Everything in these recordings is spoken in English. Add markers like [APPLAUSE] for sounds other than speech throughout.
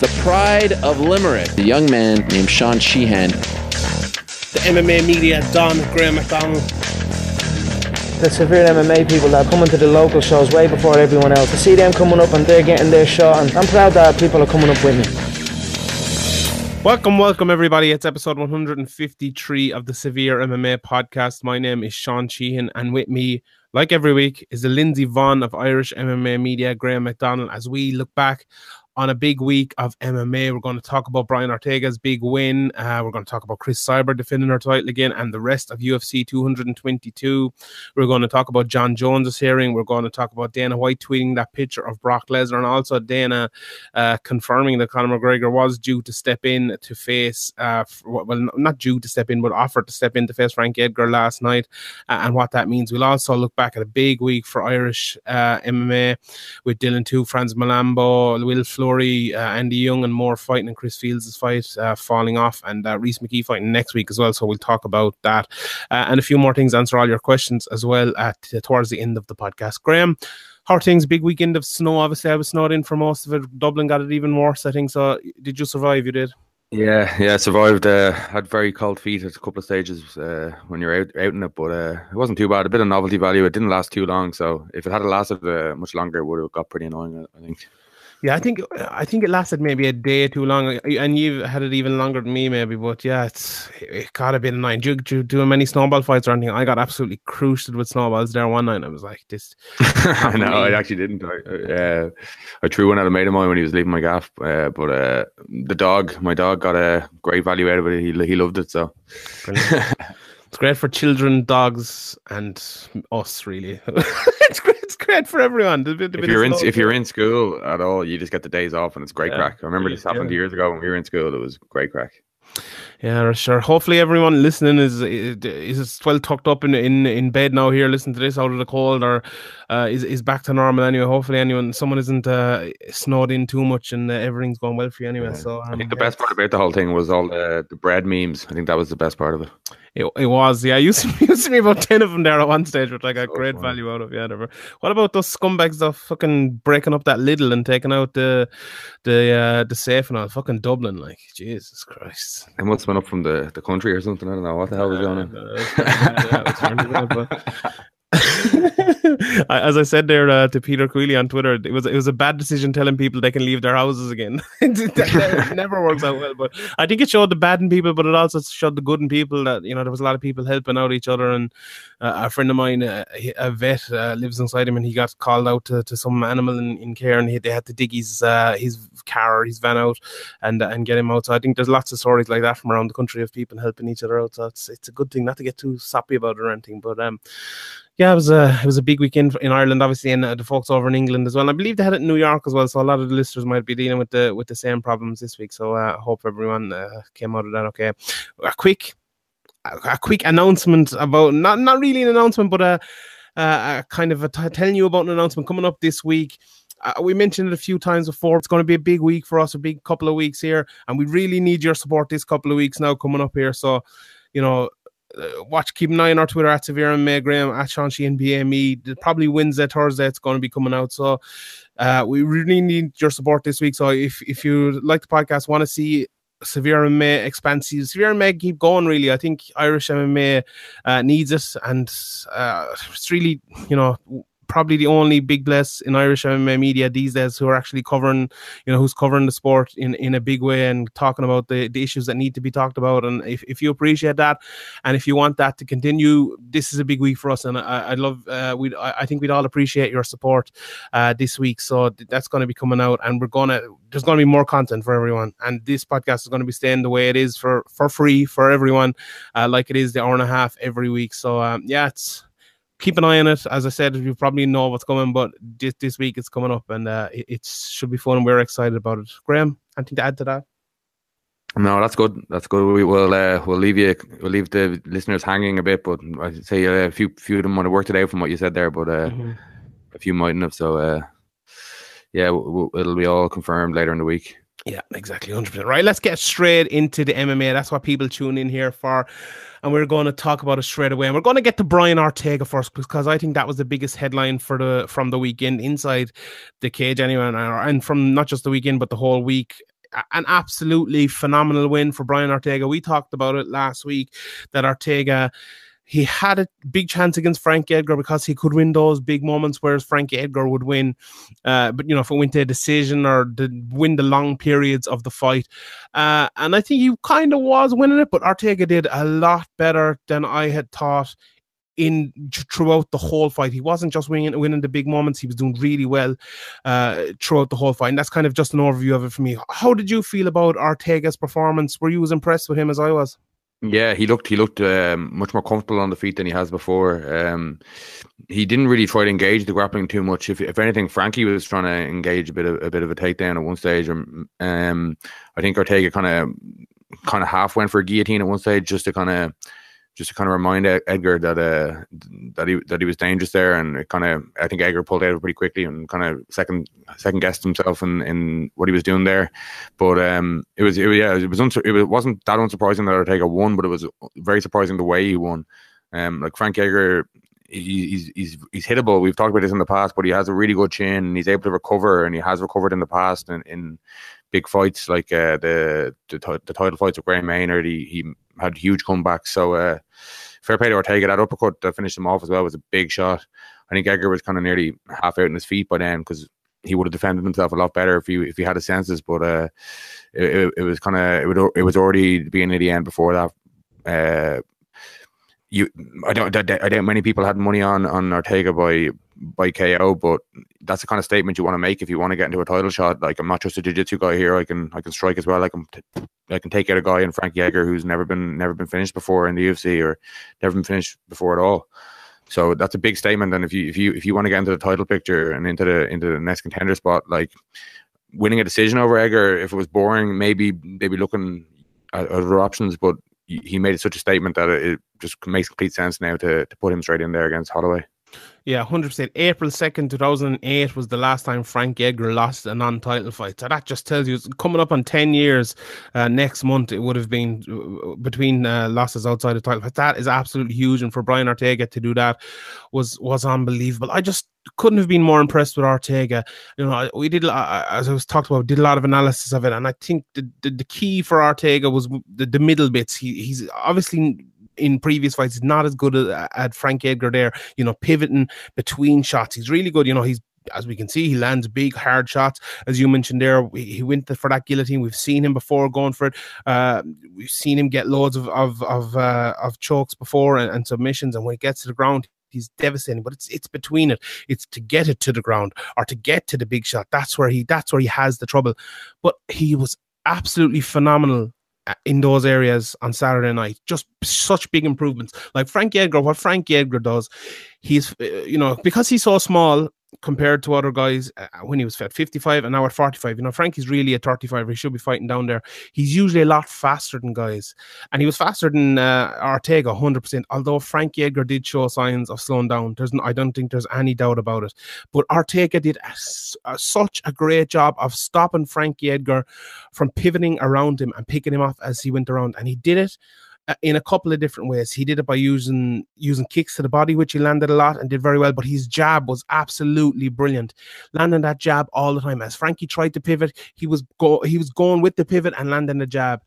the pride of Limerick, a young man named Sean Sheehan. The MMA media, Don Graham McDonald. The severe MMA people that are coming to the local shows way before everyone else. To see them coming up and they're getting their shot, and I'm proud that people are coming up with me. Welcome, welcome everybody. It's episode 153 of the Severe MMA podcast. My name is Sean Sheehan, and with me, like every week, is the Lindsay Vonn of Irish MMA Media, Graham McDonald, as we look back on a big week of MMA. We're going to talk about Brian Ortega's big win. Uh, we're going to talk about Chris Cyborg defending her title again and the rest of UFC 222. We're going to talk about Jon Jones's hearing. We're going to talk about Dana White tweeting that picture of Brock Lesnar and also Dana uh, confirming that Conor McGregor was due to step in to face, uh, well, not due to step in, but offered to step in to face Frank Edgar last night and what that means. We'll also look back at a big week for Irish uh, MMA with Dylan Tuke, Frans Mlambo, Will Flow. Uh, Andy Young and more fighting in Chris Fields' fight uh, falling off, and uh, Rhys McKee fighting next week as well. So we'll talk about that uh, and a few more things, answer all your questions as well at towards the end of the podcast. Graham, how things? Big weekend of snow. Obviously, I was snowed in for most of it. Dublin got it even worse, I think. So, did you survive? You did. Yeah, yeah, survived. Uh, had very cold feet at a couple of stages uh, when you're out out in it, but uh, it wasn't too bad. A bit of novelty value. It didn't last too long, so if it had lasted uh, much longer, it would have got pretty annoying. I think. Yeah, I think I think it lasted maybe a day too long, and you've had it even longer than me, maybe. But yeah, it's it got a bit annoying. Do you, do many snowball fights or anything? I got absolutely cruised with snowballs there one night. I was like, this. [LAUGHS] I know. I actually didn't. I, uh, I threw one at a mate of mine when he was leaving my gaff, uh, but uh, the dog, my dog, got a great value out of it. He he loved it so. [LAUGHS] It's great for children, dogs, and us. Really, [LAUGHS] it's great. It's great for everyone. Bit, if you're in if you're in school at all, you just get the days off, and it's great yeah. crack. I remember this happened yeah. years ago when we were in school. It was great crack. Yeah, sure. Hopefully, everyone listening is is well tucked up in in in bed now. Here, listen to this out of the cold, or uh, is is back to normal anyway. Hopefully, anyone someone isn't uh, snowed in too much, and uh, everything's going well for you anyway. Yeah. So um, I think the best part about the whole thing was all the the bread memes. I think that was the best part of it. It, it was, yeah. I used to, [LAUGHS] used to be about 10 of them there at one stage, which I got so great fun. value out of. Yeah, never. What about those scumbags of fucking breaking up that Lidl and taking out the the uh, the safe and all? Fucking Dublin, like, Jesus Christ. It must been up from the, the country or something. I don't know. What the hell was going on? [LAUGHS] [LAUGHS] As I said there uh, to Peter Queally on Twitter, it was it was a bad decision telling people they can leave their houses again. [LAUGHS] it [LAUGHS] never works out well. But I think it showed the bad in people, but it also showed the good in people. That you know there was a lot of people helping out each other. And uh, a friend of mine, uh, a vet, uh, lives inside him, and he got called out to, to some animal in, in care, and he, they had to dig his uh, his car or his van out and and get him out. So I think there's lots of stories like that from around the country of people helping each other out. So it's it's a good thing not to get too soppy about it or anything. But um yeah, it was a it was a big weekend in Ireland, obviously, and uh, the folks over in England as well. And I believe they had it in New York as well, so a lot of the listeners might be dealing with the with the same problems this week. So I uh, hope everyone uh, came out of that okay. A quick a, quick announcement about not not really an announcement, but a, a, a kind of a t- telling you about an announcement coming up this week. Uh, we mentioned it a few times before. It's going to be a big week for us, a big couple of weeks here, and we really need your support this couple of weeks now coming up here. So, you know, uh, watch, keep an eye on our Twitter at Severe MMA Graham at Shanshi and BME. Probably Wednesday, Thursday, it's going to be coming out. So uh, we really need your support this week. So if if you like the podcast, want to see Severe MMA expansive, Severe MMA keep going. Really, I think Irish MMA uh, needs it, and uh, it's really you know probably the only big bless in Irish MMA media these days who are actually covering, you know, who's covering the sport in, in a big way and talking about the, the issues that need to be talked about. And if, if you appreciate that, and if you want that to continue, this is a big week for us. And I, I love, uh, we I think we'd all appreciate your support uh, this week. So that's going to be coming out, and we're gonna there's going to be more content for everyone. And this podcast is going to be staying the way it is for for free for everyone, uh, like it is the hour and a half every week. So um, yeah, it's keep an eye on it. As I said, you probably know what's coming, but this, this week it's coming up and uh, it, it, should be fun. We're excited about it. Graham, anything to add to that? No, that's good. That's good. We will uh, we'll leave you we'll leave the listeners hanging a bit, but I say uh, a few few of them might have worked it out from what you said there, but uh, mm-hmm. a few mightn't have. So uh, yeah, w- it'll be all confirmed later in the week. Yeah, exactly, hundred percent. Right, let's get straight into the MMA. That's what people tune in here for and we're going to talk about it straight away. And we're going to get to Brian Ortega first because I think that was the biggest headline for the from the weekend inside the cage anyway, and, uh, and from not just the weekend but the whole week. an absolutely phenomenal win for Brian Ortega. We talked about it last week that Ortega he had a big chance against Frankie Edgar because he could win those big moments, whereas Frankie Edgar would win. Uh, but you know, if it went to a decision or win the long periods of the fight, uh, and I think he kind of was winning it, but Ortega did a lot better than I had thought in throughout the whole fight. He wasn't just winning winning the big moments. He was doing really well uh, throughout the whole fight. And that's kind of just an overview of it for me. How did you feel about Ortega's performance? Were you as impressed with him as I was? Yeah, he looked he looked um, much more comfortable on the feet than he has before. Um, he didn't really try to engage the grappling too much. If if anything, Frankie was trying to engage a bit of a bit of a takedown at one stage. Um, I think Ortega kind of kind of half went for a guillotine at one stage just to kind of just to kind of remind Edgar that uh, that he that he was dangerous there, and it kind of I think Edgar pulled out pretty quickly and kind of second second guessed himself in, in what he was doing there. But um, it was it yeah it was unsu- it wasn't that unsurprising that Ortega won, but it was very surprising the way he won. Um, like Frank Edgar, he's he's he's hittable. We've talked about this in the past, but he has a really good chin and he's able to recover, and he has recovered in the past and in big fights like uh, the, the the title fights with Gray Maynard. He he had huge comebacks. So uh, fair play to Ortega. That uppercut to finish him off as well was a big shot. I think Edgar was kind of nearly half out in his feet by then because he would have defended himself a lot better if he if he had his senses. But uh, it, it, was kind of it, would, it was already beginning of the end before that. Uh, you, I don't, I doubt many people had money on on Ortega by by KO, but that's the kind of statement you want to make if you want to get into a title shot. Like I'm not just a jiu-jitsu guy here. I can I can strike as well. I can I can take out a guy in Frank Edgar who's never been never been finished before in the UFC or never been finished before at all. So that's a big statement. And if you if you if you want to get into the title picture and into the into the next contender spot, like winning a decision over Egger, if it was boring, maybe they'd be looking at other options. But he made such a statement that it just makes complete sense now to to put him straight in there against Holloway. Yeah, 100%. April 2nd, 2008 was the last time Frank Edgar lost a non title fight. So that just tells you it's coming up on 10 years uh, next month. It would have been uh, between uh, losses outside of title But That is absolutely huge. And for Brian Ortega to do that was was unbelievable. I just couldn't have been more impressed with Ortega. You know, we did, as I was talked about, did a lot of analysis of it. And I think the, the, the key for Ortega was the, the middle bits. He, he's obviously in previous fights. He's not as good at, at Frank Edgar there, you know, pivoting between shots. He's really good. You know, he's as we can see, he lands big, hard shots. As you mentioned there, he went for that guillotine. We've seen him before going for it. Uh, we've seen him get loads of of of, uh, of chokes before and, and, submissions. And when he gets to the ground, he's devastating. But it's it's between it. It's to get it to the ground or to get to the big shot. That's where he that's where he has the trouble. But he was absolutely phenomenal in those areas on Saturday night. Just such big improvements. Like Frank Edgar, what Frank Edgar does, he's, uh, you know, because he's so small, compared to other guys uh, when he was at 55 and now at 45. You know, Frankie's really a 35. He should be fighting down there. He's usually a lot faster than guys, and he was faster than uh, Ortega 100%. Although Frankie Edgar did show signs of slowing down, there's I don't think there's any doubt about it. But Ortega did a, a, such a great job of stopping Frankie Edgar from pivoting around him and picking him off as he went around, and he did it uh, Uh, in a couple of different ways. He did it by using using kicks to the body, which he landed a lot and did very well. But his jab was absolutely brilliant, landing that jab all the time. As Frankie tried to pivot, he was go he was going with the pivot and landing the jab.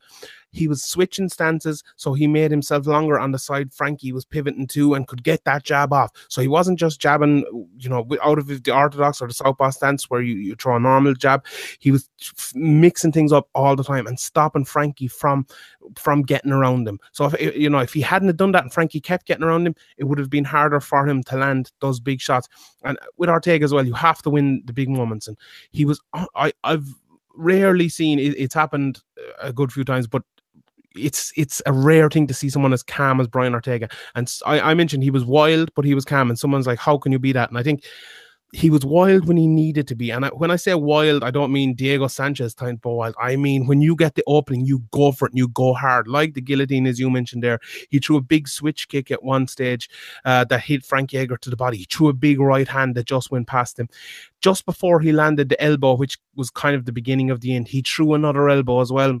He was switching stances, so he made himself longer on the side Frankie was pivoting to and could get that jab off. So he wasn't just jabbing, you know, out of the orthodox or the southpaw stance where you, you throw a normal jab. He was mixing things up all the time and stopping Frankie from from getting around him. So if you know if he hadn't done that and Frankie kept getting around him, it would have been harder for him to land those big shots. And with Ortega as well, you have to win the big moments. And he was uh, I I've rarely seen it, it's happened a good few times, but it's it's a rare thing to see someone as calm as Brian Ortega. And I, I mentioned he was wild, but he was calm. And someone's like, how can you be that? And I think he was wild when he needed to be. And I, when I say wild, I don't mean Diego Sanchez type of wild. I mean when you get the opening, you go for it and you go hard, like the guillotine, as you mentioned there. He threw a big switch kick at one stage uh, that hit Frank Edgar to the body. He threw a big right hand that just went past him. Just before he landed the elbow, which was kind of the beginning of the end, he threw another elbow as well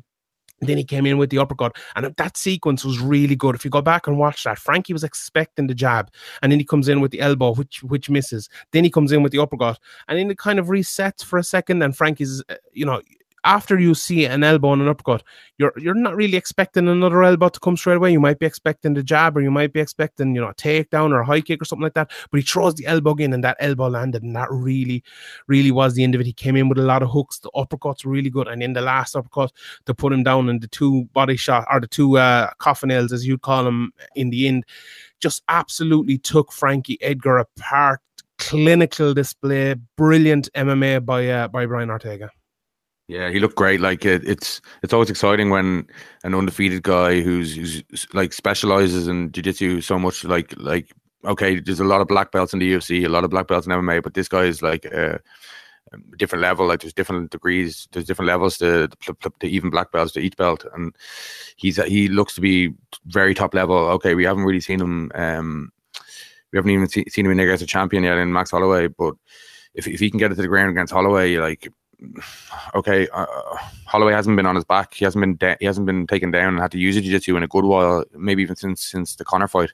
then he came in with the uppercut, and that sequence was really good. If you go back and watch that, Frankie was expecting the jab, and then he comes in with the elbow, which which misses. Then he comes in with the uppercut, and then it kind of resets for a second. And Frankie's, uh, you know, after you see an elbow and an uppercut, you're you're not really expecting another elbow to come straight away. You might be expecting the jab, or you might be expecting you know a takedown or a high kick or something like that. But he throws the elbow in, and that elbow landed, and that really, really was the end of it. He came in with a lot of hooks. The uppercuts were really good, and in the last uppercut to put him down, and the two body shot or the two uh, coffin nails, as you'd call them, in the end, just absolutely took Frankie Edgar apart. Clinical display, brilliant MMA by uh, by Brian Ortega. Yeah, he looked great. Like it, it's it's always exciting when an undefeated guy who's who's like specializes in jiu-jitsu so much. Like like okay, there's a lot of black belts in the UFC, a lot of black belts in MMA, but this guy is like a, a different level. Like there's different degrees, there's different levels to, to, to even black belts to each belt, and he's he looks to be very top level. Okay, we haven't really seen him. Um, we haven't even see, seen him in there as a champion yet in Max Holloway, but if if he can get it to the ground against Holloway, like okay, uh, Holloway hasn't been on his back. He hasn't been de- he hasn't been taken down and had to use a jiu-jitsu in a good while, maybe even since since the Conor fight.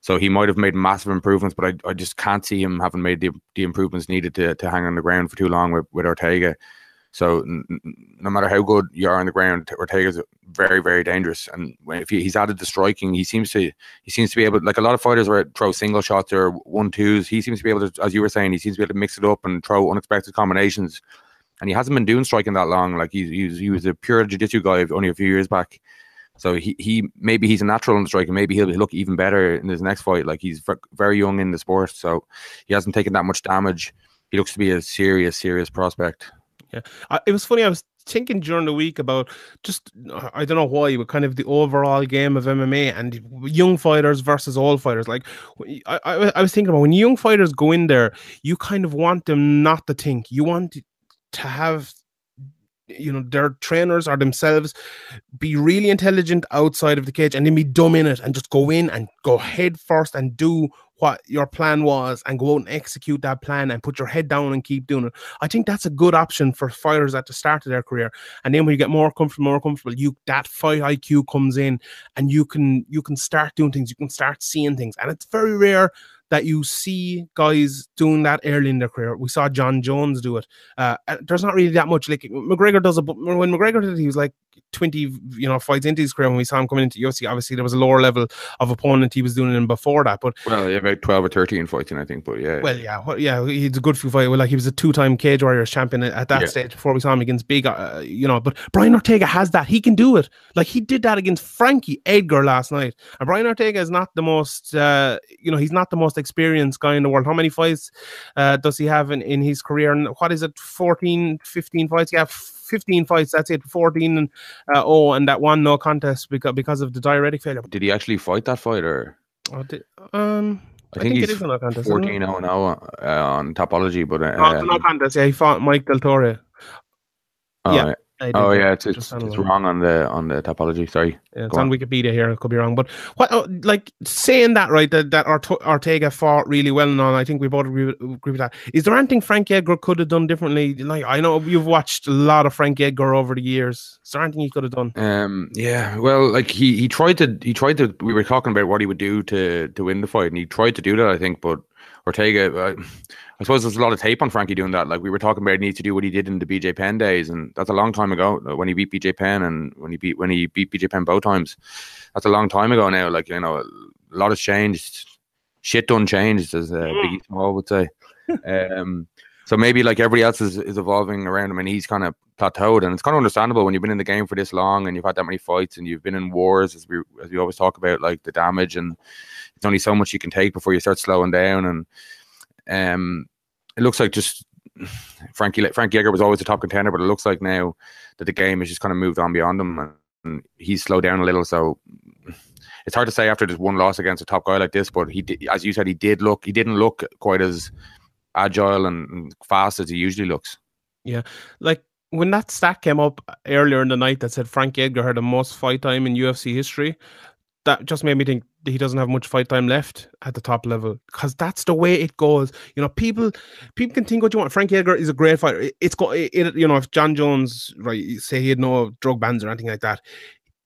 So he might have made massive improvements, but I, I just can't see him having made the, the improvements needed to, to hang on the ground for too long with, with Ortega. So n- no matter how good you are on the ground, Ortega's very very dangerous. And if he, he's added the striking, he seems to he seems to be able like a lot of fighters where throw single shots or one twos. He seems to be able to, as you were saying, he seems to be able to mix it up and throw unexpected combinations and he hasn't been doing striking that long. Like he's, he's he was a pure jiu-jitsu guy only a few years back. So he, he maybe he's a natural in the striking. Maybe he'll look even better in his next fight. Like he's very young in the sport, so he hasn't taken that much damage. He looks to be a serious, serious prospect. Yeah, uh, it was funny. I was thinking during the week about just I don't know why, but kind of the overall game of MMA and young fighters versus old fighters. Like I, I, I was thinking about when young fighters go in there, you kind of want them not to think. You want to have you know their trainers or themselves be really intelligent outside of the cage and then be dumb in it and just go in and go head first and do what your plan was and go out and execute that plan and put your head down and keep doing it. I think that's a good option for fighters at the start of their career. And then when you get more comfortable, more comfortable, you that fight IQ comes in and you can you can start doing things, you can start seeing things. And it's very rare that you see guys doing that early in their career. We saw Jon Jones do it. Uh, there's not really that much like McGregor does it, but when McGregor did it, he was like 20, you know, fights into his career. When we saw him coming into UFC, obviously there was a lower level of opponent he was doing in before that. But well, yeah, about 12 or 13 fighting, I think. But yeah, well, yeah, well, yeah, he's a good few fight. Well, like he was a two time Cage Warriors champion at that yeah. stage before we saw him against big, uh, you know. But Brian Ortega has that. He can do it. Like he did that against Frankie Edgar last night. And Brian Ortega is not the most, uh, you know, he's not the most experienced guy in the world. How many fights uh, does he have in, in his career? And what is it, 14, 15 fights? Yeah, 15 fights. That's it, 14 and uh, oh, and that one no contest because because of the diuretic failure. Did he actually fight that fight or? Oh, did, um, I, I think, think, he's no contest, 14 0 now uh, on Tapology, but uh, no, no contest. Yeah, he fought Mike De La Torre. Oh, yeah, oh yeah, it's it's, it's wrong on the on the Tapology. Sorry, yeah, it's on, on, Wikipedia here. It could be wrong, but what oh, like saying that right that that Ortega fought really well and all. I think we both agree, agree with that. Is there anything Frank Edgar could have done differently? Like I know you've watched a lot of Frank Edgar over the years. Is there anything he could have done? Um, yeah, well, like he he tried to he tried to. We were talking about what he would do to to win the fight, and he tried to do that. I think, but Ortega. Uh, I suppose there's a lot of tape on Frankie doing that. Like we were talking about, he needs to do what he did in the BJ Penn days, and that's a long time ago uh, when he beat BJ Penn and when he beat when he beat BJ Penn both times. That's a long time ago now. Like you know, a lot has changed. Shit done changed, as uh, Biggie Small would say. [LAUGHS] um, so maybe like everybody else is, is evolving around him, and he's kind of plateaued, and it's kind of understandable when you've been in the game for this long and you've had that many fights and you've been in wars, as we as we always talk about, like the damage, and it's only so much you can take before you start slowing down and um it looks like just [SIGHS] Frankie Frank Edgar was always a top contender, but it looks like now that the game has just kind of moved on beyond him and, and he's slowed down a little. So it's hard to say after just one loss against a top guy like this. But he, did, as you said, he did look. He didn't look quite as agile and fast as he usually looks. Yeah, like when that stat came up earlier in the night that said Frank Edgar had the most fight time in UFC history, that just made me think he doesn't have much fight time left at the top level because that's the way it goes. You know, people people can think what you want. Frank Edgar is a great fighter. It's got it, it, you know if Jon Jones right say he had no drug bans or anything like that.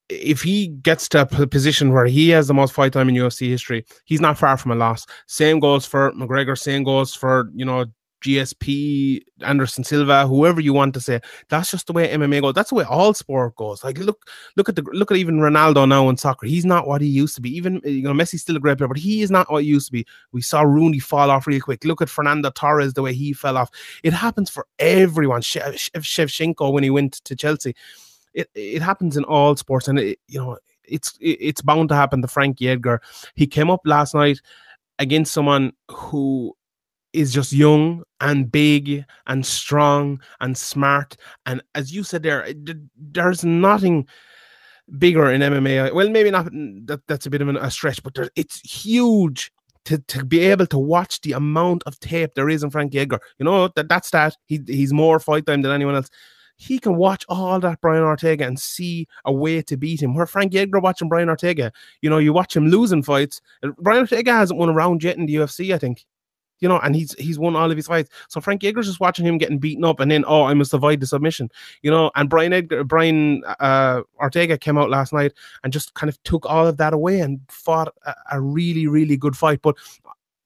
If he gets to a position where he has the most fight time in UFC history, he's not far from a loss. Same goes for McGregor. Same goes for you know GSP, Anderson Silva, whoever you want to say. That's just the way MMA goes. That's the way all sport goes. Like look, look at the look at even Ronaldo now in soccer. He's not what he used to be. Even you know Messi's still a great player, but he is not what he used to be. We saw Rooney fall off real quick. Look at Fernando Torres the way he fell off. It happens for everyone. Shevchenko when he went to Chelsea. It it happens in all sports, and it, you know it's it's bound to happen to Frankie Edgar. He came up last night against someone who is just young and big and strong and smart. And as you said there, there's nothing bigger in MMA. Well, maybe not. Mm, that, that's a bit of a stretch, but there, it's huge to, to be able to watch the amount of tape there is in Frankie Edgar. You know that that's that. He he's more fight time than anyone else he can watch all that Brian Ortega and see a way to beat him. Where Frank Edgar watching Brian Ortega, you know, you watch him losing fights. Brian Ortega hasn't won a round yet in the UFC, I think. You know, and he's he's won all of his fights. So Frank Edgar's just watching him getting beaten up, and then oh, I must avoid the submission. You know, and Brian Edgar, Brian uh, Ortega came out last night and just kind of took all of that away and fought a, a really really good fight. But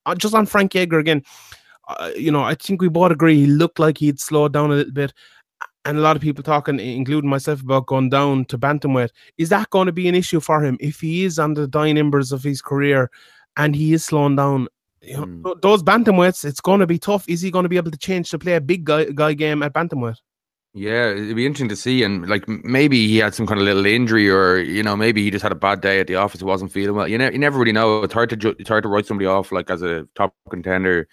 uh, just on Frank Edgar again, uh, you know, I think we both agree he looked like he'd slowed down a little bit and a lot of people talking, including myself, about going down to bantamweight. Is that going to be an issue for him if he is on the dying embers of his career and he is slowing down? You know, mm. Those bantamweights, it's going to be tough. Is he going to be able to change to play a big guy, guy game at bantamweight? Yeah, it'd be interesting to see. And like maybe he had some kind of little injury, or you know, maybe he just had a bad day at the office, He wasn't feeling well. You know, you never really know. It's hard to ju- it's hard to write somebody off like as a top contender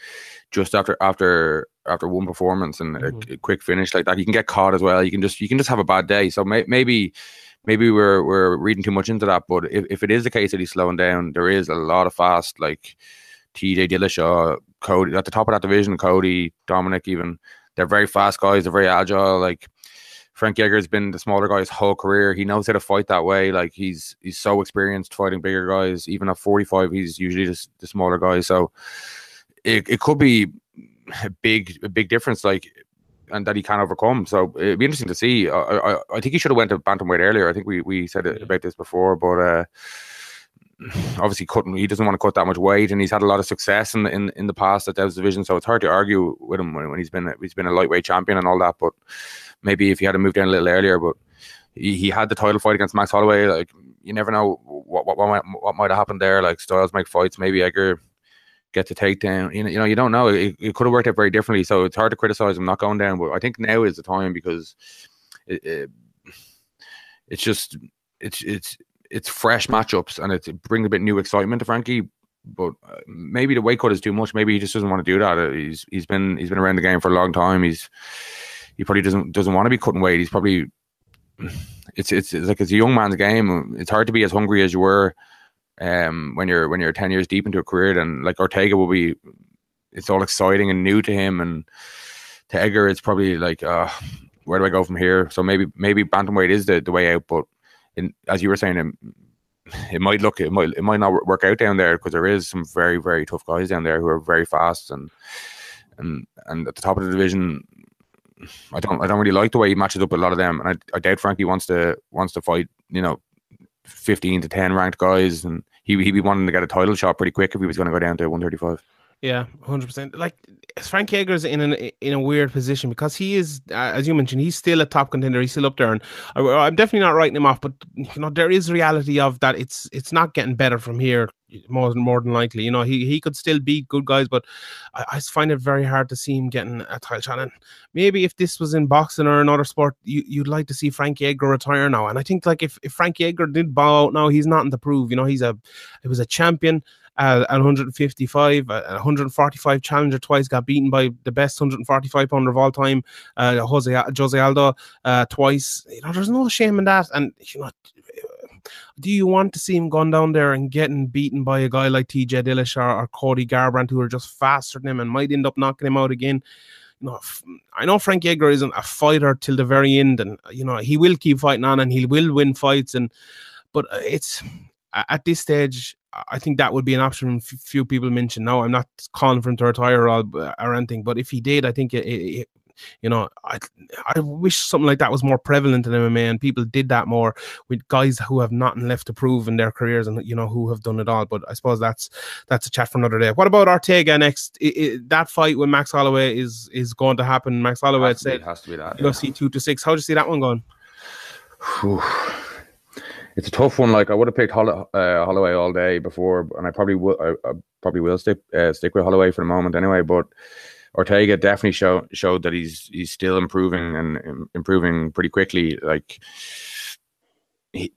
just after after after one performance and mm-hmm. a, a, quick finish like that. You can get caught as well. You can just you can just have a bad day. So may, maybe maybe we're we're reading too much into that. But if, if it is the case that he's slowing down, there is a lot of fast like TJ Dillashaw, Cody at the top of that division, Cody, Dominic, even they're very fast guys. They're very agile. Like Frank Edgar has been the smaller guy his whole career. He knows how to fight that way. Like he's he's so experienced fighting bigger guys. Even at 45, he's usually just the smaller guy. So it, it could be a big a big difference. Like and that he can overcome. So it'd be interesting to see. I, I, I think he should have went to bantamweight earlier. I think we, we said about this before, but uh, [SIGHS] obviously couldn't. He doesn't want to cut that much weight, and he's had a lot of success in in, in the past at those division. So it's hard to argue with him when, when he's been he's been a lightweight champion and all that. But maybe if he had to move down a little earlier, but he, he had the title fight against Max Holloway. Like you never know what what what might, what might have happened there. Like Styles make fights, maybe Edgar get to take down. You know, you know, you don't know. It, it could have worked out very differently. So it's hard to criticize him not going down. But I think now is the time because it, it, it's just it's it's it's fresh matchups and it brings a bit new excitement to Frankie. But uh, maybe the weight cut is too much. Maybe he just doesn't want to do that. Uh, he's he's been he's been around the game for a long time. He's he probably doesn't doesn't want to be cutting weight. He's probably it's it's, it's like it's a young man's game. It's hard to be as hungry as you were um when you're when you're 10 years deep into a career then like Ortega will be it's all exciting and new to him and to Edgar it's probably like uh where do I go from here so maybe maybe bantamweight is the, the way out but in, as you were saying, it, it might look it might it might not work out down there because there is some very very tough guys down there who are very fast and and and at the top of the division. I don't I don't really like the way he matches up with a lot of them, and I, I doubt Frankie wants to wants to fight you know fifteen to ten ranked guys, and he he'd be wanting to get a title shot pretty quick if he was going to go down to one thirty five. Yeah, hundred percent. Like Frank Edgar's in an in a weird position because he is, uh, as you mentioned, he's still a top contender. He's still up there, and I, am definitely not writing him off. But you know, there is reality of that. It's it's not getting better from here. More than more than likely, you know, he he could still beat good guys, but I, I find it very hard to see him getting a title shot. And maybe if this was in boxing or another sport, you you'd like to see Frankie Edgar retire now. And I think like if if Frankie Edgar did bow out now, he's nothing to prove. You know, he's a he was a champion at, at 155, at 145 challenger twice, got beaten by the best 145 pounder of all time, uh, Jose Jose Aldo uh, twice. You know, there's no shame in that. And you know, do you want to see him going down there and getting beaten by a guy like TJ Dillashaw or Cody Garbrandt, who are just faster than him and might end up knocking him out again? You know, I know Frank Edgar isn't a fighter till the very end, and you know he will keep fighting on and he will win fights. And but uh, it's at this stage, I think that would be an option. Few people mentioned. No, I'm not calling for him to retire or, uh, or anything, but if he did, I think it, it, you know, I I wish something like that was more prevalent in MMA and people did that more with guys who have nothing left to prove in their careers and you know who have done it all. But I suppose that's that's a chat for another day. What about Ortega next? It, it, that fight with Max Holloway is is going to happen. Max Holloway Has be- said it has to be that. UFC two to six. How do you see that one going? Whew. It's a tough one. Like I would have picked Holl- uh, Holloway all day before, and I probably will. I, I probably will stick uh, stick with Holloway for the moment anyway. But Ortega definitely show, showed that he's he's still improving and improving pretty quickly. Like he,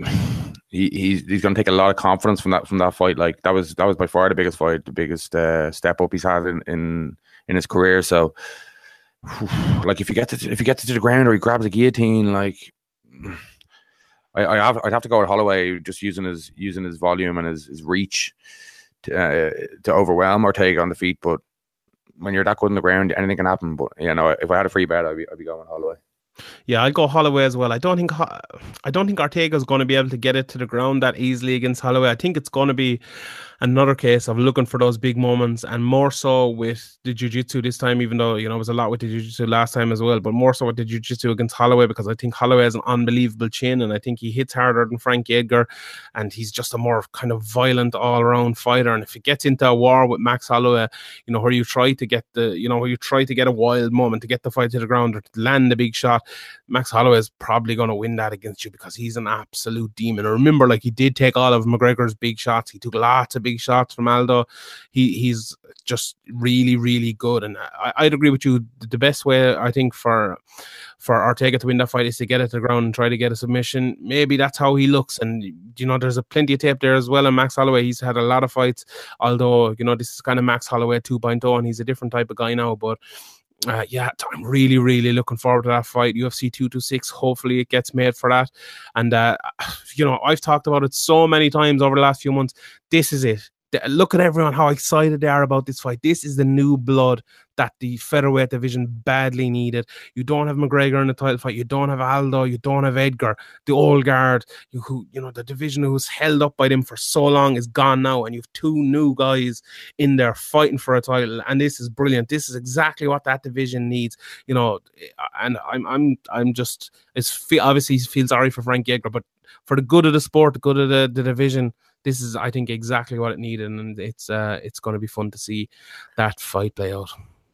he he's he's going to take a lot of confidence from that from that fight. Like that was that was by far the biggest fight, the biggest uh, step up he's had in in in his career. So. [SIGHS] Like if you get to if you get to the ground or he grabs a guillotine, like I, I have I'd have to go with Holloway just using his using his volume and his, his reach to uh, to overwhelm Ortega on the feet. But when you're that good on the ground, anything can happen. But you know, if I had a free bet, I'd be I'd be going Holloway. Yeah, I'd go Holloway as well. I don't think I don't think Ortega's going to be able to get it to the ground that easily against Holloway. I think it's going to be another case of looking for those big moments, and more so with the jiu-jitsu this time. Even though you know it was a lot with the jiu-jitsu last time as well, but more so with the jiu-jitsu against Holloway because I think Holloway has an unbelievable chin, and I think he hits harder than Frankie Edgar, and he's just a more kind of violent all-around fighter. And if he gets into a war with Max Holloway, you know where you try to get the you know where you try to get a wild moment to get the fight to the ground or to land a big shot, Max Holloway is probably going to win that against you because he's an absolute demon. And remember, like he did take all of McGregor's big shots. He took lots of big shots from Aldo. He he's just really really good. And I, I'd agree with you. The best way I think for for Ortega to win that fight is to get it to the ground and try to get a submission. Maybe that's how he looks. And you know, there's a plenty of tape there as well. And Max Holloway, he's had a lot of fights. Although you know, this is kind of Max Holloway 2.0, and he's a different type of guy now. But uh, yeah, I'm really, really looking forward to that fight. UFC 226. Hopefully, it gets made for that. And, uh, [SIGHS] you know, I've talked about it so many times over the last few months. This is it. Look at everyone, how excited they are about this fight. This is the new blood that the featherweight division badly needed. You don't have McGregor in the title fight. You don't have Aldo. You don't have Edgar. The old guard, you, who, you know, the division who's held up by them for so long is gone now. And you have two new guys in there fighting for a title, and this is brilliant. This is exactly what that division needs, you know. And I'm, I'm, I'm just, it's obviously feel sorry for Frank Edgar, but for the good of the sport, the good of the, the division, this is, I think, exactly what it needed, and it's, uh, it's going to be fun to see that fight play out.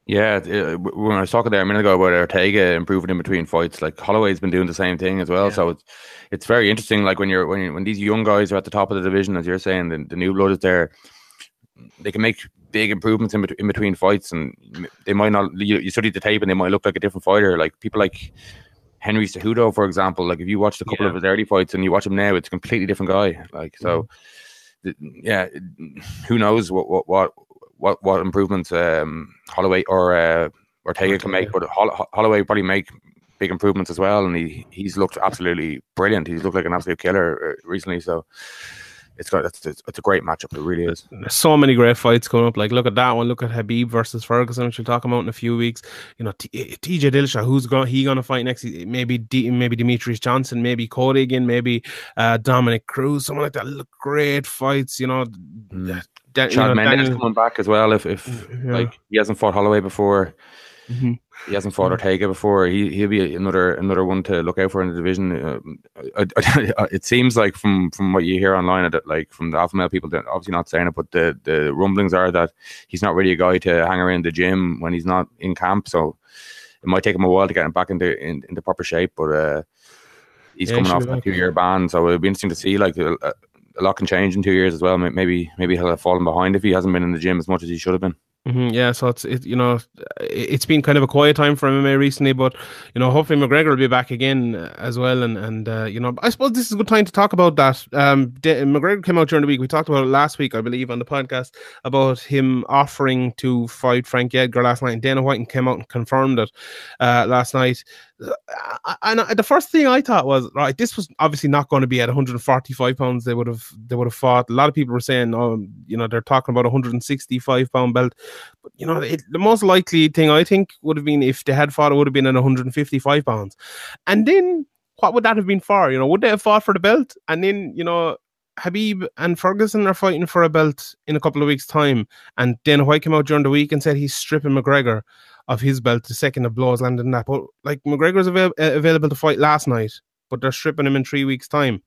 Yeah, uh, when I was talking there a minute ago about Ortega improving in between fights, like Holloway's been doing the same thing as well. Yeah. So it's it's very interesting. Like when you're when you when these young guys are at the top of the division, as you're saying, the, the new blood is there. They can make big improvements in, bet- in between fights, and they might not. You, you study the tape, and they might look like a different fighter. Like people like Henry Cejudo, for example. Like if you watched a couple Yeah. of his early fights and you watch him now, it's a completely different guy. Like so, th- yeah. Who knows what what what what, what improvements um, Holloway or uh, Ortega can make, but Holl- Holloway probably make big improvements as well. And he he's looked absolutely brilliant. He's looked like an absolute killer uh, recently. So it's got it's, it's, a great matchup. It really is. There's so many great fights coming up. Like, look at that one. Look at Khabib versus Ferguson, which we'll talk about in a few weeks. You know, T- TJ Dillashaw, who's going? He going to fight next? Maybe D- maybe Demetrious Johnson, maybe Cody again, maybe uh, Dominick Cruz, someone like that. Look, great fights. You know, Mm. Dan- you Chad know, Mendes Daniel- coming back as well. If if Yeah. like he hasn't fought Holloway before, Mhm. He hasn't fought Ortega before. He he'll be another another one to look out for in the division. Um, I, [LAUGHS] I, it seems like from from what you hear online, that like from the alpha male people, they're obviously not saying it, but the the rumblings are that he's not really a guy to hang around the gym when he's not in camp. So it might take him a while to get him back into in, into proper shape, but. uh He's Yeah, coming off a two year ban, so it'll be interesting to see. Like a, a lot can change in two years as well. Maybe maybe he'll have fallen behind if he hasn't been in the gym as much as he should have been. Mhm, yeah, so it's it, you know it- it's been kind of a quiet time for MMA recently, but you know hopefully McGregor will be back again uh, as well, and and uh, you know I suppose this is a good time to talk about that. Um, Da- McGregor came out during the week. We talked about it last week, I believe, on the podcast about him offering to fight Frank Edgar last night, and Dana White came out and confirmed it uh, last night. And the first thing I thought was right, this was obviously not going to be at 145 pounds. They would have they would have fought. A lot of people were saying, oh, you know, they're talking about 165 pound belt. But you know, it, the most likely thing I think would have been if they had fought, it would have been at 155 pounds. And then what would that have been for? You know, would they have fought for the belt? And then you know, Khabib and Ferguson are fighting for a belt in a couple of weeks' time. And Dana White came out during the week and said he's stripping McGregor. Of his belt, the second of blows landed in that. But like McGregor's avail- uh, available to fight last night, but they're stripping him in three weeks' time.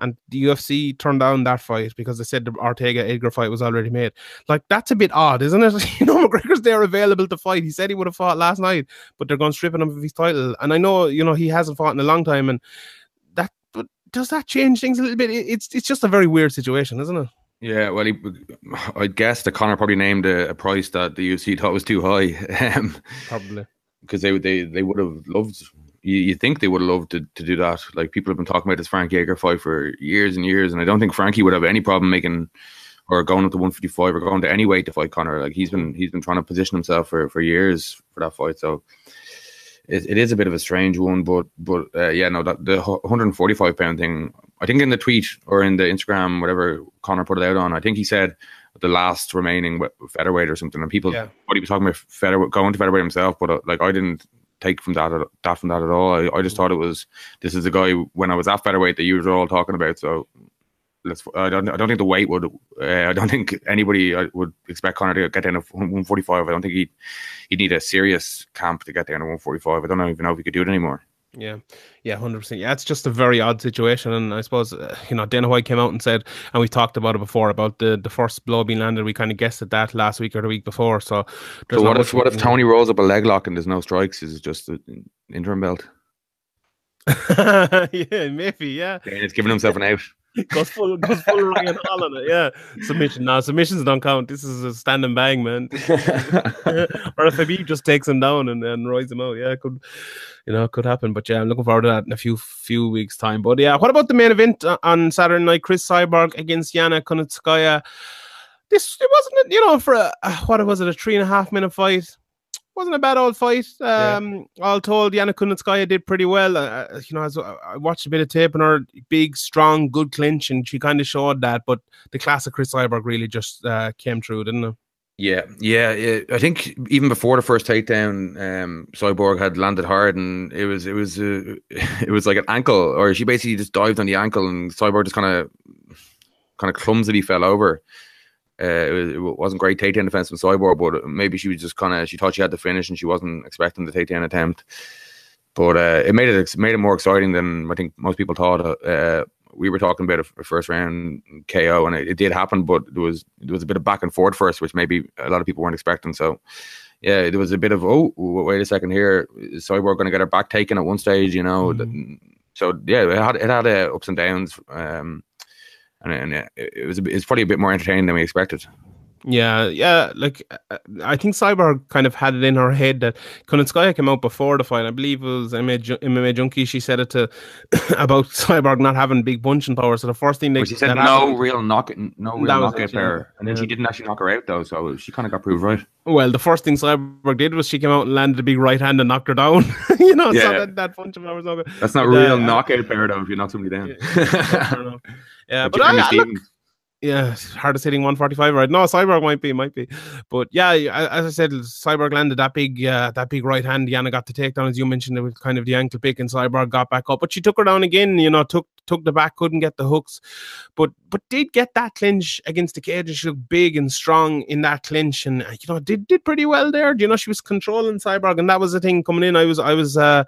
And the UFC turned down that fight because they said the Ortega Edgar fight was already made. Like that's a bit odd, isn't it? [LAUGHS] you know, McGregor's there available to fight. He said he would have fought last night, but they're going stripping him of his title. And I know, you know, he hasn't fought in a long time, and that. But does that change things a little bit? It's it's just a very weird situation, isn't it? Yeah, well, he, I guess the Conor probably named a, a, price that the UFC thought was too high. [LAUGHS] Um, probably because they they they would have loved. You, you think they would have loved to, to do that? Like people have been talking about this Frankie Edgar fight for years and years, and I don't think Frankie would have any problem making or going up to 155 or going to any weight to fight Conor. Like he's been he's been trying to position himself for for years for that fight. So it, it is a bit of a strange one, but but uh, yeah, no, that the 145 pound thing. I think in the tweet or in the Instagram, whatever Conor put it out on, I think he said the last remaining featherweight or something, and people Yeah. what he was talking about featherweight going to featherweight himself, but uh, like I didn't take from that at- that from that at all. I, I just thought it was this is the guy when I was at featherweight that you were all talking about. So let's. I don't. I don't think the weight would. Uh, I don't [LAUGHS] think anybody uh, would expect Conor to get down to 145. I don't think he'd he'd need a serious camp to get down to 145. I don't even know if he could do it anymore. Yeah, yeah, hundred percent. Yeah, it's just a very odd situation, and I suppose uh, you know Dana White came out and said, and we talked about it before about the the first blow being landed. We kind of guessed at that last week or the week before. So, So what if what if Tony rolls up a leg lock and there's no strikes? Is it just an interim belt? [LAUGHS] yeah, maybe, yeah. Dana's giving himself an out. Goes full, goes full Ryan it. Yeah, submission. No, submissions don't count. This is a stand and bang, man. [LAUGHS] [LAUGHS] or if Khabib just takes him down and then rides him out. Yeah, it could, you know, it could happen. But yeah, I'm looking forward to that in a few few weeks' time. But yeah, what about the main event uh, on Saturday night? Chris Cyborg against Yana Kunitskaya. This it wasn't, you know, for a- what was it, a three and a half minute fight. Wasn't a bad old fight. Yeah. Um, all told, Yana Kunitskaya did pretty well. Uh, uh, you know, I I watched a bit of tape on her, big, strong, good clinch, and she kind of showed that. But the classic Chris Cyborg really just uh, came through, didn't it? Yeah, yeah, yeah. I think even before the first takedown, um, Cyborg had landed hard, and it was it was uh, [LAUGHS] it was like an ankle, or she basically just dived on the ankle, and Cyborg just kind of kind of clumsily fell over. Uh, it, was, it wasn't great takedown defense from Cyborg, but maybe she was just kind of she thought she had the finish, and she wasn't expecting the takedown attempt. But uh, it made it made it more exciting than I think most people thought. Uh, we were talking about a, first round KO, and it, it did happen, but there was there was a bit of back and forth first, which maybe a lot of people weren't expecting. So, yeah, there was a bit of oh, wait a second here, is Cyborg going to get her back taken at one stage, you know? Mhm. So yeah, it had it had uh, ups and downs, um, and, and it, it was it's probably a bit more entertaining than we expected. Yeah, yeah. Like uh, I think Cyborg kind of had it in her head that Kunitskaya came out before the fight. I believe it was MMA, Ju- MMA Junkie. She said it to [COUGHS] about Cyborg not having big punching power. So the first thing they But she said no happened- real knock, no real knockout it, yeah. and then she didn't actually knock her out though, so she kind of got proved right. Well, the first thing Cyborg did was she came out and landed a big right hand and knocked her down. [LAUGHS] you know, so Yeah. that, that punching power was no good. That's not But, real uh, knockout power though if you knock somebody down. Enough. [LAUGHS] Yeah, But but I, I, look, yeah, hardest hitting 145 right? No cyborg might be might be. But yeah as i said cyborg landed that big uh, that big right hand. Yana got the takedown as you mentioned it was kind of the ankle pick and cyborg got back up. But she took her down again you know took took the back couldn't get the hooks. But but did get that clinch against the cage and she looked big and strong in that clinch. And uh, you know did did pretty well there. You know she was controlling cyborg and that was the thing coming in. I was i was uh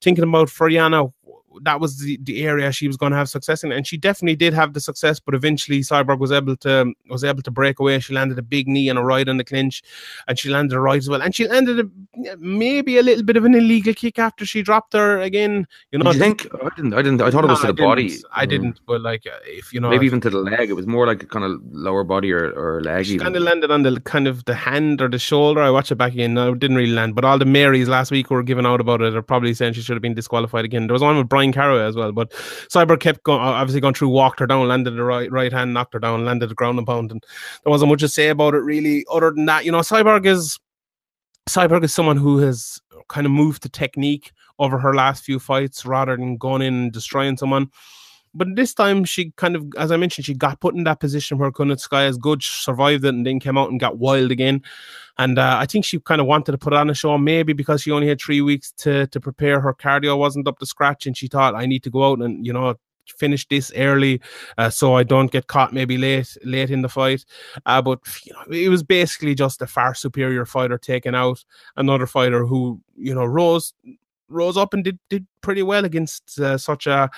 thinking about for Yana that was the, the area she was going to have success in, and she definitely did have the success. But eventually, Cyborg was able to was able to break away. She landed a big knee and a right on the clinch, and she landed a right as well. And she landed a, maybe a little bit of an illegal kick after she dropped her again. You know, you think I didn't? I didn't. I thought it was No, to the I body. I Mm. didn't, but like uh, if you know, Maybe even to the leg. It was more like a kind of lower body or, or leg. She kind of landed on the kind of the hand or the shoulder. I watched it back again. No, it didn't really land. But all the Marys last week were giving out about it are probably saying she should have been disqualified again. There was one with Brian Caraway as well. But Cyborg kept going, uh, obviously going through, walked her down, landed the right right hand, knocked her down, landed the ground and pound. And there wasn't much to say about it really, other than that. You know, Cyborg is Cyborg is someone who has kind of moved to technique over her last few fights rather than going in and destroying someone. But this time, she kind of, as I mentioned, she got put in that position where is good, survived it, and then came out and got wild again. And uh, I think she kind of wanted to put on a show, maybe because she only had three weeks to to prepare. Her cardio wasn't up to scratch, and she thought, I need to go out and you know finish this early, uh, so I don't get caught maybe late late in the fight. Uh, but you know, it was basically just a far superior fighter taking out another fighter who you know rose rose up and did did pretty well against uh, such a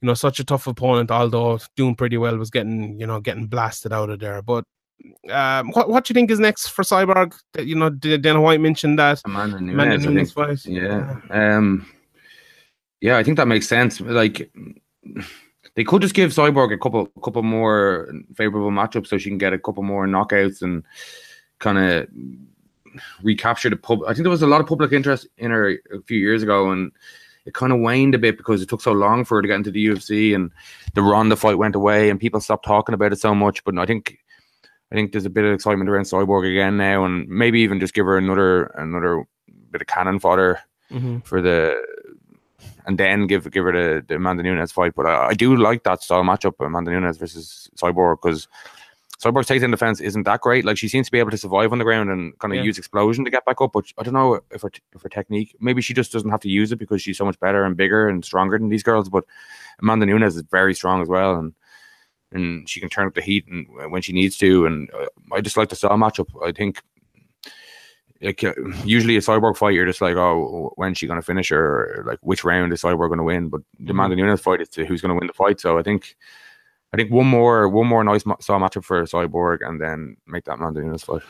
you know such a tough opponent. Although doing pretty well was getting you know getting blasted out of there, but. Um, what what do you think is next for Cyborg? You know, Dana White mentioned that Amanda Nunes, Amanda Nunes fight. Yeah, um, yeah, I think that makes sense. Like they could just give Cyborg a couple couple more favorable matchups so she can get a couple more knockouts and kind of recapture the pub. I think there was a lot of public interest in her a few years ago, and it kind of waned a bit because it took so long for her to get into the UFC, and the Ronda fight went away, and people stopped talking about it so much. But I think I think there's a bit of excitement around Cyborg again now, and maybe even just give her another another bit of cannon fodder mm-hmm. for the and then give give her the, the Amanda Nunes fight. But I, I do like that style matchup, Amanda Nunes versus Cyborg, because Cyborg's takedown defense isn't that great. Like she seems to be able to survive on the ground and kind of yeah. use explosion to get back up. But I don't know if her if her technique, maybe she just doesn't have to use it because she's so much better and bigger and stronger than these girls. But Amanda Nunes is very strong as well, and and she can turn up the heat and when she needs to. And uh, I just like the style matchup. I think like uh, usually a cyborg fight, you're just like, oh, when's she going to finish her? Or, like which round is cyborg going to win? But the mm-hmm. Amanda Nunes fight is to who's going to win the fight. So I think, I think one more, one more nice saw matchup for cyborg, and then make that Amanda Nunes fight.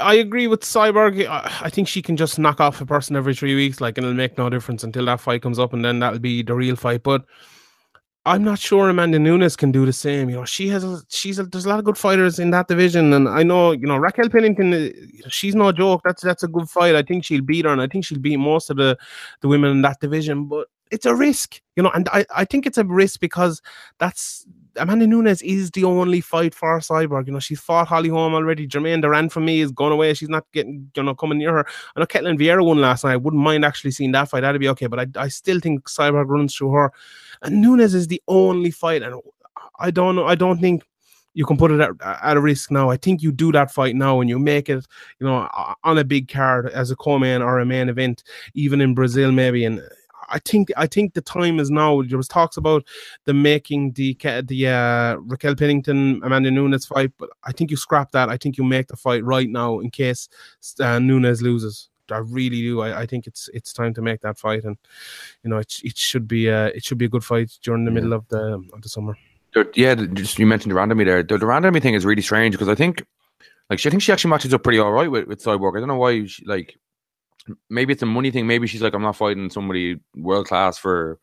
I agree with Cyborg. I think she can just knock off a person every three weeks, like, and it'll make no difference until that fight comes up, and then that'll be the real fight. But I'm not sure Amanda Nunes can do the same. You know, she has a, she's a, there's a lot of good fighters in that division, and I know you know Raquel Pennington. Uh, she's no joke. That's that's a good fight. I think she'll beat her, and I think she'll beat most of the the women in that division. But it's a risk, you know, and I I think it's a risk because that's Amanda Nunes is the only fight for Cyborg. You know, she's fought Holly Holm already. Germaine de Randamie is gone away. She's not getting, you know, coming near her. I know Ketlen Vieira won last night. I wouldn't mind actually seeing that fight. That'd be okay. But I, I still think Cyborg runs through her. And Nunes is the only fight. And I don't know. I don't think you can put it at, at a risk now. I think you do that fight now and you make it, you know, on a big card as a co-main or a main event, even in Brazil maybe. And I think I think the time is now. There was talks about the making the the uh, Raquel Pennington Amanda Nunes fight, but I think you scrap that. I think you make the fight right now in case uh, Nunes loses. I really do. I, I think it's it's time to make that fight, and you know it, it should be uh, it should be a good fight during the yeah. middle of the of the summer. Yeah, just you mentioned de Randamie there. The, de Randamie thing is really strange because I think like she I think she actually matches up pretty all right with, with Cyborg. I don't know why she, like maybe it's a money thing. Maybe she's like, I'm not fighting somebody world class for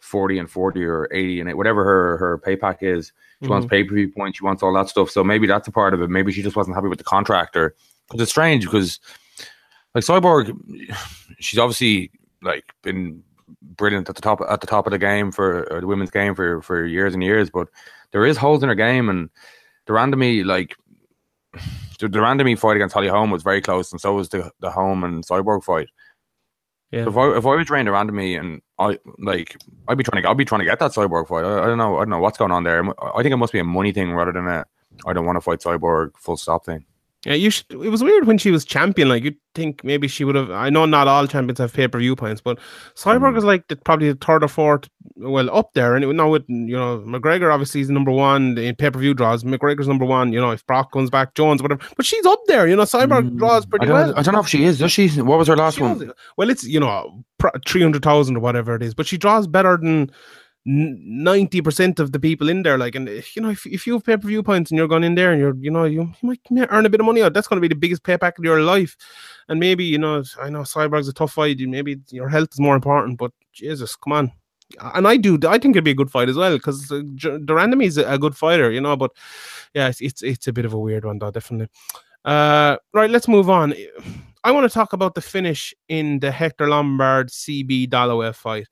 40 and 40 or 80 and whatever her her pay pack is. She mm-hmm. wants pay per view points. She wants all that stuff. So maybe that's a part of it. Maybe she just wasn't happy with the contractor because it's strange because like Cyborg, she's obviously like been brilliant at the top at the top of the game for the women's game for for years and years. But there is holes in her game, and de Randamie like the, de Randamie fight against Holly Holm was very close, and so was the the Holm and Cyborg fight. Yeah. if I if I was trained around me and I like I'd be trying to I'd be trying to get that cyborg fight. I, I, don't know I don't know what's going on there. I think it must be a money thing rather than a I don't want to fight cyborg full stop thing. Yeah, you should. It was weird when she was champion. Like you'd think maybe she would have. I know not all champions have pay per view points, but Cyborg mm. is like the, probably the third or fourth, well up there. And it, now with you know McGregor obviously is number one in pay per view draws. McGregor's number one. You know if Brock comes back, Jones, whatever. But she's up there. You know Cyborg mm. draws pretty I well. I don't know if she is. Does she? What was her last she one? well, it's you know three hundred thousand or whatever it is. But she draws better than 90% of the people in there like and you know if, if you have pay-per-view points and you're going in there and you're you know you, you might earn a bit of money out that's going to be the biggest payback of your life. And maybe you know i know cyborg's a tough fight maybe your health is more important but jesus come on. And i do i think it'd be a good fight as well because de Randamie is a good fighter you know but yeah it's, it's it's a bit of a weird one though definitely. Uh right let's move on. I want to talk about the finish in the hector lombard cb Dollaway fight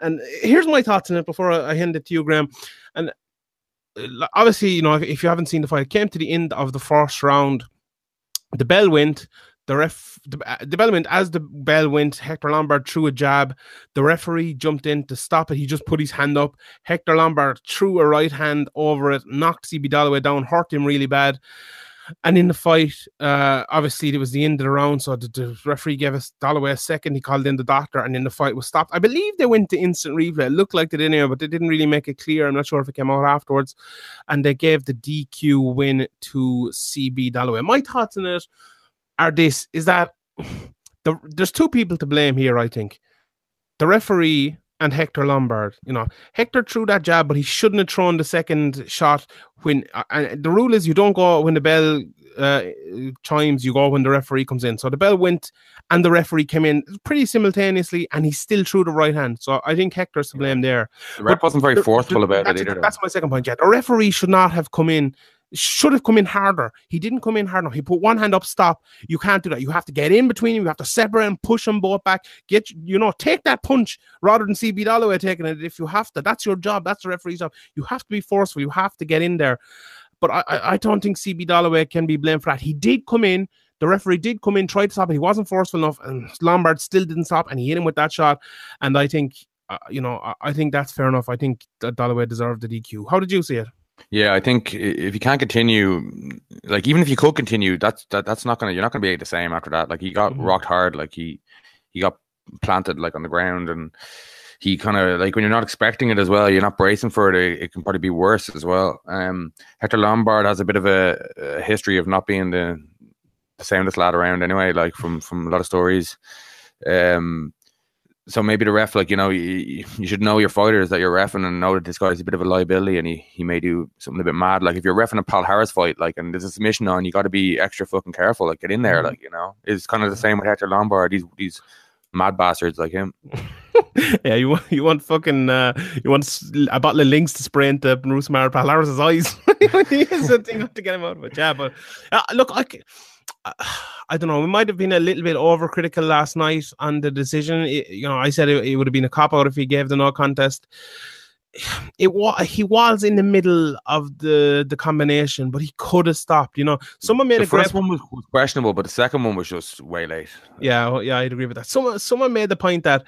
and here's my thoughts on it before I hand it to you, Graham. And uh, obviously, you know, if, if you haven't seen the fight, it came to the end of the first round. The bell went. The ref, the, uh, the bell went as the bell went. Hector Lombard threw a jab. The referee jumped in to stop it. He just put his hand up. Hector Lombard threw a right hand over it, knocked CB Dollaway down, hurt him really bad. And in the fight, uh, obviously it was the end of the round, so the, the referee gave us Dollaway a second. He called in the doctor, and then the fight was stopped. I believe they went to instant replay. It looked like they did anyway, but they didn't really make it clear. I'm not sure if it came out afterwards. And they gave the DQ win to CB Dollaway. My thoughts on it are this: is that [SIGHS] the, there's two people to blame here. I think the referee and Hector Lombard. You know, Hector threw that jab, but he shouldn't have thrown the second shot when. Uh, and the rule is you don't go when the bell uh, chimes, you go when the referee comes in. So the bell went and the referee came in pretty simultaneously, and he still threw the right hand. So I think Hector's to blame there. The ref wasn't very forceful about that's, it either. That's my second point. Yeah, the referee should not have come in should have come in harder. He didn't come in hard enough. He put one hand up, stop. You can't do that. You have to get in between him. You have to separate and push them both back. Get you know, take that punch rather than CB Dollaway taking it. If you have to, that's your job. That's the referee's job. You have to be forceful. You have to get in there. But I, I don't think CB Dollaway can be blamed for that. He did come in. The referee did come in, tried to stop it. He wasn't forceful enough, and Lombard still didn't stop, and he hit him with that shot. And I think, uh, you know, I, I think that's fair enough. I think that Dollaway deserved the DQ. How did you see it? Yeah, I think if you can't continue, like even if you could continue, that's that, that's not gonna you're not gonna be the same after that. Like he got mm-hmm. rocked hard, like he he got planted like on the ground, and he kind of like when you're not expecting it as well, you're not bracing for it. It, it can probably be worse as well. Um, Hector Lombard has a bit of a, a history of not being the the soundest lad around anyway. Like from from a lot of stories. Um, so maybe the ref, like you know, you, you should know your fighters that you're refing and know that this guy's a bit of a liability and he, he may do something a bit mad. Like if you're refing a Paul Harris fight, like and there's a submission on, you got to be extra fucking careful. Like get in there, mm-hmm. like you know, it's kind of the same with Hector Lombard. These these mad bastards like him. [LAUGHS] yeah, you want you want fucking uh, you want a bottle of links to spray into Bruce Mar Paul Harris's eyes. [LAUGHS] he is thing to get him out of it. Yeah, but uh, look, I. [SIGHS] I don't know. We might have been a little bit overcritical last night on the decision. It, you know, I said it, it would have been a cop out if he gave the no contest. [SIGHS] It was he was in the middle of the the combination, but he could have stopped. You know, someone made the a first great one was, was questionable, but the second one was just way late. Yeah, yeah, I'd agree with that. Someone someone made the point that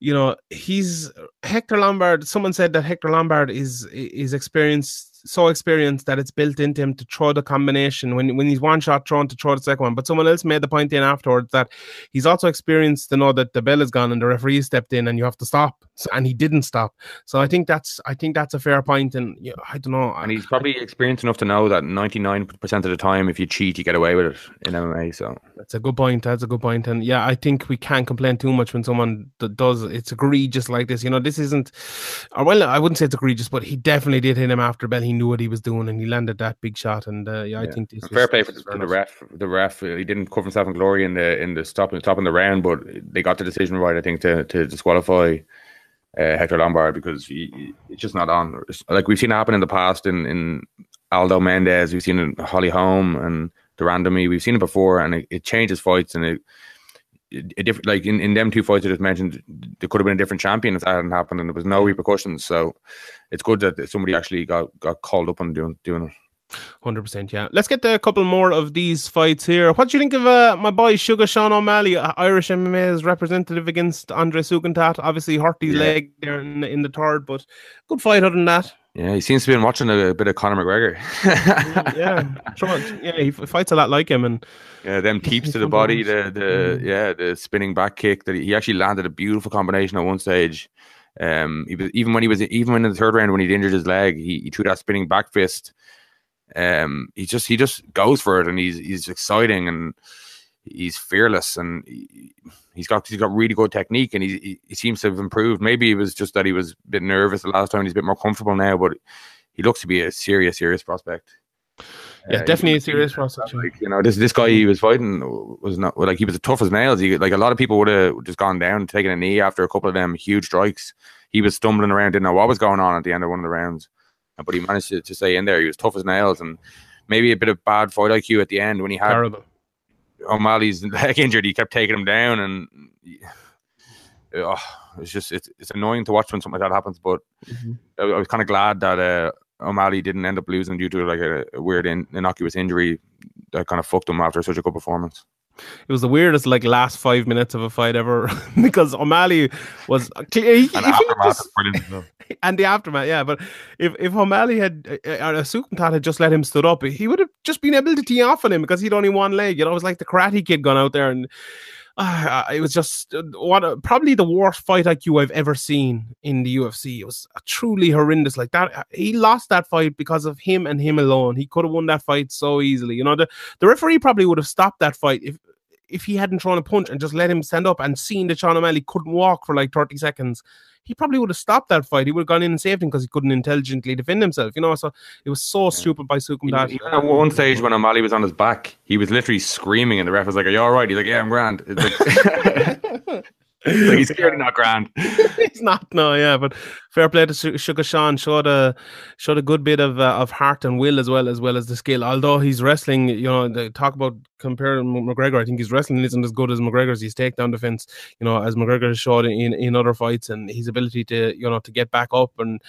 you know he's Hector Lombard. Someone said that Hector Lombard is is experienced so experienced that it's built into him to throw the combination when when he's one shot thrown to throw the second one. But someone else made the point in afterwards that he's also experienced to know that the bell is gone and the referee stepped in and you have to stop. So, and he didn't stop. So I think that's I think that's a fair point. And you know, I don't know. And he's probably experienced enough to know that ninety nine percent of the time, if you cheat, you get away with it in MMA. So that's a good point. That's a good point. And yeah, I think we can't complain too much when someone does it's egregious like this. You know, this isn't. Uh, well, I wouldn't say it's egregious, but he definitely did hit him after bell. He knew what he was doing, and he landed that big shot. And uh, yeah, I think this fair play for the, the ref. The ref he didn't cover himself in glory in the in the stop in the top in the round, but they got the decision right. I think to to disqualify. Uh, Hector Lombard because he, it's just not on. Like we've seen it happen in the past in, in Aldo Mendez, we've seen it Holly Holm and de Randamie. We've seen it before, and it, it changes fights and it a different like in, in them two fights I just mentioned, there could have been a different champion if that hadn't happened, and there was no repercussions. So it's good that somebody actually got got called up on doing doing it. Hundred percent, yeah. Let's get a couple more of these fights here. What do you think of uh, my boy Sugar Sean O'Malley, Irish MMA's representative against Andre Soukhamthath? Obviously hurt his yeah. leg there in, in the third, but good fight other than that. Yeah, he seems to be watching a, a bit of Conor McGregor. yeah, yeah, he fights a lot like him, and yeah, them keeps to the body, the the mm. yeah, the spinning back kick that he, he actually landed a beautiful combination at one stage. Um, he was, even when he was even when in the third round when he'd injured his leg, he, he threw that spinning back fist. Um, he just he just goes for it, and he's he's exciting and he's fearless, and he, He's got he's got really good technique, and he, he, he seems to have improved. Maybe it was just that he was a bit nervous the last time. He's a bit more comfortable now, but he looks to be a serious, serious prospect. Yeah, uh, definitely a serious prospect. Like, you know, this this guy he was fighting was not like he was tough as nails. He like a lot of people would have just gone down, taken a knee after a couple of them huge strikes. He was stumbling around, didn't know what was going on at the end of one of the rounds, but he managed to, to stay in there. He was tough as nails, and maybe a bit of bad fight IQ at the end when he had Terrible. O'Malley's [LAUGHS] leg injured, he kept taking him down, and oh, it's just it's, it's annoying to watch when something like that happens. But mm-hmm. I, I, was kind of glad that uh, O'Malley didn't end up losing due to like a, a weird in, innocuous injury that kind of fucked him after such a good performance. it was the weirdest like last five minutes of a fight ever [LAUGHS] because O'Malley was he, And aftermath. Well. [LAUGHS] and the aftermath, yeah. But if if O'Malley had uh, uh, Soukhamthath had just let him stood up, he would have just been able to tee off on him because he'd only one leg. You know, it was like the Karate Kid gone out there, and [SIGHS] uh, it was just uh, what a, probably the worst fight IQ I've ever seen in the UFC. It was truly horrendous. Like that, he lost that fight because of him and him alone. He could have won that fight so easily. You know, the the referee probably would have stopped that fight if if he hadn't thrown a punch and just let him stand up and seen that Sean O'Malley couldn't walk for like 30 seconds, he probably would have stopped that fight. He would have gone in and saved him because he couldn't intelligently defend himself, you know. So it was so stupid by Soukhamthath. At one stage when O'Malley was on his back, he was literally screaming, and the ref was like, Are you all right? He's like, Yeah, I'm grand. It's like, it's [LAUGHS] [LAUGHS] like he's clearly not grand. He's not, no, yeah. But fair play to Su- Sugar Sean. Showed a showed a good bit of uh, of heart and will as well as well as the skill. Although he's wrestling, you know, they talk about comparing McGregor. I think his wrestling isn't as good as McGregor's. His takedown defense, you know, as McGregor has showed in in other fights, and his ability to you know to get back up and.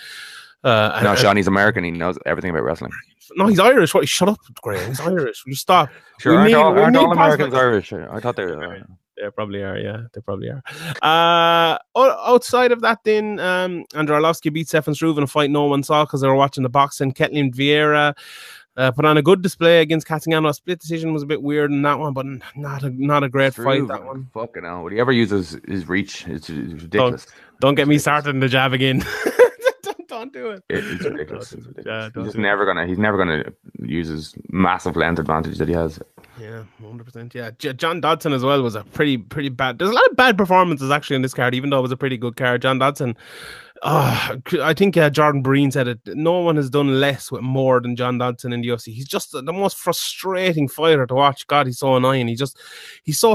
Uh, No, and- Sean, he's American. He knows everything about wrestling. no, he's Irish. What? Shut up, Graham. He's Irish. Will you stop? Sure, We aren't, need- all, aren't all Americans Irish? I thought they were. They probably are, yeah. They probably are. Uh, outside of that, then um, Andrei beat Stefan Struve in a fight no one saw because they were watching the boxing. Ketlen Vieira uh, put on a good display against Cat Zingano. A split decision was a bit weird in that one, but not a not a great fight. That one. Fucking hell. Would he ever use his, his reach? It's, it's ridiculous. Don't get me started in the jab again. [LAUGHS] don't, don't it. It- [LAUGHS] it's ridiculous. It's ridiculous. don't he's just do it. never gonna. He's never gonna use his massive length advantage that he has. Yeah, hundred percent. Yeah, J- John Dodson as well was a pretty pretty bad. There's a lot of bad performances actually in this card, even though it was a pretty good card. John Dodson. Uh, I think uh, Jordan Breen said it. No one has done less with more than John Dodson in the UFC. He's just the most frustrating fighter to watch. God, he's so annoying. He just he's so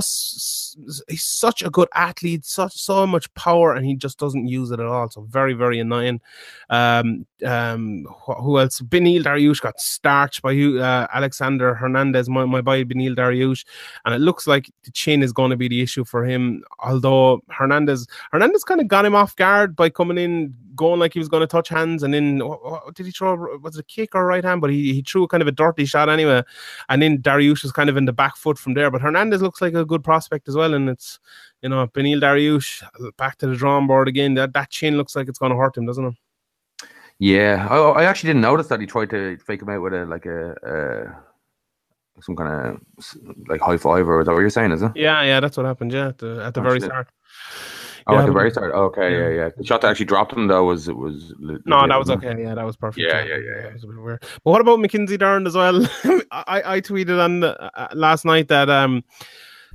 he's such a good athlete, such so much power, and he just doesn't use it at all. So very very annoying. Um, um, who else? Beneil Dariush got starched by who? Uh, Alexander Hernandez, my, my boy Beneil Dariush, and it looks like the chin is going to be the issue for him. Although Hernandez, Hernandez kind of got him off guard by coming in, going like he was going to touch hands, and then what, what, did he throw? Was it a kick or a right hand? But he, he threw kind of a dirty shot anyway, and then Dariush was kind of in the back foot from there. But Hernandez looks like a good prospect as well, and it's you know Beneil Dariush back to the drawing board again. That that chin looks like it's going to hurt him, doesn't it? Yeah, I, I actually didn't notice that he tried to fake him out with a like a. Uh, some kind of like high five, or is that what you're saying? Is it? Yeah, yeah, that's what happened. Yeah, at the, at the very start. Oh, Yeah, at the very start. Okay, yeah. yeah, yeah. The shot that actually dropped him though was it was. No, that was okay. Yeah, that was perfect. Yeah, yeah, yeah, That was a bit weird. But what about Mackenzie Dern as well? [LAUGHS] I, I tweeted on the, uh, last night that um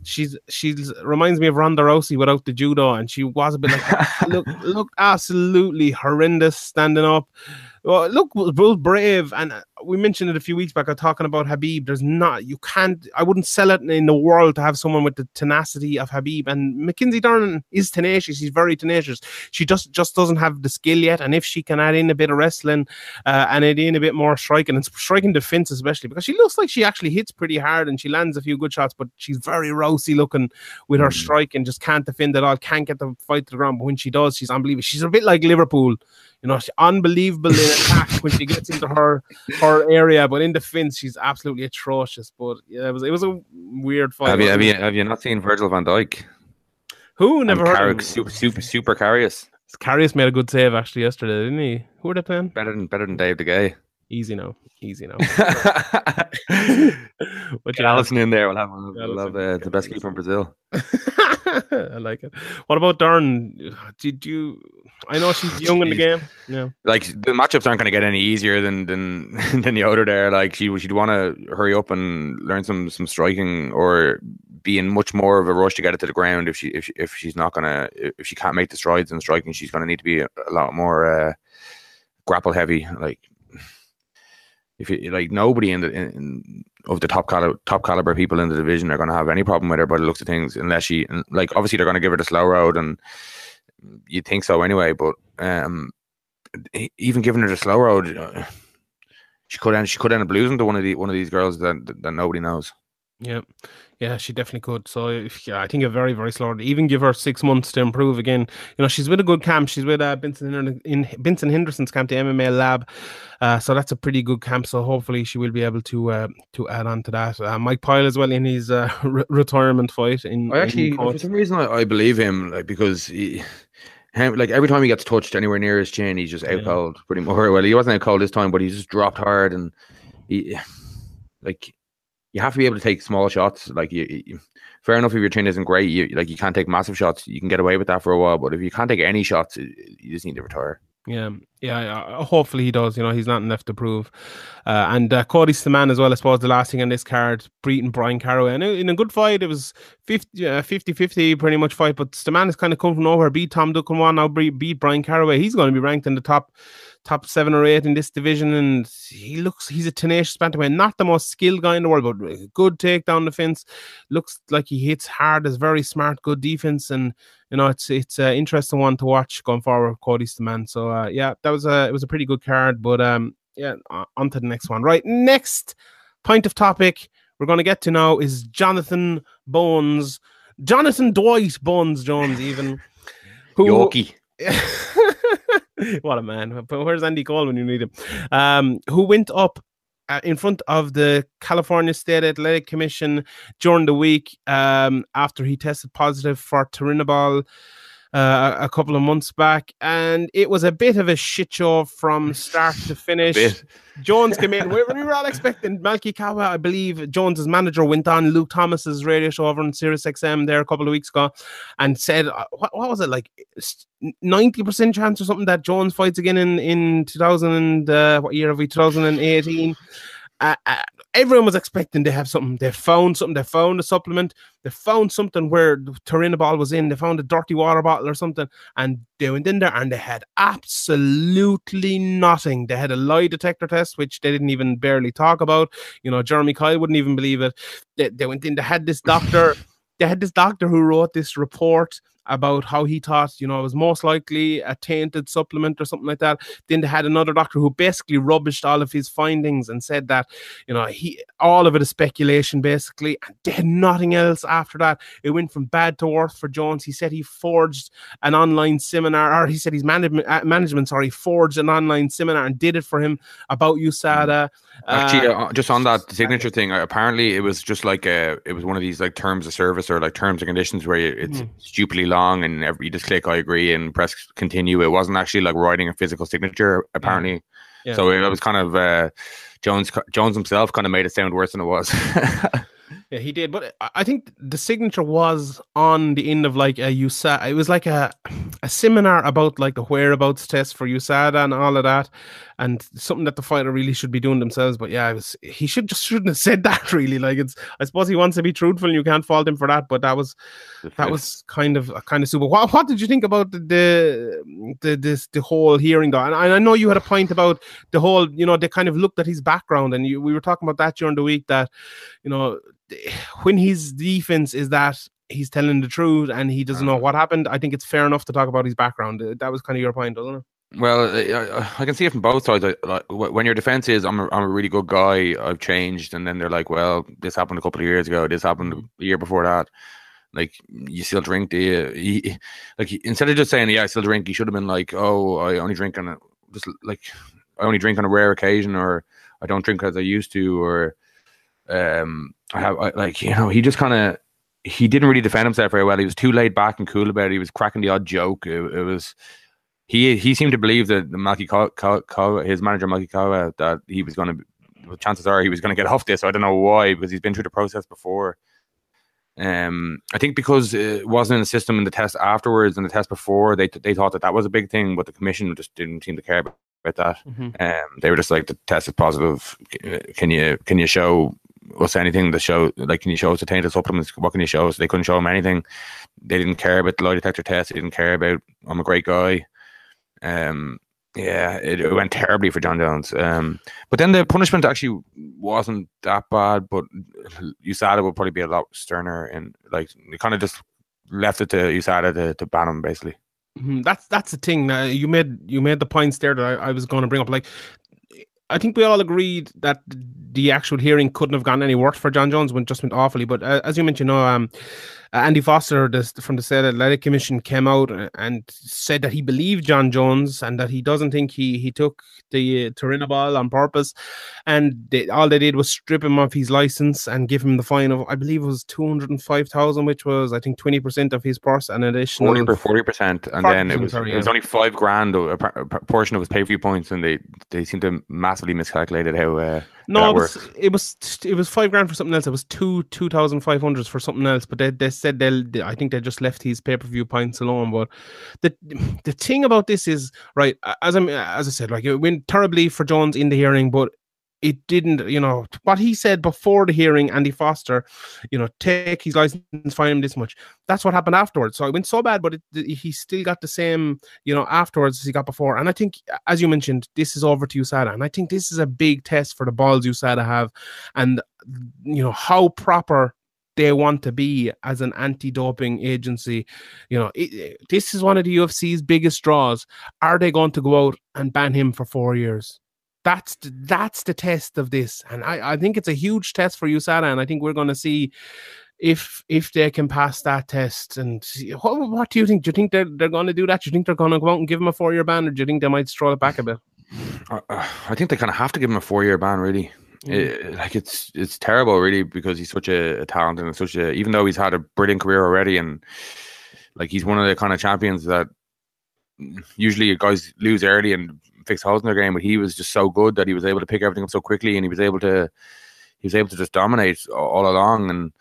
she's she's reminds me of Ronda Rousey without the judo, and she was a bit like [LAUGHS] look looked absolutely horrendous standing up. Well, look, was both brave, and uh, we mentioned it a few weeks back. uh, talking about Khabib. There's not you can't. I wouldn't sell it in the world to have someone with the tenacity of Khabib. And Mackenzie Dern is tenacious. She's very tenacious. She just just doesn't have the skill yet. And if she can add in a bit of wrestling uh, and add in a bit more striking and striking defense, especially because she looks like she actually hits pretty hard and she lands a few good shots, but she's very rousy looking with her Mm. strike and just can't defend at all. Can't get the fight to the ground. But when she does, she's unbelievable. She's a bit like Liverpool. You know, she's unbelievable in attack when she gets into her her area, but in defense, she's absolutely atrocious. But yeah, it was it was a weird fight. Have you have you have you not seen Virgil van Dijk? Who never And heard? Carrick, super super super Carius. Karius made a good save actually yesterday, didn't he? Who are they playing? Better than better than Dave the Gay. Easy now, easy now. [LAUGHS] [LAUGHS] What Alisson in there. We'll have, we'll have uh, the best keeper in Brazil. [LAUGHS] [LAUGHS] I like it. What about Dern? Did you? I know she's young in the game. Yeah, Like the matchups aren't going to get any easier than than [LAUGHS] than the other there. Like she she'd want to hurry up and learn some some striking or be in much more of a rush to get it to the ground. If she if she, if she's not gonna if she can't make the strides in striking, she's going to need to be a, a lot more uh, grapple heavy. Like if you like nobody in the in, in, of the top caliber top caliber people in the division are going to have any problem with her the looks of things, unless she like obviously they're going to give her the slow road and you think so anyway. But um, even giving her the slow road, uh, she could end she could end up losing to one of the one of these girls that that, nobody knows. Yeah, yeah, she definitely could. So yeah, I think a very very slow. Even give her six months to improve again. You know, she's with a good camp. She's with uh, Benson in Benson Henderson's camp, the MMA lab. Uh, so that's a pretty good camp. So hopefully she will be able to uh, to add on to that. Uh, Mike Pyle as well in his uh, [LAUGHS] re- retirement fight. In I actually in for some reason I, I, believe him, like because he. Like every time he gets touched anywhere near his chin, he's just out cold. Pretty [LAUGHS] more well, he wasn't out cold this time, but he just dropped hard and he, like you have to be able to take small shots. Like you, you, fair enough if your chin isn't great, you like you can't take massive shots. You can get away with that for a while, but if you can't take any shots, you just need to retire. Yeah, yeah. Hopefully he does. You know, he's nothing left to prove. Uh, and uh, Cody Stamann as well. I suppose the last thing on this card, beating Bryan Caraway. And in a good fight, it was 50, uh, 50 pretty much fight. But Stamann has kind of come from nowhere. Beat Tom Duquesnoy, now beat Bryan Caraway. He's going to be ranked in the top top seven or eight in this division, and he looks he's a tenacious bantamweight. Not the most skilled guy in the world, but good takedown defense. Looks like he hits hard. Is very smart, good defense, and you know it's it's an interesting one to watch going forward. Cody's the man. So uh, yeah, that was a it was a pretty good card. But um yeah, on to the next one. Right, next point of topic we're going to get to now is Jonathan Bones, Jonathan Dwight Bones Jones, even [LAUGHS] who. Yorkie. [LAUGHS] [LAUGHS] what a man. Where's Andy Cole when you need him? Um, who went up uh, in front of the California State Athletic Commission during the week um, after he tested positive for Turinabol uh, a couple of months back, and it was a bit of a shit show from start to [LAUGHS] finish. Jones came in. [LAUGHS] We, we were all expecting Malki Kawa, I believe. Jones's manager went on Luke Thomas's radio show over on Sirius XM there a couple of weeks ago, and said, uh, "What, what was it like? Ninety percent chance or something that Jones fights again in in 2000 and uh, what year are we? 2018." Uh, uh, everyone was expecting to have something. They found something. They found a supplement. They found something where the ball was in. They found a dirty water bottle or something, and they went in there and they had absolutely nothing. They had a lie detector test, which they didn't even barely talk about. You know, Jeremy Kyle wouldn't even believe it. They, they went in. They had this doctor. [LAUGHS] they had this doctor who wrote this report about how he thought, you know, it was most likely a tainted supplement or something like that. Then they had another doctor who basically rubbished all of his findings and said that, you know, he all of it is speculation basically. And they had nothing else after that. It went from bad to worse for Jones. He said he forged an online seminar, or he said his management uh, management, sorry, forged an online seminar and did it for him about USADA. Actually, uh, uh, just on that [LAUGHS] signature thing, apparently it was just like a, it was one of these like terms of service or like terms and conditions where it's mm. stupidly long and every, you just click I agree and press continue. It wasn't actually like writing a physical signature apparently. Yeah. So it was kind of uh, Jones Jones himself kind of made it sound worse than it was. [LAUGHS] Yeah, he did. But I think the signature was on the end of like a USADA. It was like a a seminar about like the whereabouts test for USADA and all of that, and something that the fighter really should be doing themselves. But yeah, it was he should just shouldn't have said [LAUGHS] that. Really, like it's. I suppose he wants to be truthful, and you can't fault him for that. But that was that was kind of kind of super. What, what did you think about the the, the this the whole hearing though? And I know you had a point about the whole. You know, they kind of looked at his background, and you, we were talking about that during the week that you know [SIGHS] when his defense is that he's telling the truth and he doesn't know uh-huh. what happened, I think it's fair enough to talk about his background. Uh, that was kind of your point, wasn't it? Well, I, I, can see it from both sides. like, when your defense is, I'm a, I'm a really good guy, I've changed, and then they're like, well, this happened a couple of years ago, this happened mm-hmm. a year before that. Like, you still drink, do you? He, like, instead of just saying, yeah, I still drink, he should have been like, oh, I only drink on a, just like, I only drink on a rare occasion, or I don't drink as I used to, or um, I have I, like you know he just kind of he didn't really defend himself very well. He was too laid back and cool about it. He was cracking the odd joke. It, it was he he seemed to believe that Malki Kawa, his manager Malki Kawa, that he was going to. chances are he was going to get [LAUGHS] off this. I don't know why because he's been through the process before. Um, I think because it wasn't in the system in the test afterwards and the test before, they they thought that that was a big thing, but the commission just didn't seem to care about, that. Mm-hmm. Um, they were just like the test is positive. Can you can you show us anything to show like can you show us the tainted supplements what can you show us? They couldn't show him anything. They didn't care about the lie detector test. They didn't care about I'm a great guy. Um yeah it, it went terribly for john Jones. Um but then the punishment actually wasn't that bad but USADA would probably be a lot sterner and like they kind of just left it to USADA to, to ban him basically. Mm-hmm. that's that's the thing. Uh, you made you made the points there that I, I was going to bring up. Like I think we all agreed that the actual hearing couldn't have gone any worse for John Jones when just went awfully. But uh, as you mentioned, know, um, Andy Foster this, from the State Athletic Commission came out and said that he believed John Jones and that he doesn't think he he took the uh, ball on purpose, and they, all they did was strip him of his license and give him the fine of I believe it was two hundred and five thousand, which was I think twenty percent of his purse and additional forty percent, and then it was sorry, it was yeah. only five grand a, a portion of his pay view points, and they they seem to massively miscalculated how. Uh, no, it was, it was it was five grand for something else. It was two two thousand five hundreds for something else. But they, they said they'll. They, I think they just left his pay per view points alone. But the the thing about this is right as I as I said, like it went terribly for Jones in the hearing, but it didn't, you know, what he said before the hearing, Andy Foster, you know, take his license, fine him this much. That's what happened afterwards. So it went so bad, but it, he still got the same, you know, afterwards as he got before. And I think, as you mentioned, this is over to USADA. And I think this is a big test for the balls USADA have and, you know, how proper they want to be as an anti-doping agency. You know, it, this is one of the UFC's biggest draws. Are they going to go out and ban him for four years? that's the, that's the test of this, and I, I think it's a huge test for USADA, and I think we're going to see if if they can pass that test. And what, what do you think? Do you think they're they're going to do that? Do you think they're going to go out and give him a four year ban, or do you think they might stroll it back a bit? Uh, I think they kind of have to give him a four year ban, really. Mm. It, like it's it's terrible, really, because he's such a, a talent and such a even though he's had a brilliant career already, and like he's one of the kind of champions that usually guys lose early and fix holes in their game, but he was just so good that he was able to pick everything up so quickly, and he was able to he was able to just dominate all along. And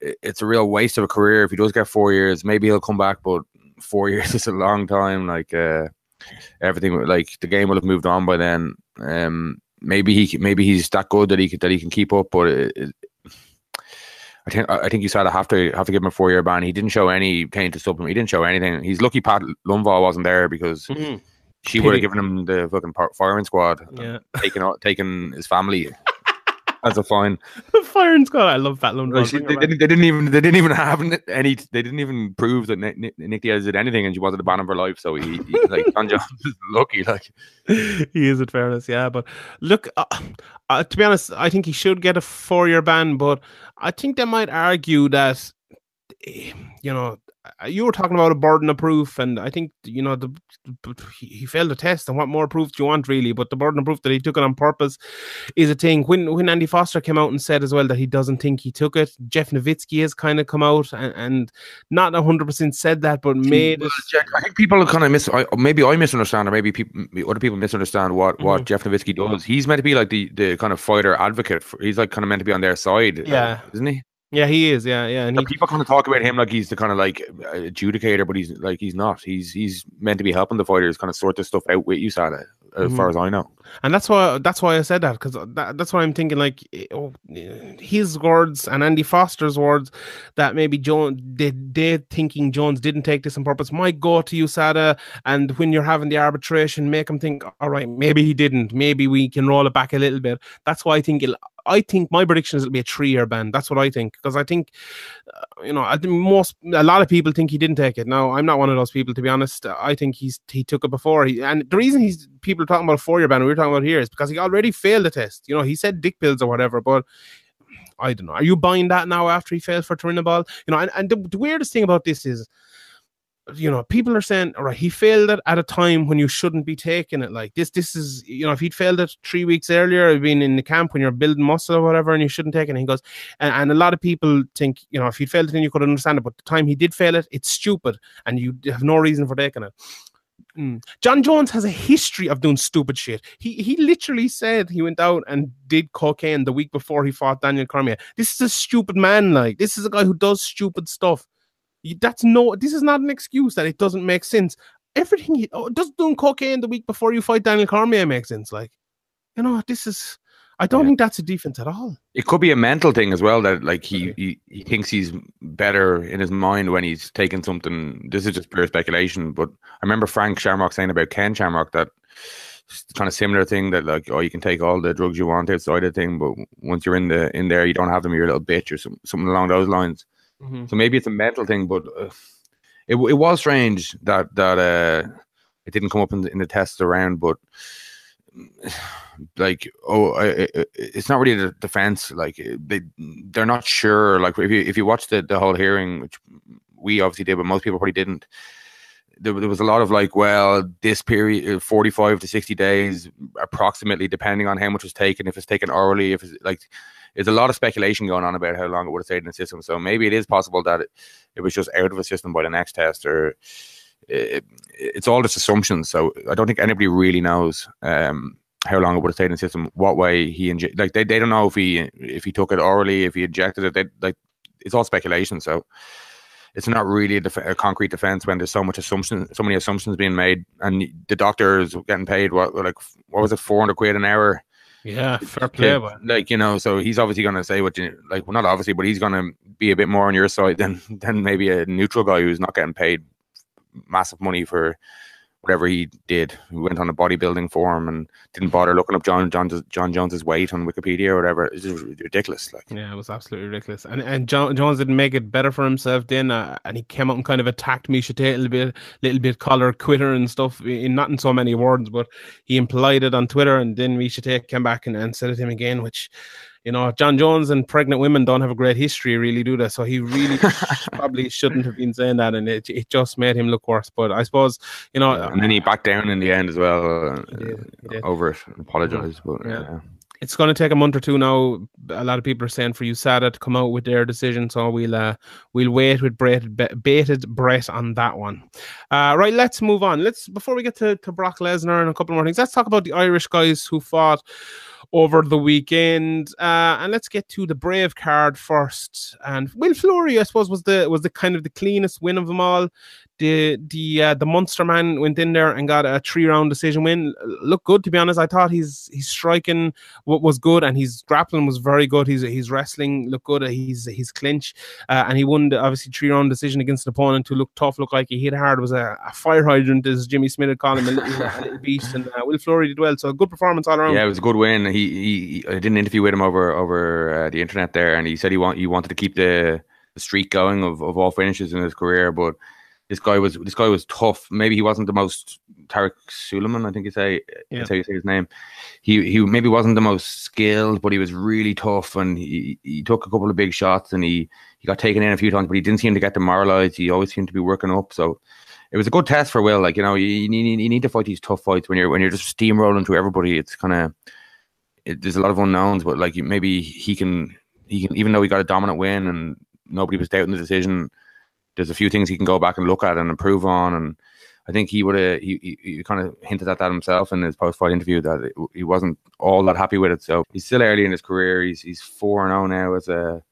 it's a real waste of a career if he does get four years. Maybe he'll come back, but four [LAUGHS] years is a long time. Like uh, everything, like the game will have moved on by then. Um, maybe he maybe he's that good that he can, that he can keep up, but it, it, I think I think you said I have to have to give him a four year ban. He didn't show any pain to supplement. He didn't show anything. He's lucky Pat Lundvall wasn't there because mm-hmm. She would have given him the fucking firing squad. Yeah, taking taking his family [LAUGHS] as a fine. [LAUGHS] The firing squad. I love Lundgren. She, they, didn't, they, didn't, even they didn't even have any. They didn't even prove that Nick, Nick, Nick Diaz did anything, and she wanted the ban of her life. So he, he [LAUGHS] like Jon Jones [LAUGHS] is lucky. Like he is, in fairness, yeah. But look, uh, uh, to be honest, I think he should get a four year ban. But I think they might argue that eh, you know you were talking about a burden of proof, and I think you know the he failed the test. And what more proof do you want, really? But the burden of proof that he took it on purpose is a thing. When when Andy Foster came out and said as well that he doesn't think he took it, Jeff Novitzky has kind of come out and, and not hundred percent said that, but made. Well, Jack, I think people kind of miss. I, maybe I misunderstand, or maybe people, other people misunderstand what mm-hmm. what Jeff Novitzky does. He's meant to be like the the kind of fighter advocate. For, he's like kind of meant to be on their side. Yeah, uh, isn't he? Yeah, he is. Yeah, yeah. And he, people kind of talk about him like he's the kind of like adjudicator, but he's like he's not. He's he's meant to be helping the fighters kind of sort this stuff out with USADA, as mm-hmm. far as I know. And that's why that's why I said that because that, that's what I'm thinking. Like oh, his words and Andy Foster's words that maybe Jones they they thinking Jones didn't take this on purpose might go to USADA, and when you're having the arbitration, make them think, all right, maybe he didn't. Maybe we can roll it back a little bit. That's why I think it'll I think my prediction is it'll be a three year ban. That's what I think because I think, uh, you know, I think most a lot of people think he didn't take it. Now I'm not one of those people to be honest. I think he's he took it before. He, and the reason he's people are talking about a four year ban, we were talking about here, is because he already failed the test. You know, he said dick pills or whatever, but. I don't know. Are you buying that now after he failed for Turinabol? You know, and, and the, the weirdest thing about this is you know, people are saying, all right, he failed it at a time when you shouldn't be taking it. Like this, this is, you know, if he'd failed it three weeks earlier, been in the camp when you're building muscle or whatever, and you shouldn't take it. And he goes, and, and a lot of people think, you know, if he'd failed it, then you could understand it. But the time he did fail it, it's stupid, and you have no reason for taking it. Mm. Jon Jones has a history of doing stupid shit. He he literally said he went out and did cocaine the week before he fought Daniel Cormier. This is a stupid man. Like this is a guy who does stupid stuff. That's no. This is not an excuse that it doesn't make sense. Everything he oh, does doing cocaine the week before you fight Daniel Cormier makes sense. Like, you know, this is. I don't yeah. think that's a defense at all. It could be a mental thing as well that like he, he he thinks he's better in his mind when he's taking something. This is just pure speculation, but I remember Frank Shamrock saying about Ken Shamrock that kind of similar thing that like oh you can take all the drugs you want outside the thing, but once you're in the in there you don't have them, you're a little bitch or some, something along those lines. Mm-hmm. So maybe it's a mental thing, but uh, it it was strange that that uh, it didn't come up in the, in the tests around. But [SIGHS] like oh I, it's not really the defense like they they're not sure like if you if you watch the the whole hearing which we obviously did but most people probably didn't there, there was a lot of like well this period uh, 45 to 60 days approximately depending on how much was taken if it's taken orally if it's like there's a lot of speculation going on about how long it would have stayed in the system. So maybe it is possible that it, it was just out of the system by the next test or it, it's all just assumptions. So I don't think anybody really knows um, how long it would have stayed in the system, what way he inject. Like they, they don't know if he if he took it orally, if he injected it. They, like it's all speculation. So it's not really a, def- a concrete defense when there's so much assumption, so many assumptions being made, and the doctor is getting paid what like what was it, four hundred quid an hour. Yeah, fair play. to- like you know, so he's obviously going to say what you like. Well, not obviously, but he's going to be a bit more on your side than [LAUGHS] than maybe a neutral guy who's not getting paid massive money for whatever he did. He went on a bodybuilding forum and didn't bother looking up John John John Jones's weight on Wikipedia or whatever. It's just ridiculous. Like Yeah, it was absolutely ridiculous. And and John, Jones didn't make it better for himself then, uh, and he came out and kind of attacked Miesha Tate a little bit, little bit, her quitter and stuff. In not in so many words, but he implied it on Twitter, and then Miesha Tate came back and, and said it to him again, which. You know, John Jones and pregnant women don't have a great history, really, do they? So he really [LAUGHS] probably shouldn't have been saying that, and it, it just made him look worse. But I suppose, you know, and then he backed down in the end as well uh, He did, he did. over it and apologized. But Yeah. yeah. it's going to take a month or two now. A lot of people are saying for USADA to come out with their decision, so we'll uh, we'll wait with bated, bated breath on that one. Uh, right, let's move on. Let's before we get to, to Brock Lesnar and a couple more things. Let's talk about the Irish guys who fought over the weekend, uh, and let's get to the Brave card first. And Will Fleury, I suppose, was the was the kind of the cleanest win of them all. The the uh, the Munster man went in there and got a three round decision win. Looked good to be honest. I thought he's he's striking what was good and his grappling was very good. His his wrestling looked good. He's his clinch uh, and he won the obviously three round decision against an opponent who looked tough, looked like he hit hard. Was a, a fire hydrant, as Jimmy Smith had called him, a little, a little [LAUGHS] beast. And uh, Will Fleury did well. So a good performance all around. Yeah, it was a good win. He, he, he I did an interview with him over over uh, the internet there, and he said he want he wanted to keep the, the streak going of, of all finishes in his career. But this guy was this guy was tough. Maybe he wasn't the most Tarek Suleiman, I think you say Yeah. that's how you say his name. He he maybe wasn't the most skilled, but he was really tough, and he, he took a couple of big shots, and he he got taken in a few times, but he didn't seem to get demoralized. He always seemed to be working up. So it was a good test for Will. Like you know, you, you need you need to fight these tough fights when you're when you're just steamrolling through everybody. It's kind of it, there's a lot of unknowns, but like maybe he can he can even though he got a dominant win and nobody was doubting the decision. There's a few things he can go back and look at and improve on, and I think he would have he, he, he kind of hinted at that himself in his post fight interview that it, he wasn't all that happy with it. So he's still early in his career. He's he's four and zero now as a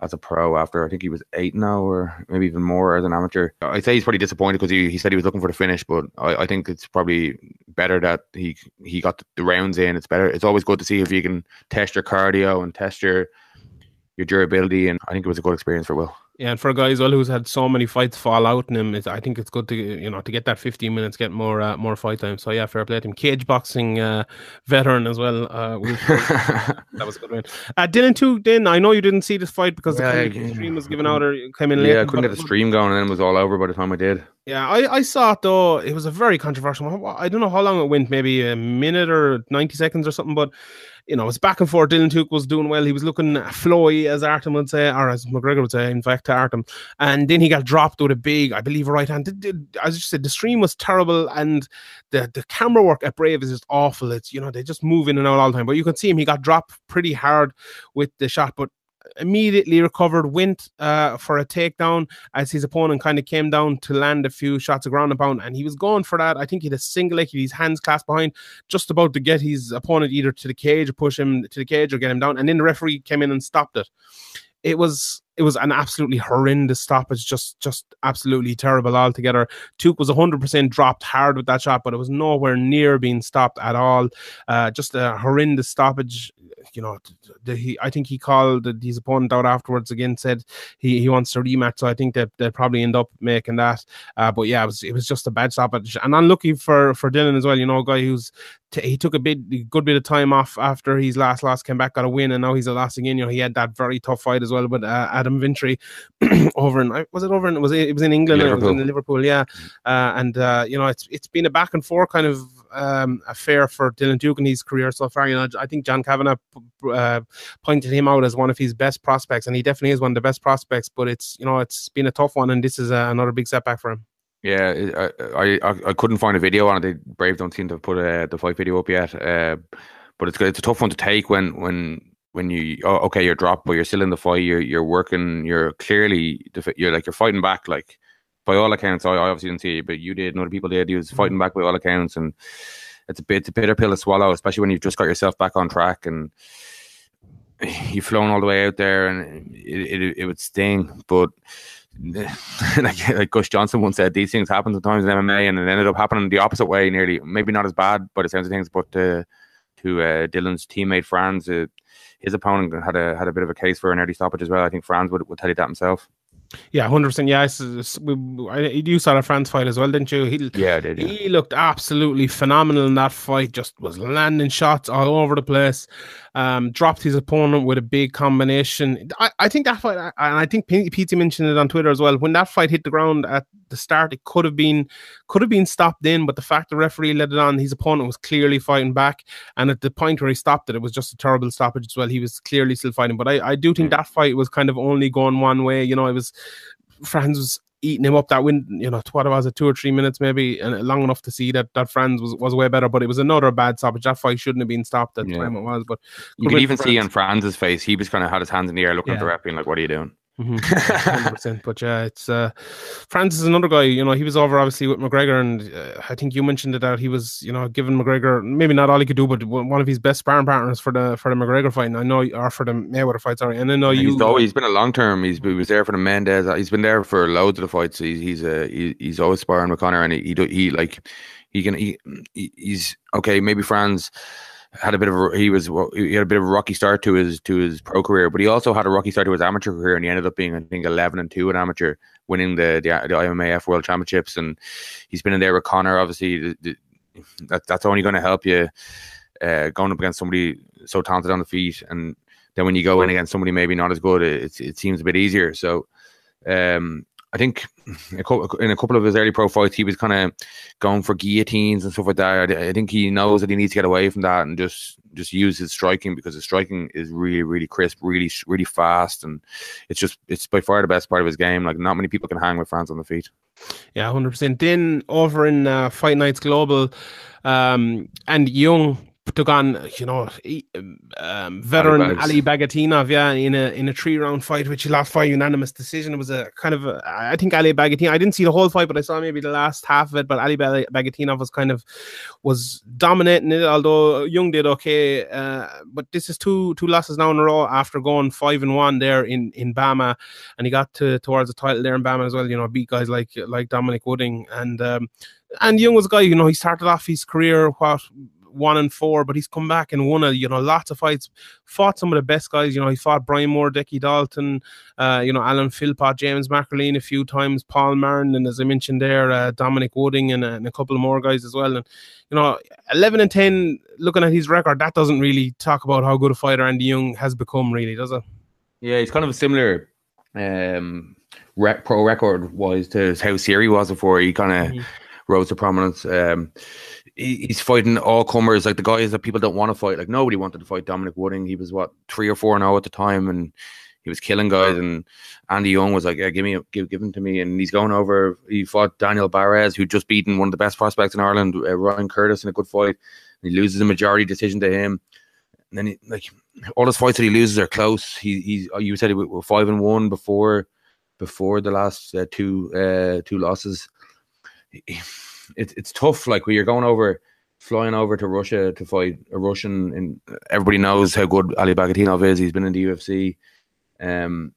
as a pro after I think he was eight now oh or maybe even more as an amateur. I'd say he's pretty disappointed because he, he said he was looking for the finish, but I, I think it's probably better that he he got the rounds in. It's better. It's always good to see if you can test your cardio and test your your durability, and I think it was a good experience for Will. Yeah, and for a guy as well who's had so many fights fall out in him, it's, I think it's good to you know to get that 15 minutes, get more uh, more fight time. So yeah, fair play to him. Cage boxing uh, veteran as well. Uh, Will [LAUGHS] that was a good win. Uh, Dylan Tuke. Then I know you didn't see this fight because Yeah, the I- stream was given out or came in late. yeah, I couldn't get the stream going, and then it was all over by the time I did. Yeah, I, I saw it though. It was a very controversial one. I don't know how long it went, maybe a minute or 90 seconds or something, but you know, it's back and forth. Dylan Tuke was doing well. He was looking flowy, as Artem would say, or as McGregor would say, in fact, to Artem. And then he got dropped with a big, I believe, right hand. As you said, the stream was terrible and the, the camera work at Brave is just awful. It's, you know, they just move in and out all the time. But you can see him, he got dropped pretty hard with the shot, but immediately recovered, went uh, for a takedown as his opponent kind of came down to land a few shots of ground and pound, and he was going for that. I think he had a single leg, his hands clasped behind, just about to get his opponent either to the cage or push him to the cage or get him down. And then the referee came in and stopped it. It was it was an absolutely horrendous stoppage, just just absolutely terrible altogether. Tuke was 100% dropped hard with that shot, but it was nowhere near being stopped at all. Uh, just a horrendous stoppage. You know, the, he, I think he called his opponent out afterwards again, said he, he wants to rematch. So I think that they'll probably end up making that. Uh, but yeah, it was it was just a bad stoppage, and unlucky for for Dylan as well. You know, a guy who's he took a bit good bit of time off after his last loss, came back, got a win, and now he's a loss again. You know, he had that very tough fight as well with uh, Adam Vintry [CLEARS THROAT] over in was it over in was it, it was in England, it was in Liverpool. Liverpool, yeah. Uh, and uh, you know, it's it's been a back and forth kind of um, affair for Dylan Tuke in his career so far. You know, I think John Kavanagh uh, pointed him out as one of his best prospects, and he definitely is one of the best prospects. But it's you know it's been a tough one, and this is uh, another big setback for him. Yeah, I, I I couldn't find a video on it. Brave don't seem to have put uh, the fight video up yet. Uh, but it's it's a tough one to take when when when you oh, okay you're dropped but you're still in the fight. You're you're working you're clearly you're like you're fighting back like by all accounts. I, I obviously didn't see it but you did. And other people did. He was fighting back by all accounts and it's a bit it's a bitter pill to swallow especially when you've just got yourself back on track and [SIGHS] you've flown all the way out there and it, it, it would sting. But [LAUGHS] like, like Gus Johnson once said, these things happen sometimes in MMA, and it ended up happening the opposite way. Nearly, maybe not as bad, but it sounds of things. But uh, to uh, Dylan's teammate Frans. Uh, his opponent had a had a bit of a case for an early stoppage as well. I think Frans would, would tell you that himself. Yeah, hundred percent. Yeah, we, you saw the Frans fight as well, didn't you? He, yeah, I did. Yeah. He looked absolutely phenomenal in that fight. Just was landing shots all over the place. Um, dropped his opponent with a big combination. I, I think that fight, and I think Pete mentioned it on Twitter as well. When that fight hit the ground at the start, it could have been could have been stopped in, but the fact the referee let it on, his opponent was clearly fighting back. And at the point where he stopped it, it was just a terrible stoppage as well. He was clearly still fighting. But I, I do think that fight was kind of only going one way. You know, it was Frans was eating him up that win, you know, what was it, two or three minutes maybe, and long enough to see that that Frans was, was way better. But it was another bad stoppage. That fight shouldn't have been stopped at the yeah. time it was. But you could even see on Frans's face, he was kind of had his hands in the air looking yeah. at the ref, being like, "What are you doing?" Mm-hmm. but yeah, it's uh, Francis is another guy. You know, he was over obviously with McGregor, and uh, I think you mentioned it out. He was, you know, giving McGregor maybe not all he could do, but one of his best sparring partners for the for the McGregor fight. And I know, or for the Mayweather fight. Sorry, and I know you. He's always he's been a long term. He's he was there for the Mendes. He's been there for loads of the fights. He's he's a he, he's always sparring with Conor, and he he, he like he can he, he's okay. Maybe Frans had a bit of a, he was he had a bit of a rocky start to his to his pro career, but he also had a rocky start to his amateur career, and he ended up being I think eleven and two in amateur, winning the the, the IMMAF World Championships, and he's been in there with Conor. Obviously, the, the, that that's only going to help you uh, going up against somebody so talented on the feet, and then when you go in against somebody maybe not as good, it it seems a bit easier. So. Um, I think in a couple of his early pro fights, he was kind of going for guillotines and stuff like that. I, think he knows that he needs to get away from that and just just use his striking because his striking is really really crisp, really really fast, and it's just it's by far the best part of his game. Like not many people can hang with Frans on the feet. Yeah, hundred percent. Then over in uh, Fight Nights Global, um, and Young took on you know um, veteran Ali, Ali Bagautinov, yeah, in a in a three round fight, which he lost by unanimous decision. It was a kind of a, I think Ali Bagautinov. I didn't see the whole fight, but I saw maybe the last half of it. But Ali Bagautinov was kind of was dominating it, although Young did okay. Uh, but this is two two losses now in a row after going five and one there in in BAMMA, and he got to towards the title there in BAMMA as well. You know, beat guys like like Dominic Wooding and. Um, and Young was a guy, you know, he started off his career what one and four, but he's come back and won a you know lots of fights. Fought some of the best guys. You know, he fought Brian Moore, Dickie Dalton, uh, you know Alan Philpott, James McErlean a few times, Paul Martin, and as I mentioned there, uh, Dominic Wooding and, uh, and, a couple of more guys as well. And you know, eleven and ten. Looking at his record, that doesn't really talk about how good a fighter Andy Young has become, really, does it? Yeah, he's kind of a similar. Um, rec- pro record wise to how Siri was before he kind of mm-hmm. rose to prominence. Um, he's fighting all comers, like the guys that people don't want to fight. Like nobody wanted to fight Dominic Wooding. He was what three or four now at the time, and he was killing guys. And Andy Young was like, "Yeah, give me, give, give him to me." And he's going over. He fought Daniel Barez, who just beaten one of the best prospects in Ireland, uh, Ryan Curtis, in a good fight. And he loses a majority decision to him. And then, he, like all his fights that he loses are close. He, he's you said he was five and one before, before the last uh, two uh, two losses. He, it's it's tough. Like when you're going over, flying over to Russia to fight a Russian, and everybody knows how good Ali Bagautinov is. He's been in the UFC. Um,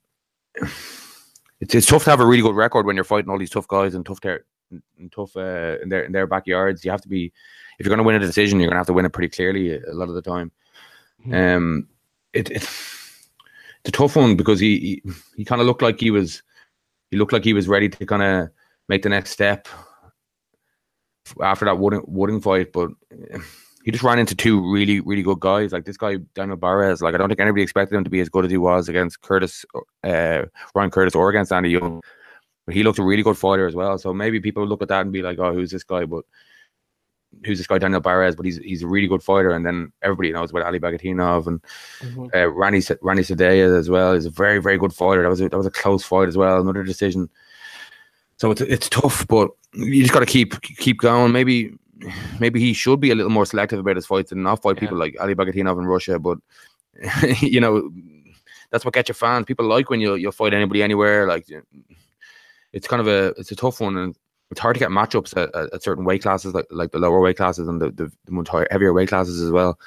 it's it's tough to have a really good record when you're fighting all these tough guys and tough ter- and tough uh, in their in their backyards. You have to be if you're going to win a decision, you're going to have to win it pretty clearly a, a lot of the time. Mm-hmm. Um, it, it it's a tough one because he he, he kind of looked like he was he looked like he was ready to kind of make the next step after that wooden wooden fight, but he just ran into two really, really good guys. Like this guy, Daniel Barez. Like I don't think anybody expected him to be as good as he was against Curtis, uh, Ryan Curtis, or against Andy Young. But he looked a really good fighter as well. So maybe people look at that and be like, "Oh, who's this guy?" But who's this guy Daniel Barez, but he's he's a really good fighter. And then everybody knows about Ali Bagautinov and Mm-hmm. uh, Rani Rani Saadeh as well. Is a very very good fighter. That was a, that was a close fight as well. Another decision. So it's it's tough, but you just got to keep keep going. Maybe maybe he should be a little more selective about his fights and not fight Yeah. people like Ali Bagautinov in Russia. But [LAUGHS] you know, that's what gets your fans. People like when you you fight anybody anywhere. Like it's kind of a it's a tough one, and it's hard to get matchups at, at, at certain weight classes, like like the lower weight classes and the the, the much higher, heavier weight classes as well.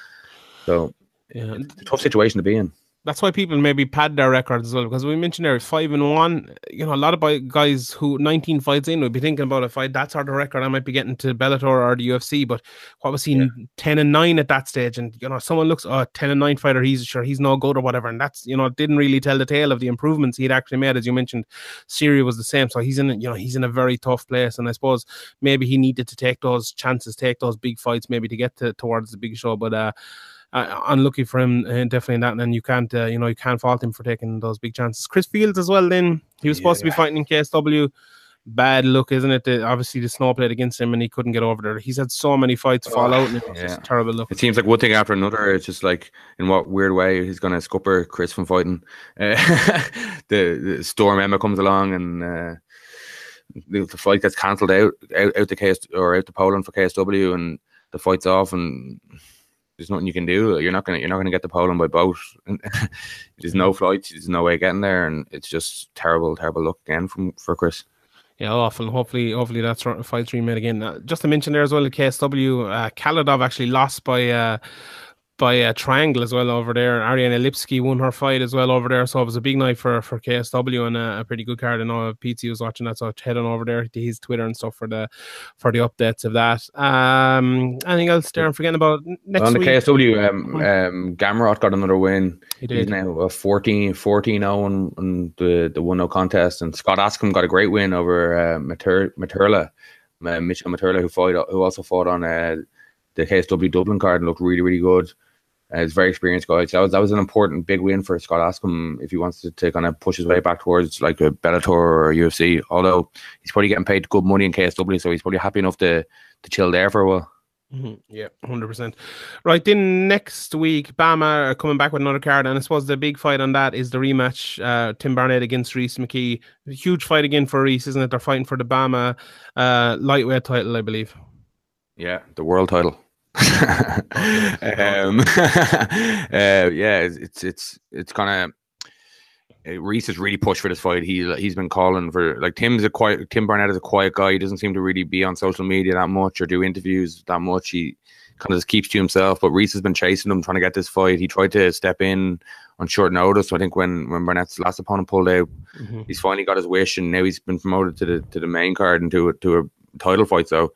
So Yeah, it's a tough situation to be in. That's why people maybe pad their records as well because we mentioned there five and one. You know, a lot of guys who 19 fights in would be thinking about if I that's our record, I might be getting to Bellator or the UFC. But what was he 10 and nine at that stage? And you know, someone looks, oh, 10 and nine fighter, he's sure he's no good or whatever. And that's you know, didn't really tell the tale of the improvements he'd actually made, as you mentioned. Syria was the same, so he's in you know he's in a very tough place, and I suppose maybe he needed to take those chances, take those big fights, maybe to get to towards the big show, but. uh uh, unlucky for him, uh, definitely in that. And then you can't, uh, you know, you can't fault him for taking those big chances. Chris Fields as well. Then he was supposed to be fighting in KSW. Bad look, isn't it? The, obviously, the snow played against him, and he couldn't get over there. He's had so many fights fall out, and it's yeah. terrible look. It seems like one thing after another. It's just like in what weird way he's going to scupper Chris from fighting. [LAUGHS] Uh, the, the Storm Emma comes along and uh, the, the fight gets cancelled out out out to KS or out to Poland for KSW, and the fight's off, and there's nothing you can do. You're not gonna you're not gonna get to Poland by boat. [LAUGHS] there's no flights. There's no way of getting there, and it's just terrible, terrible luck again from for Chris. Yeah, awful. Hopefully, hopefully that's right- fight three made again. Uh, just to mention there as well, the KSW, uh, Kaladov actually lost by uh, by a triangle as well over there. Ariane Lipski won her fight as well over there, so it was a big night for for KSW and a, a pretty good card. I know PT was watching that, so head on over there to his Twitter and stuff for the for the updates of that. Um, anything else there? I'm forgetting about next on the week. KSW, um, um, Gamrot got another win. He He's now a 14 14 0 on, on the, the 1 0 contest. And Scott Askham got a great win over uh, Mater- Materla, uh, Mitchell Materla, who, fought, who also fought on uh, the KSW Dublin card and looked really, really good. Uh, he's a very experienced guy. So that was, that was an important big win for Scott Askham if he wants to, to kind of push his way back towards like a Bellator or a UFC. Although he's probably getting paid good money in KSW, so he's probably happy enough to, to chill there for a while. Mhm. Yeah, hundred percent. Right then, next week, BAMMA are coming back with another card, and I suppose the big fight on that is the rematch: uh, Tim Barnett against Rhys McKee. A huge fight again for Rhys, isn't it? They're fighting for the BAMMA uh, lightweight title, I believe. Yeah, the world title. [LAUGHS] um, [LAUGHS] uh, yeah, it's it's it's, it's kind of Rhys has really pushed for this fight. He he's been calling for like Tim's a quiet Tim Barnett is a quiet guy. He doesn't seem to really be on social media that much or do interviews that much. He kind of just keeps to himself. But Rhys has been chasing him, trying to get this fight. He tried to step in on short notice. So I think when when Barnett's last opponent pulled out, he's finally got his wish, and now he's been promoted to the to the main card and to a, to a title fight. So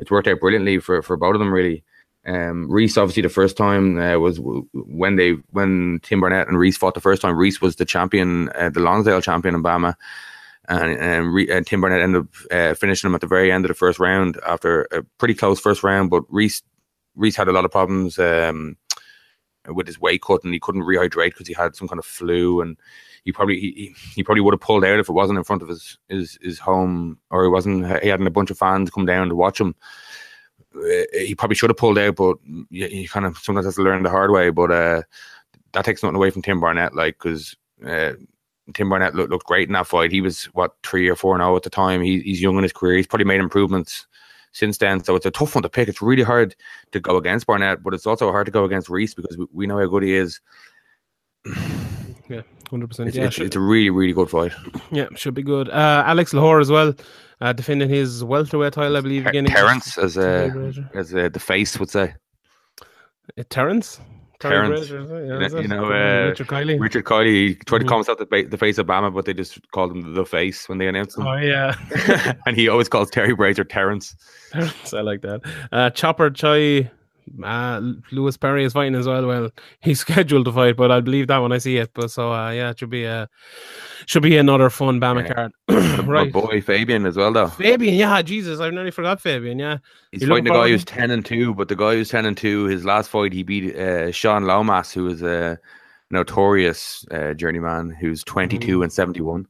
it's worked out brilliantly for for both of them, really. Um, Rhys obviously the first time uh, was when they when Tim Barnett and Rhys fought the first time. Rhys was the champion, uh, the Lonsdale champion in BAMMA, and, and, and Tim Barnett ended up uh, finishing him at the very end of the first round after a pretty close first round. But Rhys Rhys had a lot of problems um, with his weight cut, and he couldn't rehydrate because he had some kind of flu, and he probably he- he probably would have pulled out if it wasn't in front of his his his home or he wasn't he hadn't a bunch of fans come down to watch him. Uh, He probably should have pulled out, but you, you kind of sometimes has to learn the hard way. But uh, that takes nothing away from Tim Barnett, like because. Uh, Tim Barnett looked, looked great in that fight. He was what three or four now at the time. He, he's young in his career. He's probably made improvements since then. So it's a tough one to pick. It's really hard to go against Barnett, but it's also hard to go against Rhys because we, we know how good he is. Yeah, hundred percent. It's, Yeah, it's, should, it's a really, really good fight. yeah, should be good. Uh, Alex Lohoré as well, uh, defending his welterweight title, I believe. Ter- Again, Terrence, as uh, as uh, the face would say. Uh, Terrence. Terrence. Fraser, it? You Yeah, know- you know, Uh, Richard Kiley. Richard Kiley he tried to Mhm. call himself the, ba- the face of BAMMA, but they just called him the face when they announced him. Oh yeah. [LAUGHS] [LAUGHS] and he always calls Terry Brazier Terrence. I like that. Uh, Chopper Choi, uh, Lewis Perry is fighting as well. Well, he's [LAUGHS] scheduled to fight, but I'll believe that when I see it. But so uh, yeah, it should be a should be another fun BAMMA Yeah. card. [COUGHS] My [COUGHS] right, boy Fabian as well, though. Fabian. Yeah, Jesus, I nearly forgot Fabian. Yeah, He's You fighting a guy who's ten and two, but the guy who's ten and two, his last fight he beat uh, Sean Lomas, who is a notorious uh, journeyman who's twenty two and seventy one.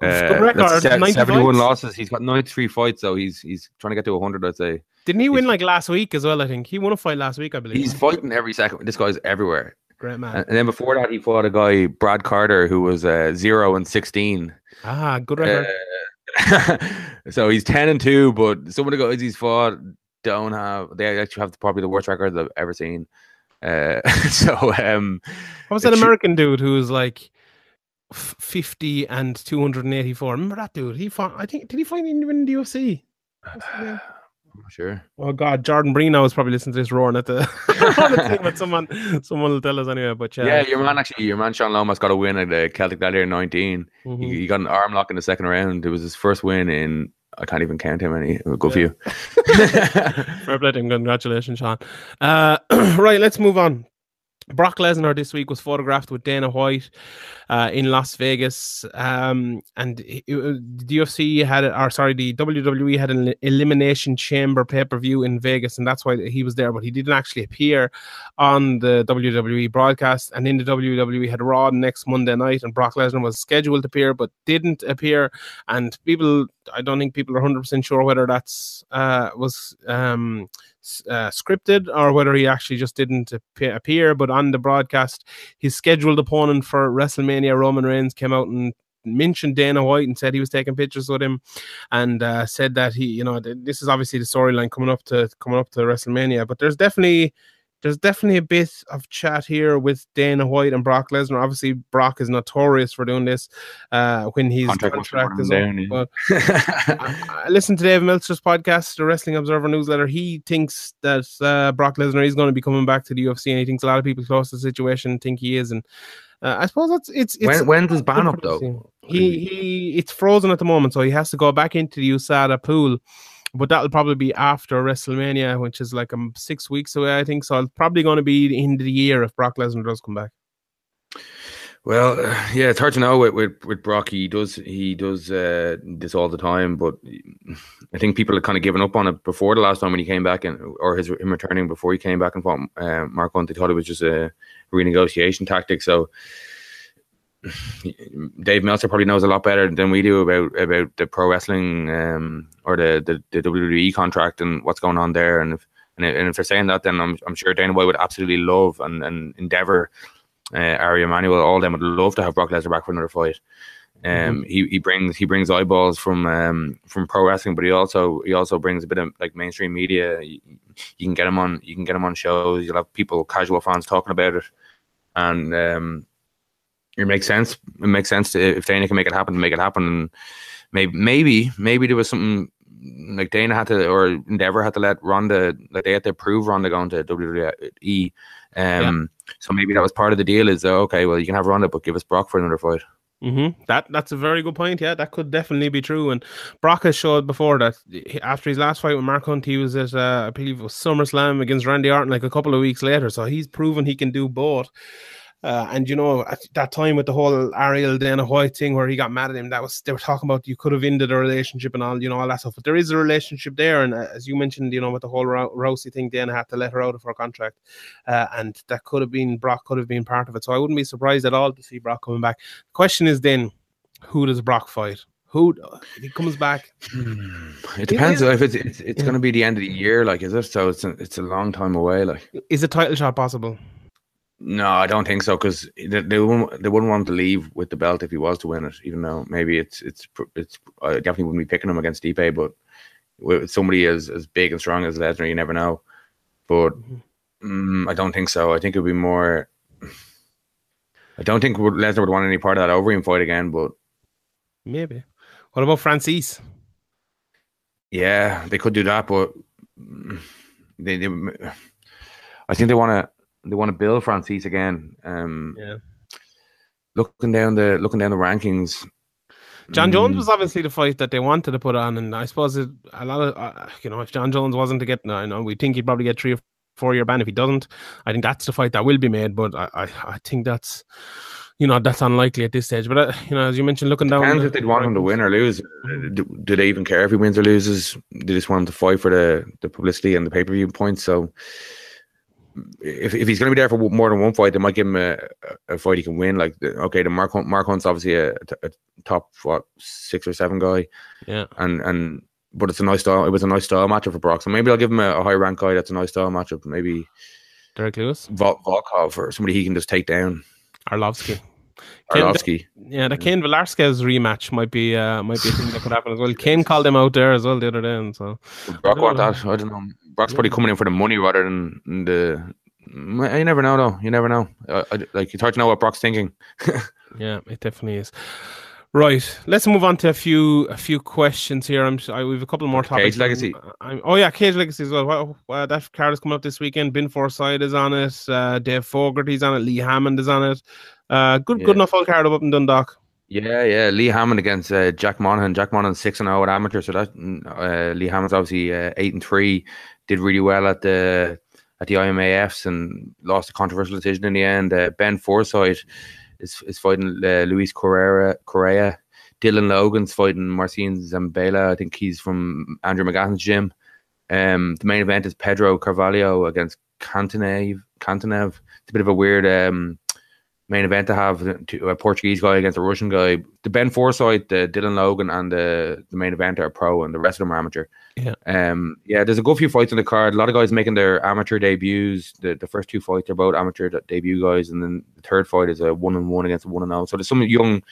Good record, 90 seventy one fights. losses. He's got ninety three fights, so he's he's trying to get to hundred. I'd say. Didn't he win like last week as well? I think he won a fight last week. I believe He's fighting every second. This guy's everywhere. great man. And, and then before that, he fought a guy, Brad Carter, who was uh, zero and sixteen. ah, good record. Uh, [LAUGHS] so he's ten and two, but some of the guys he's fought don't have. They actually have probably the worst record I've ever seen. Uh, [LAUGHS] so um, what was that American dude who was like fifty and two hundred and eighty-four? Remember that dude? He fought. I think did he fight in the UFC? What's his name? I'm not sure. Oh God, Jordan Brino is probably listening to this roaring at the, [LAUGHS] on the [LAUGHS] thing, but someone someone will tell us anyway. But yeah, Yeah, your man actually, your man Sean Lomas got a win at the Celtic Gladiator 19. mhm. He, he got an arm lock in the second round. It was his first win in. I can't even count how many. Good for you. [LAUGHS] Fair play to him. Congratulations, Sean. Uh, [CLEARS THROAT] right, let's move on. Brock Lesnar this week was photographed with Dana White uh, in Las Vegas, um, and it- it- the UFC had, or sorry, the WWE had an Elimination Chamber pay per view in Vegas, and that's why he was there. But he didn't actually appear on the WWE broadcast. And in the WWE had Raw next Monday night, and Brock Lesnar was scheduled to appear but didn't appear. And people, I don't think people are hundred percent sure whether that's uh, was um, uh, scripted or whether he actually just didn't appear. But on the broadcast, his scheduled opponent for WrestleMania, Roman Reigns, came out and mentioned Dana White and said he was taking pictures with him, and uh, said that he, you know, th- this is obviously the storyline coming up to coming up to WrestleMania. But there's definitely there's definitely a bit of chat here with Dana White and Brock Lesnar. Obviously, Brock is notorious for doing this uh, when his Contract contract, is worn up. down, But [LAUGHS] I, I listened to Dave Meltzer's podcast, the Wrestling Observer newsletter. He thinks that uh, Brock Lesnar is going to be coming back to the UFC, and he thinks a lot of people close to the situation think he is. And uh, I suppose that's it's it's when when does ban up though? He he it's frozen at the moment, so he has to go back into the USADA pool. But that'll probably be after WrestleMania, which is like um, six weeks away, I think. So it's probably going to be the end of the year if Brock Lesnar does come back. Well, yeah, it's hard to know with, with with Brock. He does he does uh, this all the time, but I think people had kind of given up on it before the last time when he came back and or his him returning before he came back and fought uh, Mark Hunt. They thought it was just a renegotiation tactic. So [SIGHS] Dave Meltzer probably knows a lot better than we do about about the pro wrestling um, or the, the the WWE contract and what's going on there. And if and if, and if they're saying that, then I'm I'm sure Dana White would absolutely love and and endeavor uh, Ari Emanuel, all of them would love to have Brock Lesnar back for another fight. Um, he, he brings he brings eyeballs from um, from pro wrestling, but he also he also brings a bit of like mainstream media. You, you can get him on you can get him on shows. You'll have people casual fans talking about it, and um, it makes sense. It makes sense to, if Dana can make it happen to make it happen. And maybe maybe maybe there was something like Dana had to or Endeavor had to let Ronda like they had to prove Ronda going to WWE. Um, so maybe that was part of the deal. Is uh, okay? Well, you can have Ronda, but give us Brock for another fight. Mm-hmm. That that's a very good point. Yeah, that could definitely be true. And Brock has showed before that after his last fight with Mark Hunt, he was at uh, I believe it was SummerSlam against Randy Orton like a couple of weeks later. So he's proven he can do both. Uh, and you know, at that time with the whole Ariel Dana White thing where he got mad at him, that was they were talking about you could have ended a relationship and all, you know, all that stuff. But there is a relationship there, and uh, as you mentioned, you know, with the whole Rou- Rousey thing, Dana had to let her out of her contract, uh, and that could have been Brock could have been part of it. So I wouldn't be surprised at all to see Brock coming back. The question is then, who does Brock fight? Who if he comes back? It depends if it's it's, it's Yeah. going to be the end of the year, like is it? So it's a, it's a long time away. Like Is a title shot possible? No, I don't think so because they, they wouldn't they wouldn't want to leave with the belt if he was to win it. Even though maybe it's it's it's I definitely wouldn't be picking him against Stipe, but with somebody as as big and strong as Lesnar, you never know. But mm, I don't think so. I think it'd be more. I don't think Lesnar would want any part of that Overeem fight again, but Maybe. What about Francis? Yeah, they could do that, but mm, they, they I think they want to they want to build Francis again. Um, Yeah. looking down the looking down the rankings. John mm, Jones was obviously the fight that they wanted to put on, and I suppose it, a lot of uh, you know if John Jones wasn't to get, I know we think he'd probably get three or four year ban. If he doesn't, I think that's the fight that will be made. But I, I, I think that's you know that's unlikely at this stage. But uh, you know, as you mentioned, looking down, Depends the- if they'd want him to win or lose. Do, do they even care if he wins or loses? They just want him to fight for the, the publicity and the pay per view points. So if, if he's going to be there for more than one fight, they might give him a, a fight he can win. Like the, okay, the Mark Hunt, Mark Hunt's obviously a, a top what six or seven guy. Yeah. and and but it's a nice style. It was a nice style matchup for Brock. So maybe I'll give him a, a high rank guy. That's a nice style matchup. Maybe Derrick Lewis, Vol- Volkov or somebody he can just take down. Arlovsky. Arlovsky. Yeah, the Cain Velasquez rematch might be uh, might be a thing that could happen as well. Cain called him out there as well the other day, and so Brock want that. I don't know. Brock's probably coming in for the money rather than the. You never know, though. You never know. I, I, like it's hard to know what Brock's thinking. [LAUGHS] Yeah, it definitely is. Right, let's move on to a few a few questions here. I'm I, we have a couple more topics. Cage Legacy. I'm, oh yeah, Cage Legacy as well. Well, that card is coming up this weekend. Ben Forsyth is on it. Uh, Dave Fogarty's on it. Lee Hammond is on it. Uh, good Yeah. good enough full card up in Dundalk. Yeah, yeah. Lee Hammond against uh, Jack Monaghan. Jack Monaghan six and zero at amateur. So that uh, Lee Hammond's obviously uh, eight and three. Did really well at the at the IMMAFs and lost a controversial decision in the end. Uh, ben Forsyth is is fighting uh, Luis Correa. Correa. Dylan Logan's fighting Marcin Zambela. I think he's from Andrew McGathen's gym. Um, the main event is Pedro Carvalho against Kantanev. Kantanev. It's a bit of a weird um, main event to have to- a Portuguese guy against a Russian guy. The Ben Forsyth, the Dylan Logan, and the the main event are pro, and the rest of them are amateur. Yeah. Um. Yeah. There's a good few fights in the card. A lot of guys making their amateur debuts. The the first two fights are both amateur debut guys, and then the third fight is a one and one against a one and zero. So there's some young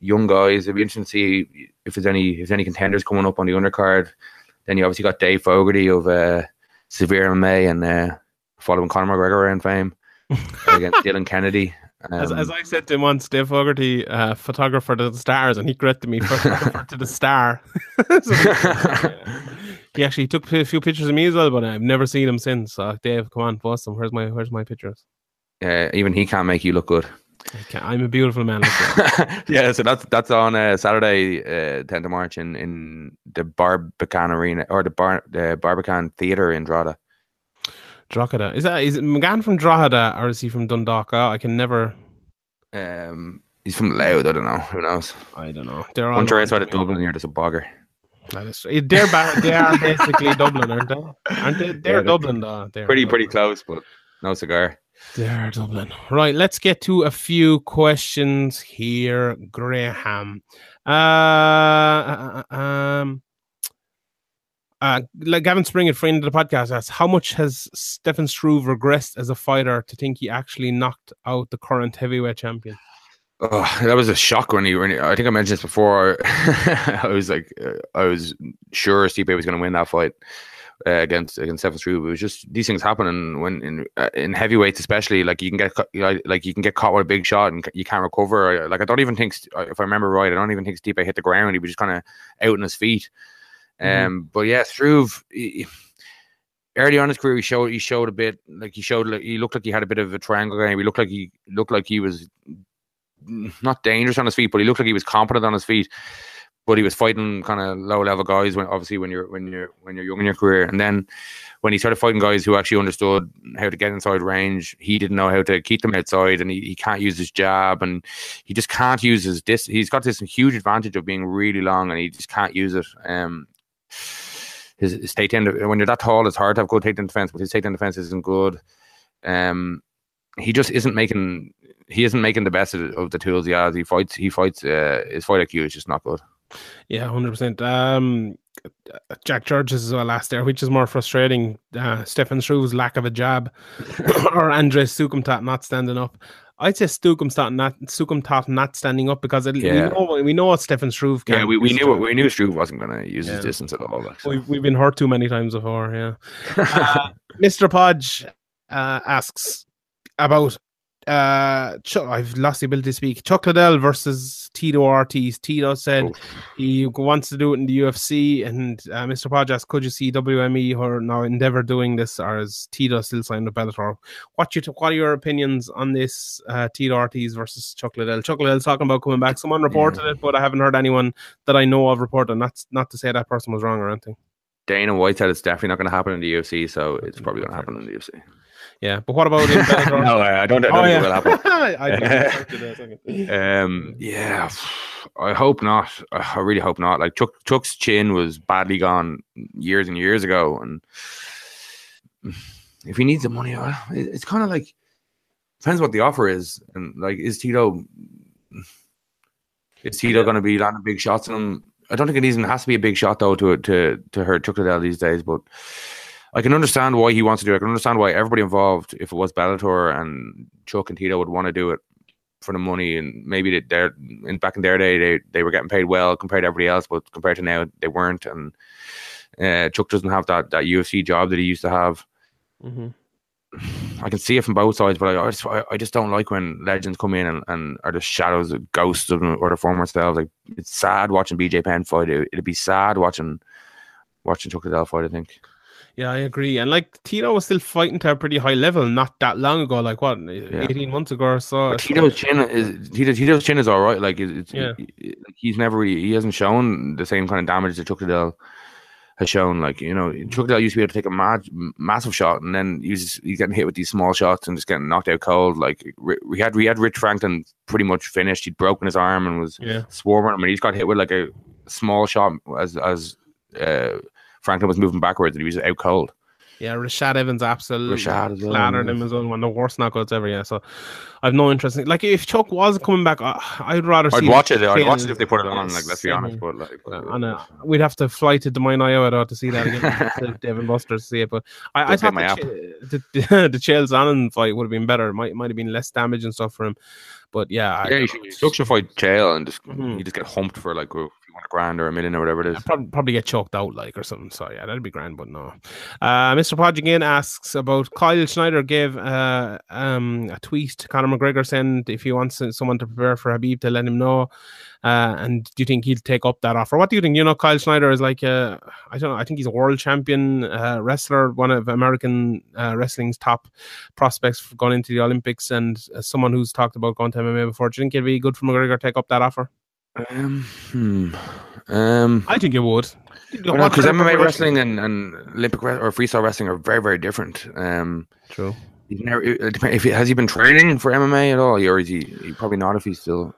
young guys. It'd be interesting to see if there's any if there's any contenders coming up on the undercard. Then you obviously got Dave Fogarty of uh, Severe MMA and uh, following Conor McGregor around fame [LAUGHS] against Dylan Kennedy. As, Um, as I said to him once, Dave Fogarty, uh, photographer to the stars, and he corrected me, photographer to the star. [LAUGHS] So, [LAUGHS] he actually took a few pictures of me as well, but I've never seen him since. So, Dave, come on, post them. Where's my Where's my pictures? uh, even he can't make you look good. I'm a beautiful man. [LAUGHS] yeah, so that's that's on uh, Saturday, uh, 10th of March in, in the Barbican Arena or the Bar the Barbican Theatre in Drogheda. Drogheda. Is that is it McGann from Drogheda or is he from Dundalk? Oh, I can never. Um, he's from Louth, I don't know. Who knows? I don't know. They're all One try outside of. Dublin here, just a bogger. That is, they're ba- they are basically Dublin, aren't they? Aren't they? [LAUGHS] They're Yeah, Dublin, though. They're Pretty, Dublin. pretty close, but no cigar. They're Dublin. Right, let's get to a few questions here, Graham. Uh, uh, uh, um, uh, like Gavin Spring, a friend of the podcast, asks, how much has Stefan Struve regressed as a fighter to think he actually knocked out the current heavyweight champion? Oh, that was a shock when he, when he I think I mentioned this before. [LAUGHS] I was like, uh, I was sure Stipe was going to win that fight uh, against against Stefan Struve. It was just these things happen, and when in uh, in heavyweights, especially, like you can get like you can get caught with a big shot and you can't recover. Like I don't even think, if I remember right, I don't even think Stipe hit the ground. He was just kind of out on his feet. Mhm. Um, but yeah, Struve. Early on his career, he showed he showed a bit like he showed he looked like he had a bit of a triangle game. He looked like he looked like he was not dangerous on his feet, but he looked like he was competent on his feet. But he was fighting kind of low level guys when obviously when you're when you're when you're young in your career. And then when he started fighting guys who actually understood how to get inside range, he didn't know how to keep them outside and he, he can't use his jab and he just can't use his dis he's got this huge advantage of being really long and he just can't use it. Um his, his takedown when you're that tall, it's hard to have good takedown defense, but his takedown defense isn't good. Um, he just isn't making he isn't making the best of, of the tools he has. He fights he fights uh, his fight IQ is just not good. Yeah, hundred percent. Um, Jack George's as well last there, which is more frustrating. Uh, Stefan Struve's lack of a jab, [COUGHS] or Andres Soukhamthath not standing up. I'd say Soukhamthath not Soukhamthath not standing up because it, Yeah. we know we know what Stefan Struve can. Yeah, we, we knew it. We knew Struve wasn't going to use Yeah. his distance at all. So. We've, we've been hurt too many times before. Yeah. [LAUGHS] Uh, Mr. Podge uh, asks about uh, Ch- I've lost the ability to speak. Chuck Liddell versus Tito Ortiz. Tito said Oof. he wants to do it in the UFC, and uh, Mr. Podge asked, "Could you see WME or now Endeavor doing this, or is Tito still signed with Bellator?" What you what are your opinions on this uh, Tito Ortiz versus Chuck Liddell? Chuck Liddell's talking about coming back. Someone reported it, but I haven't heard anyone that I know of report it. Not not to say that person was wrong or anything. Dana White said it's definitely not going to happen in the UFC, so it's probably going to happen in the UFC. Yeah, but what about in [LAUGHS] Bellator? no, I don't, I don't oh, yeah. it will happen. [LAUGHS] I [LAUGHS] didn't expect it a second. Um, yeah, I hope not. I really hope not. Like Chuck, Chuck's chin was badly gone years and years ago, and if he needs the money, it's kind of like depends what the offer is, and like is Tito is Tito going to be landing big shots on him I don't think it even has to be a big shot though to to to hurt Chuck Liddell these days. But I can understand why he wants to do it. I can understand why everybody involved, if it was Bellator and Chuck and Tito, would want to do it for the money. And maybe they're in back in their day they they were getting paid well compared to everybody else, but compared to now they weren't. And uh, Chuck doesn't have that that UFC job that he used to have. Mm-hmm. [SIGHS] I can see it from both sides, but I, I just I, just don't like when legends come in and, and are the shadows, of ghosts of or their former selves. Like it's sad watching BJ Penn fight. It, would be sad watching watching Chuck Liddell fight. I think. Yeah, I agree. And like Tito was still fighting to a pretty high level not that long ago, like what, yeah. eighteen months ago or so. But Tito's chin is Tito, Tito's chin is all right. Like it's, yeah. he's never really, he hasn't shown the same kind of damage that Chuck Liddell has shown. Like you know, Chuck Liddell used to be able to take a mad, massive shot, and then he's he's getting hit with these small shots and just getting knocked out cold. Like we had we had Rich Franklin pretty much finished. He'd broken his arm and was yeah. swarming him, and he's got hit with like a small shot as as uh, Franklin was moving backwards, and he was out cold. Yeah, Rashad Evans absolutely Rashad clattered him as well. One of the worst knockouts ever. Yeah, so I've no interest. In, like if Chuck was coming back, I'd rather. I'd watch it. I'd watch it if they put it on. Like let's be honest, but like, but, and, uh, we'd have to fly to Des Moines, Iowa to see that again. [LAUGHS] Devin Buster to see it, but I, I thought the, the, [LAUGHS] the Chael Sonnen fight would have been better. It might might have been less damage and stuff for him. But yeah, yeah, I, you should, should fight Chael and just mm-hmm. you just get humped for like a grand or a million or whatever it is. Probably, probably get choked out like or something. So yeah, that'd be grand, but no. Uh, Mr. Podge again asks about Kyle Snyder gave uh, um, a tweet to Conor McGregor saying if he wants someone to prepare for Khabib to let him know. Uh, and do you think he'll take up that offer? What do you think? You know, Kyle Snyder is like uh, I don't know. I think he's a world champion uh, wrestler, one of American uh, wrestling's top prospects going into the Olympics, and uh, someone who's talked about going to MMA before. Do you think it'd be good for McGregor to take up that offer? Um, hmm. Um, I think it would. Because MMA wrestling and, and Olympic or freestyle wrestling are very, very different. Um, True. Never, if he, has he been training for MMA at all, or is he, he probably not if he's still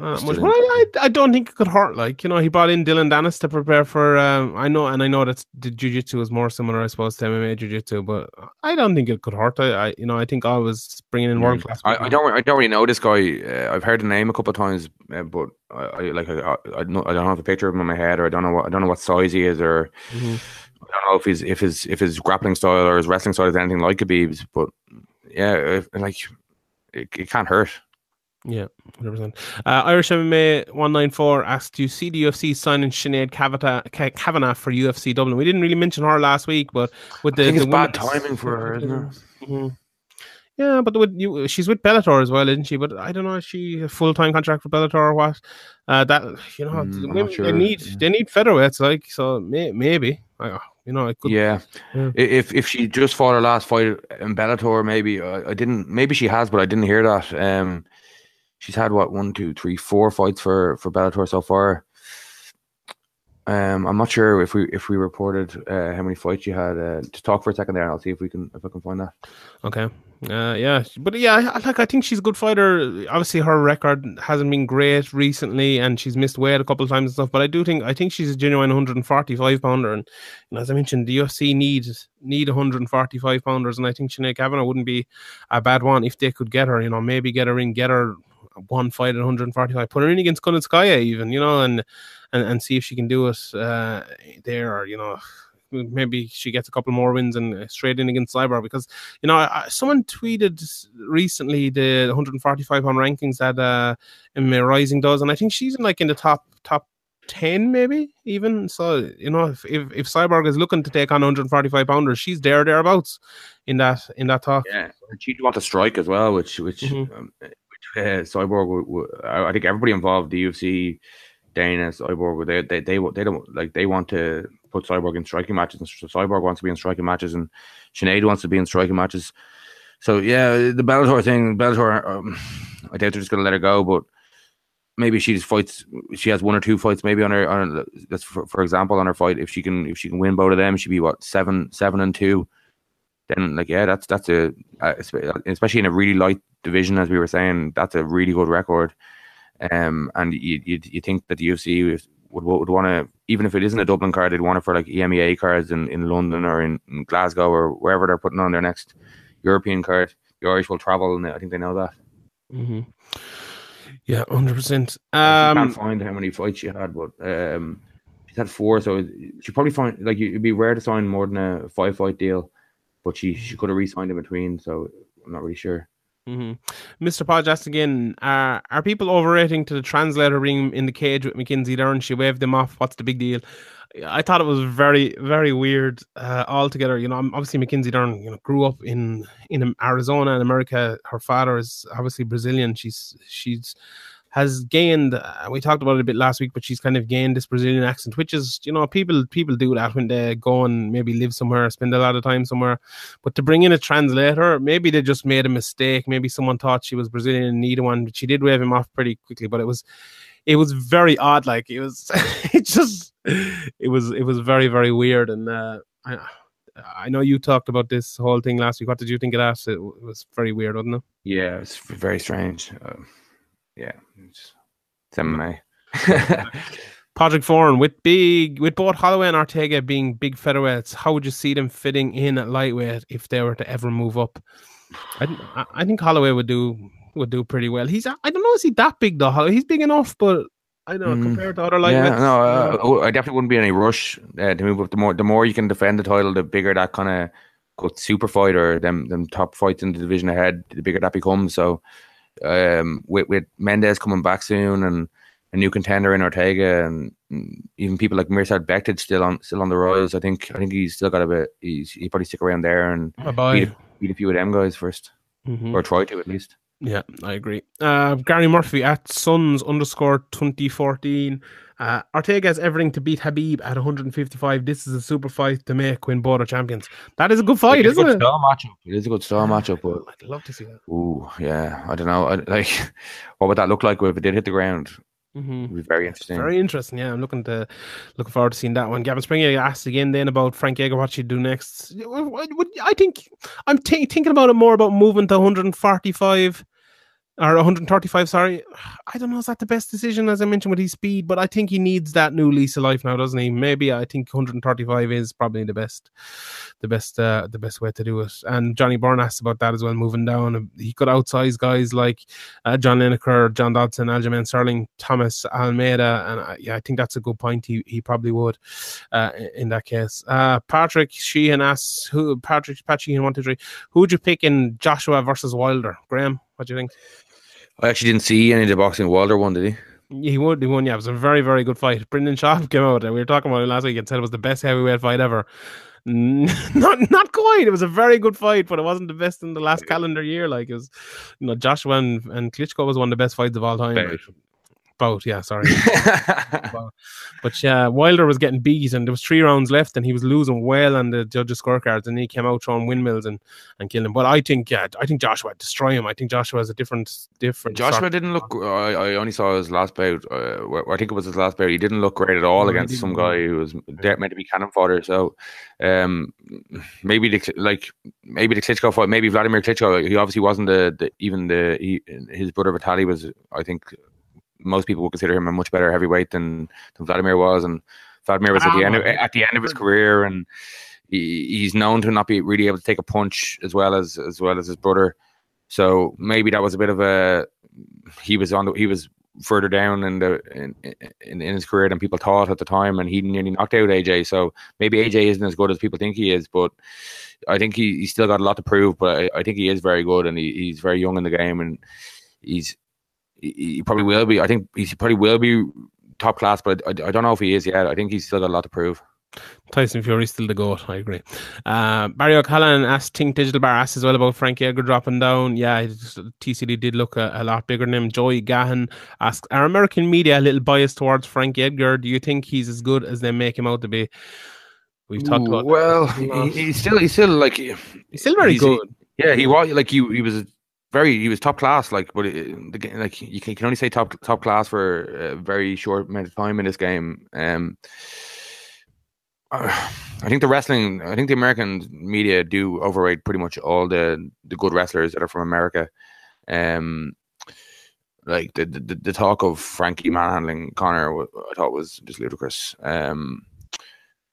uh, much. Well, I, I don't think it could hurt. Like you know, he brought in Dillon Danis to prepare for. Um, I know, and I know that the jiu-jitsu is more similar, I suppose, to MMA jiu-jitsu, but I don't think it could hurt. I, I you know, I think I was bringing in mm. world class. I, I, don't, I don't really know this guy. Uh, I've heard the name a couple of times, uh, but I, I like, I, I, don't, I don't have a picture of him in my head, or I don't know what, I don't know what size he is, or. Mm-hmm. I don't know if he's if his if his grappling style or his wrestling style is anything like Khabib's, but yeah, if, like it, it can't hurt. Yeah, 100%. Uh, Irish MMA 194 asked, Do you see the UFC signing Sinead Kavanagh for UFC Dublin? We didn't really mention her last week, but with the. I think it's the bad timing for her, isn't it? Mm-hmm. Yeah, but with you, she's with Bellator as well, isn't she? But I don't know, is she a full time contract for Bellator or what? Uh, that you know, mm, women, sure. they need yeah. they need featherweights, like so. May, maybe, you know, it could, yeah. yeah. If if she just fought her last fight in Bellator, maybe uh, I didn't. Maybe she has, but I didn't hear that. Um, she's had what one, two, three, four fights for for Bellator so far. Um, I'm not sure if we if we reported uh, how many fights you had. Uh, to talk for a second there, and I'll see if we can if I can find that. Okay. Uh, yeah, but yeah, like I think she's a good fighter. Obviously, her record hasn't been great recently, and she's missed weight a couple of times and stuff. But I do think I think she's a genuine 145 pounder, and, and as I mentioned, the UFC need need 145 pounders, and I think Sinead Kavanagh wouldn't be a bad one if they could get her. You know, maybe get her in, get her one fight at 145. Put her in against Kunitskaya even, you know, and and, and see if she can do it uh, there, or you know, maybe she gets a couple more wins and straight in against Cyborg because you know I, someone tweeted recently the 145 pound rankings that uh MMA Rising does, and I think she's in like in the top top 10 maybe even so you know if, if, if cyborg is looking to take on 145 pounders she's there thereabouts in that in that talk yeah she'd want to strike as well which which mm-hmm. um, uh, Cyborg, I think everybody involved, the UFC, Dana, Cyborg, they, they they they don't like they want to put Cyborg in striking matches, and Cyborg wants to be in striking matches, and Sinead wants to be in striking matches. So yeah, the Bellator thing, Bellator, um, I doubt they're just gonna let her go, but maybe she just fights. She has one or two fights, maybe on her. On that's for, for example on her fight. If she can, if she can win both of them, she'd be what seven, seven and two then like yeah, that's that's a especially in a really light division as we were saying, that's a really good record. Um, and you you, you think that the UFC would would want to even if it isn't a Dublin card, they'd want it for like EMEA cards in, in London or in, in Glasgow or wherever they're putting on their next European card. The Irish will travel, and I think they know that. Mm-hmm. Yeah, hundred percent. Um, I can't find how many fights she had, but um, she's had four, so she probably find like it'd be rare to sign more than a five fight deal, but she she could have re-signed in between, so I'm not really sure. Mm-hmm. Mr. Again, are, are people overrating to the translator being in the cage with Mackenzie Dern? She waved them off. What's the big deal? I thought it was very, very weird uh, altogether. You know, obviously Mackenzie Dern, you know, grew up in in Arizona in America. Her father is obviously Brazilian. She's she's has gained. Uh, we talked about it a bit last week, but she's kind of gained this Brazilian accent, which is you know people people do that when they go and maybe live somewhere, spend a lot of time somewhere. But to bring in a translator, maybe they just made a mistake. Maybe someone thought she was Brazilian and needed one, but she did wave him off pretty quickly. But it was it was very odd. Like it was, [LAUGHS] it just it was it was very very weird. And uh, I I know you talked about this whole thing last week. What did you think of that? It was very weird, wasn't it? Yeah, it's very strange. Um, yeah, it's, it's MMA. [LAUGHS] Patrick Foran with big with both Holloway and Ortega being big featherweights, how would you see them fitting in at lightweight if they were to ever move up? I, I think Holloway would do would do pretty well. He's I don't know is he that big though? He's big enough, but I don't know mm, compared to other lightweights. Yeah, no, uh, oh, I definitely wouldn't be any rush uh, to move up. The more the more you can defend the title, the bigger that kind of super fighter, them them top fights in the division ahead, the bigger that becomes. So um, with with Mendes coming back soon and a new contender in Ortega and even people like Mirsad Bektic still on still on the rise. I think I think he's still got a bit. He's he probably stick around there and beat a, beat, a, few of them guys 1st mm-hmm. or try to at least. Yeah, I agree. Uh, Gary Murphy at Suns underscore twenty fourteen. Uh, Ortega has everything to beat Khabib at 155. This is a super fight to make when both are champions. That is a good fight, isn't it? Star matchup. It is a good star matchup. But I'd love to see that. Ooh, yeah. I don't know. I, like, [LAUGHS] what would that look like if it did hit the ground? Mm-hmm. It'd be very interesting. Very interesting. Yeah, I'm looking to looking forward to seeing that one. Gavin Springer asked again then about Frank Edgar, what she'd do next. I think I'm t- thinking about it more about moving to 145 or 135, sorry. I don't know, is that the best decision, as I mentioned, with his speed? But I think he needs that new lease of life now, doesn't he? Maybe I think 135 is probably the best, the best, uh, the best way to do it. And Johnny Byrne asked about that as well, moving down. He could outsize guys like uh, John Lineker, John Dodson, Aljamain Sterling, Thomas Almeida, and uh, yeah, I think that's a good point. He he probably would, uh, in that case. Uh, Patrick Sheehan asks who Patrick Pat Sheehan one two three. Who would you pick in Joshua versus Wilder? Graham, what do you think? I actually didn't see any of the boxing. Wilder won, did he? He won. He won. Yeah, it was a very, very good fight. Brendan Schaub came out, and we were talking about it last week, and said it was the best heavyweight fight ever. [LAUGHS] not, not quite. It was a very good fight, but it wasn't the best in the last calendar year. Like it was, you know, Joshua and, and Klitschko was one of the best fights of all time. Like, bout. Yeah, sorry. [LAUGHS] but yeah, Wilder was getting beat, and there was three rounds left, and he was losing well on the judges' scorecards, and he came out throwing windmills and, and killing him. But I think, yeah, I think Joshua destroy him. I think Joshua has a different different. Joshua didn't look. I, I only saw his last bout. Uh, I think it was his last bout. He didn't look great at all no, against some guy who was meant to be cannon fodder. So, um, maybe the like maybe the Klitschko fight, maybe Vladimir Klitschko. He obviously wasn't the, the even the he, his brother Vitali was. I think most people would consider him a much better heavyweight than, than Vladimir was, and Vladimir was at the end of, at the end of his career, and he, he's known to not be really able to take a punch as well as as well as his brother. So maybe that was a bit of a he was on the he was further down in the in, in, in his career than people thought at the time, and he nearly knocked out AJ. So maybe AJ isn't as good as people think he is, but I think he, he's still got a lot to prove. But I, I think he is very good, and he, he's very young in the game, and he's he probably will be. I think he probably will be top class, but I, I, don't know if he is yet. I think he's still got a lot to prove. Tyson Fury still the goat. I agree. Uh, Barry O'Callaghan asked Think Digital Bar asked as well about Frankie Edgar dropping down. Yeah, TCD did look a, a, lot bigger than him. Joey Gahan asked, Are American media a little biased towards Frankie Edgar? Do you think he's as good as they make him out to be? We've talked Ooh, about. Well, he, he's still he's still like he's still very good. Yeah, he was like he he was very he was top class like but it, like you can, you can only say top top class for a very short amount of time in this game. Um [SIGHS] I think the wrestling I think the American media do overrate pretty much all the the good wrestlers that are from America. Um like the the, the talk of Frankie manhandling Conor I thought was just ludicrous. Um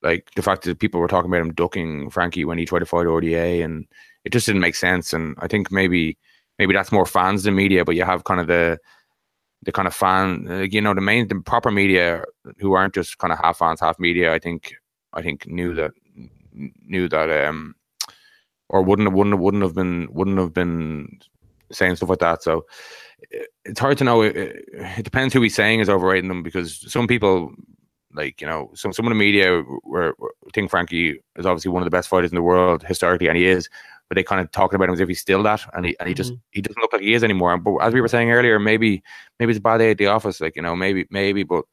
like the fact that people were talking about him ducking Frankie when he tried to fight RDA and it just didn't make sense and I think maybe maybe that's more fans than media, but you have kind of the the kind of fan, you know, the main, the proper media who aren't just kind of half fans, half media. I think, I think knew that, knew that, um, or wouldn't wouldn't wouldn't have been wouldn't have been saying stuff like that. So eh, it's hard to know. It, it depends who he's saying is overrating them because some people like you know some some of the media were, were think Frankie is obviously one of the best fighters in the world historically, and he is. But they kind of talking about him as if he's still that, and he and he just Mhm. he doesn't look like he is anymore. But as we were saying earlier, maybe maybe it's a bad day at the office, like you know, maybe maybe. But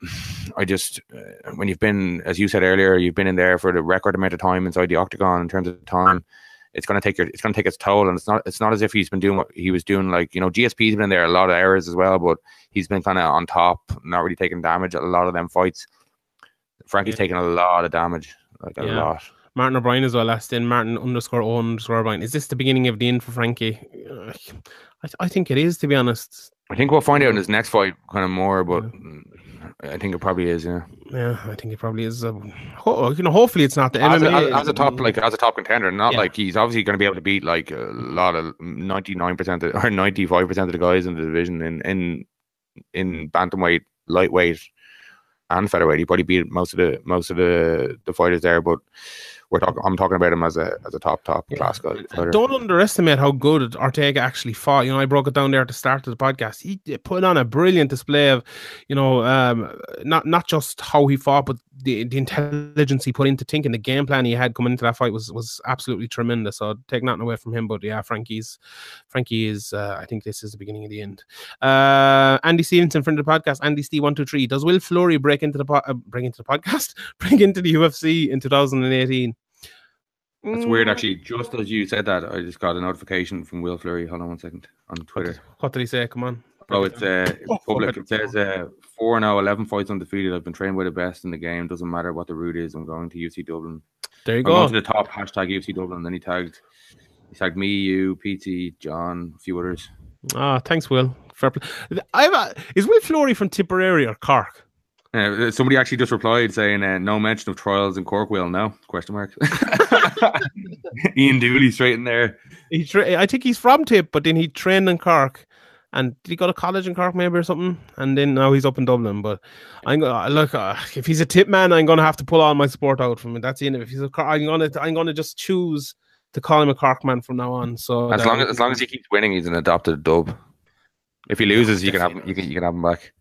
[SIGHS] I just uh, when you've been, as you said earlier, you've been in there for the record amount of time inside the octagon in terms of time. It's going to take your, it's going to take its toll, and it's not, it's not as if he's been doing what he was doing. Like you know, GSP's been in there a lot of errors as well, but he's been kind of on top, not really taking damage at a lot of them fights. Frankie's Yeah. taking a lot of damage, like a Yeah. lot. Martin O'Brien as well asked in Martin underscore O underscore O'Brien. Is this the beginning of the end for Frankie? [SIGHS] I, I think it is, to be honest. I think we'll find out in his next fight kind of more, but mm, I think it probably is. Yeah, Yeah, I think it probably is. Um, uh, ho- you know, hopefully it's not the as, a, as, as a top like as a top contender, not Yeah. like he's obviously going to be able to beat like a lot of mm, ninety nine percent [LAUGHS] or ninety five percent of the guys in the division in in in bantamweight, lightweight, and featherweight. He probably beat most of the most of the the fighters there, but we're talking. I'm talking about him as a as a top top Yeah. class guy. Don't underestimate how good Ortega actually fought. You know, I broke it down there at the start of the podcast. He put on a brilliant display of, you know, um, not not just how he fought, but the, the intelligence he put into thinking. The game plan he had coming into that fight was was absolutely tremendous. So take nothing away from him. But yeah, Frankie's Frankie is. Uh, I think this is the beginning of the end. Uh, Andy Stevenson, friend of the podcast. Andy Steve one two three. Does Will Fleury break into the po- uh, break into the podcast? [LAUGHS] break into the UFC in 2018? That's weird, Mm, actually. Just as you said that, I just got a notification from Will Fleury. Hold on one second on Twitter. What did he say? Come on. Oh, it's uh, [LAUGHS] Oh, public. It says uh, 4 0, 11 fights undefeated. I've been trained by the best in the game. Doesn't matter what the route is. I'm going to UC Dublin. There you I'm go. going to the top hashtag UC Dublin. Then he tagged, he tagged me, you, PT, John, a few others. Ah, thanks, Will. Fair play. I've, uh, is Will Fleury from Tipperary or Cork? Uh, somebody actually just replied saying, uh, "No mention of trials in Cork." Will no question mark. [LAUGHS] Ian Dooley straight in there. He, tra- I think he's from Tip, but then he trained in Cork. And did he go to college in Cork maybe or something? And then now he's up in Dublin. But I'm gonna look uh, if he's a tip man, I'm gonna have to pull all my support out from him. That's the end of it. If he's a Cork, I'm gonna I'm gonna just choose to call him a Cork man from now on. So As long as, as long as he keeps winning, he's an adopted dub. If he loses, you can have him, you can you can have him back.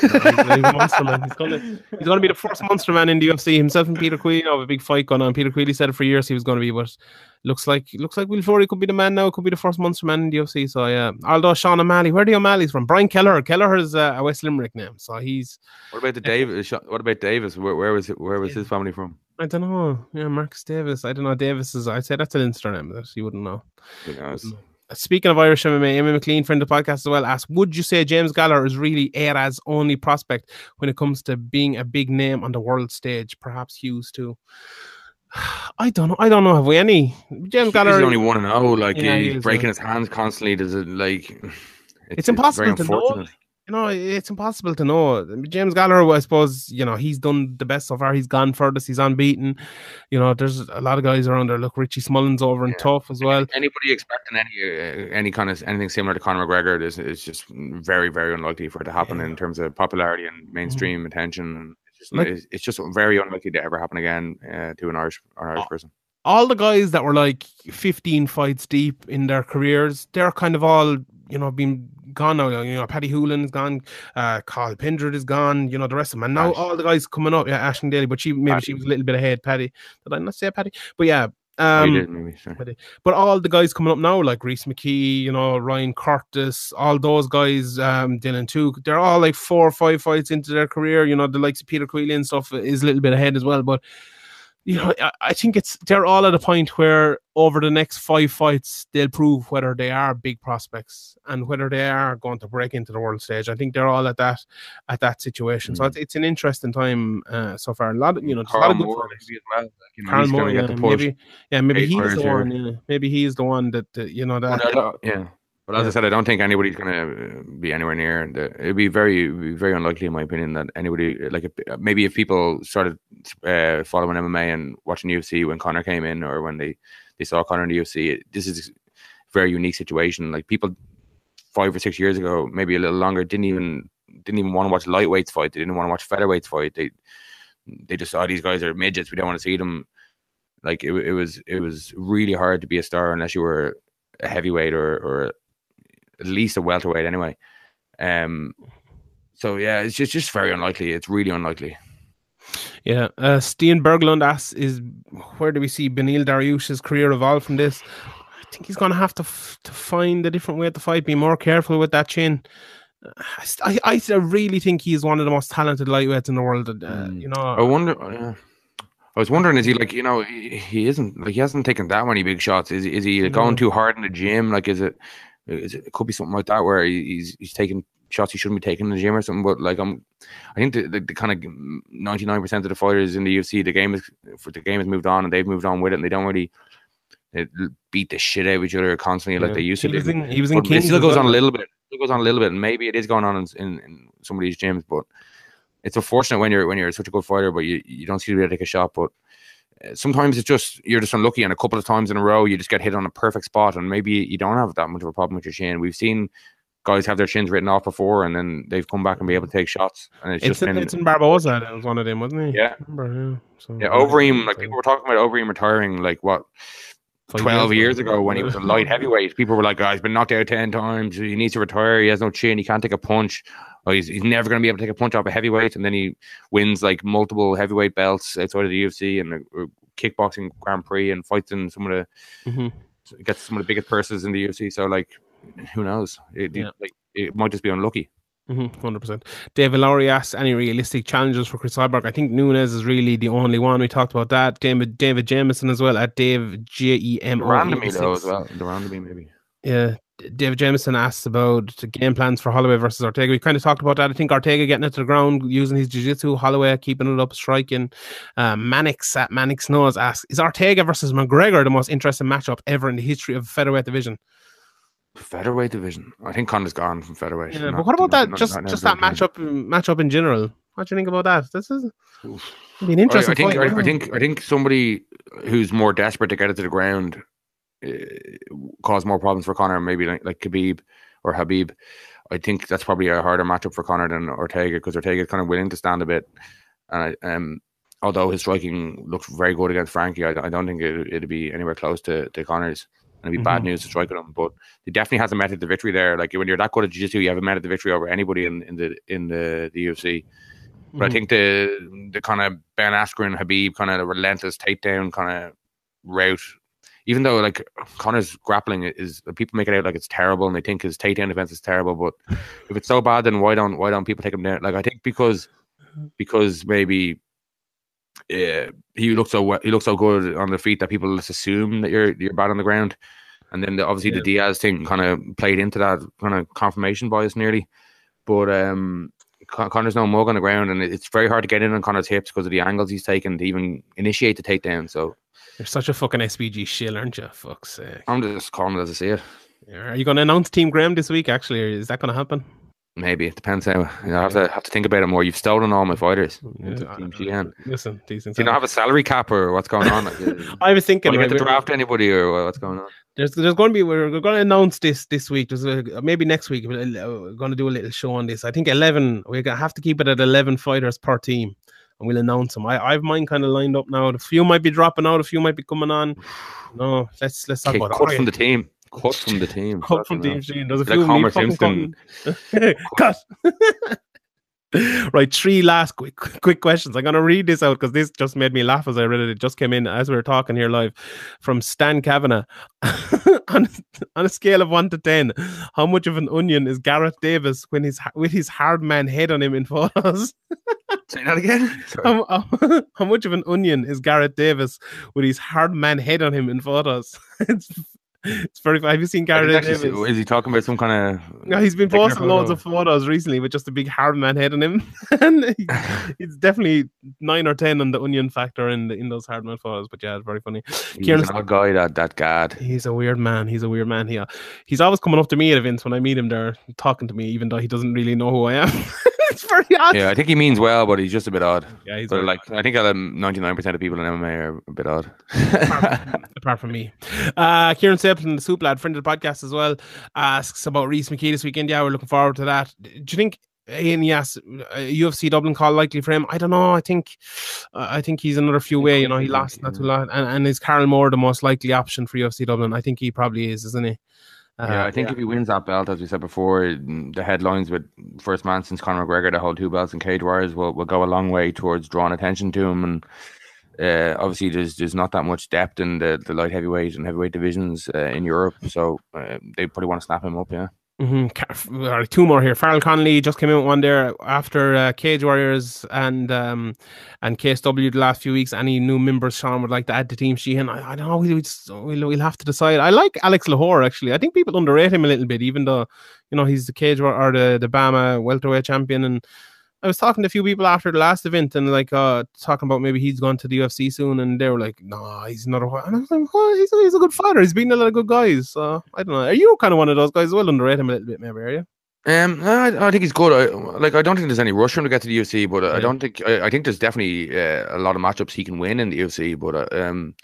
he's monster man. [LAUGHS] He's gonna be the first monster man in the UFC. Himself and Peter Queally have a big fight going on. Peter Queally said it for years he was gonna be, but looks like looks like Will Fleury could be the man now. Could be the first monster man in the UFC. So yeah. Although Sean O'Malley, where are the O'Malley's from? Brian Keller. Kelleher is uh, a West Limerick name, so he's What about the Davis? What about Davis? Where, where was it, where was his family from? I don't know. Yeah, Marcus Davis. I don't know. Davis is. I'd say that's an Insta name that you wouldn't know. Who knows? Speaking of Irish MMA, Emma McLean, friend of the podcast as well, asked, Would you say James Gallagher is really Era's only prospect when it comes to being a big name on the world stage? Perhaps Hughes too. [SIGHS] I don't know. I don't know. Have we any? James He's Gallagher. only one and oh, like he's breaking his hands constantly. Does it like? [SIGHS] It's, impossible very to know. You know, it's impossible to know. James Gallagher, I suppose, you know, he's done the best so far. He's gone furthest. He's unbeaten. You know, there's a lot of guys around there. Look, Richie Smullen's over and Yeah. tough as well. Anybody expecting any uh, any kind of anything similar to Conor McGregor is is just very very unlikely for it to happen Yeah. in terms of popularity and mainstream attention. And it's just Like- it's, it's just very unlikely to ever happen again uh, to an Irish an Irish Oh, person. all the guys that were like 15 fights deep in their careers, they're kind of all, you know, been gone now. You know, Paddy Holohan is gone, uh, Cathal Pendred is gone, you know, the rest of them. And now Ash. all the guys coming up, yeah, Ashton Daly, but she maybe Paddy. she was a little bit ahead, Paddy. Did I not say Paddy? But yeah. Oh, Um, did maybe. Sure. but all the guys coming up now, like Rhys McKee, you know, Ryan Curtis, all those guys, um, Dylan too, they're all like four or five fights into their career. You know, the likes of Peter Queally and stuff is a little bit ahead as well. But you know, I, I think it's they're all at a point where over the next five fights they'll prove whether they are big prospects and whether they are going to break into the world stage. I think they're all at that at that situation. So Mhm. it's, it's an interesting time uh, so far. A lot of you know, there's a lot of good Moore fighters. maybe as well. Like, you know, Carl Moore, yeah, get the push. maybe, yeah, maybe he's the one. Yeah, maybe he's the one that, you know that. But yeah. But as Yeah. I said, I don't think anybody's going to uh, be anywhere near. The, it'd be very, very unlikely, in my opinion, that anybody uh, like if, uh, maybe if people started uh, following MMA and watching UFC when Conor came in, or when they they saw Conor in the UFC. This is a very unique situation. Like people, five or six years ago, maybe a little longer, didn't even didn't even want to watch lightweights fight. They didn't want to watch featherweights fight. They they just saw these guys are midgets. We don't want to see them. Like it, it was it was really hard to be a star unless you were a heavyweight or or at least a welterweight anyway. Um. So yeah, it's just just very unlikely. It's really unlikely. Yeah, uh, Steen Berglund asks, "Is where do we see Beneil Dariush's career evolve from this?" I think he's going to have to f- to find a different way to fight. Be more careful with that chin. I, I, I really think he's one of the most talented lightweights in the world. Uh, mm. You know, I wonder. Uh, I was wondering, is he like you know he, he, isn't like he hasn't taken that many big shots? Is is he going too hard in the gym? Like is it? It, could be something like that where he's he's taking shots he shouldn't be taking in the gym or something. But like I'm, I think the, the, the kind of ninety nine percent of the fighters in the UFC, the game is for the game has moved on and they've moved on with it, and they don't really they beat the shit out of each other constantly yeah. like they used he to. Was in, he was in Kings It still goes well. on a little bit. It goes on a little bit, and maybe it is going on in, in, in, some of these gyms. But it's unfortunate when you're when you're such a good fighter, but you, you don't seem to be able to take a shot. But sometimes it's just you're just unlucky, and a couple of times in a row you just get hit on a perfect spot, and maybe you don't have that much of a problem with your chin. We've seen guys have their chins written off before, and then they've come back and be able to take shots. And it's, it's just in, been, it's in Barboza. That was one of them, wasn't he? Yeah, remember, yeah. So, yeah, Overeem. Like people were talking about Overeem retiring, like what. 12 years, years ago when he was a light heavyweight, people were like, oh, he's been knocked out 10 times. He needs to retire. He has no chin. He can't take a punch. Oh, he's, he's never going to be able to take a punch off a heavyweight. And then he wins like multiple heavyweight belts outside of the UFC and a, a kickboxing Grand Prix and fights in some of the, mm-hmm. gets some of the biggest purses in the UFC. So, like, who knows? It, yeah. like, it might just be unlucky. 100 mm-hmm, percent. David Lowry asks any realistic challenges for Chris Cyborg. I think Nunes is really the only one. We talked about that. David David Jameson as well at Dave J E M O. Randomly though as well. The randomly maybe. Yeah. David Jameson asks about the game plans for Holloway versus Ortega. We kind of talked about that. I think Ortega getting it to the ground using his jiu-jitsu, Holloway keeping it up, striking. Uh, Mannix at Mannix Knows asks, is Ortega versus McGregor the most interesting matchup ever in the history of featherweight division? Featherweight division. I think Conor's gone from featherweight. Yeah, but what about that? Not, just not just that matchup matchup in general. What do you think about that? This is be an interesting. I, I think point, I, I, think I think somebody who's more desperate to get it to the ground uh, cause more problems for Conor. Maybe like, like Khabib or Habib. I think that's probably a harder matchup for Conor than Ortega because Ortega is kind of willing to stand a bit. And um, although his striking looks very good against Frankie, I, I don't think it, would be anywhere close to, to Conor's and it'd be mm-hmm. bad news to strike at him. But he definitely has a method to victory there. Like when you're that good at jiu-jitsu, you have a method to victory over anybody in, in the in the, the UFC. But mm-hmm. I think the the kind of Ben Askren Habib kind of relentless takedown kind of route, even though like Conor's grappling is people make it out like it's terrible and they think his takedown defense is terrible. But [LAUGHS] if it's so bad, then why don't why don't people take him down? Like I think because because maybe yeah, he looks so he looks so good on the feet that people just assume that you're you're bad on the ground, and then the, obviously yeah. the Diaz thing kind of played into that kind of confirmation bias nearly. But um, Conor's no mug on the ground, and it's very hard to get in on Conor's hips because of the angles he's taken to even initiate the takedown. So you're such a fucking SBG shill, aren't you? Fuck's sake! I'm just calling it as I see it. Are you going to announce Team Graham this week? Actually, or is that going to happen? Maybe it depends how. You know, I have to have to think about it more. You've stolen all my fighters. Yeah, Team Listen, decent. Do you not have a salary cap or what's going on? [LAUGHS] I was thinking. Want to get to draft anybody or what's going on? There's there's going to be we're, we're going to announce this this week. There's a, maybe next week uh, we're going to do a little show on this. I think eleven. We're gonna have to keep it at eleven fighters per team, and we'll announce them. I I've mine kind of lined up now. A few might be dropping out. A few might be coming on. [SIGHS] No, let's let's talk okay, about cut from the team. Cut from the team. Cut from the team. There's a few like Simpson. Cut. [LAUGHS] [LAUGHS] right, three last quick quick questions. I'm gonna read this out because this just made me laugh as I read it. It just came in as we were talking here live from Stan Kavanagh. [LAUGHS] on, on a scale of one to ten, how much of an onion is Gareth Davis when he's with his hard man head on him in photos? Say that again. How, how, how, much of an onion is Gareth Davis with his hard man head on him in photos? it's [LAUGHS] it's very. Have you seen Gary Davis? Is he talking about some kind of? No, he's been posting loads of photos recently with just a big hard man head on him, [LAUGHS] and he, [LAUGHS] he's definitely nine or ten on the onion factor in the, in those hard man photos. But yeah, it's very funny. He's Kieran, an odd guy. That that guy. He's a weird man. He's a weird man. He, uh, he's always coming up to me at events when I meet him. There talking to me, even though he doesn't really know who I am. It's very odd. Yeah, I think he means well, but he's just a bit odd. Yeah, he's But very like, I think ninety nine percent of people in MMA are a bit odd. apart from [LAUGHS] me. Uh, Kieran Stapleton, the soup lad, friend of the podcast as well, asks about Rhys McKee this weekend. Yeah, we're looking forward to that. Do you think? Ian, yes, uh, UFC Dublin call likely for him. I don't know. I think, uh, I think he's another few way. You know, he lost not too long, and, and is Carl Moore the most likely option for UFC Dublin? I think he probably is, isn't he? Uh, yeah, I think if he wins that belt, as we said before, mm, the headlines with first man since Conor McGregor to hold two belts in Cage Warriors will, will go a long way towards drawing attention to him. And uh, obviously, there's there's not that much depth in the, the light heavyweight and heavyweight divisions uh, in Europe, so uh, they probably want to snap him up. Yeah. Mm-hmm. All right, two more here. Farrell Connolly just came out one there after uh, Cage Warriors and um, and KSW the last few weeks. Any new members Sean would like to add to Team Sheehan? I, I don't know. We'll, we'll, we'll have to decide. I like Alex Lohoré actually. I think people underrate him a little bit, even though you know he's the Cage or the the BAMMA welterweight champion and I was talking to a few people after the last event and like uh talking about maybe he's gone to the UFC soon, and they were like, "No, nah, he's not a." And I was like, "Oh, he's a, he's a good fighter. He's beaten a lot of good guys." So I don't know. Are you kind of one of those guys? as Well, underrate him a little bit, maybe. Are you? Um, I, I think he's good. I, like, I don't think there's any rush for him to get to the UFC, but yeah. I don't think I, I think there's definitely uh, a lot of matchups he can win in the UFC. But uh, um,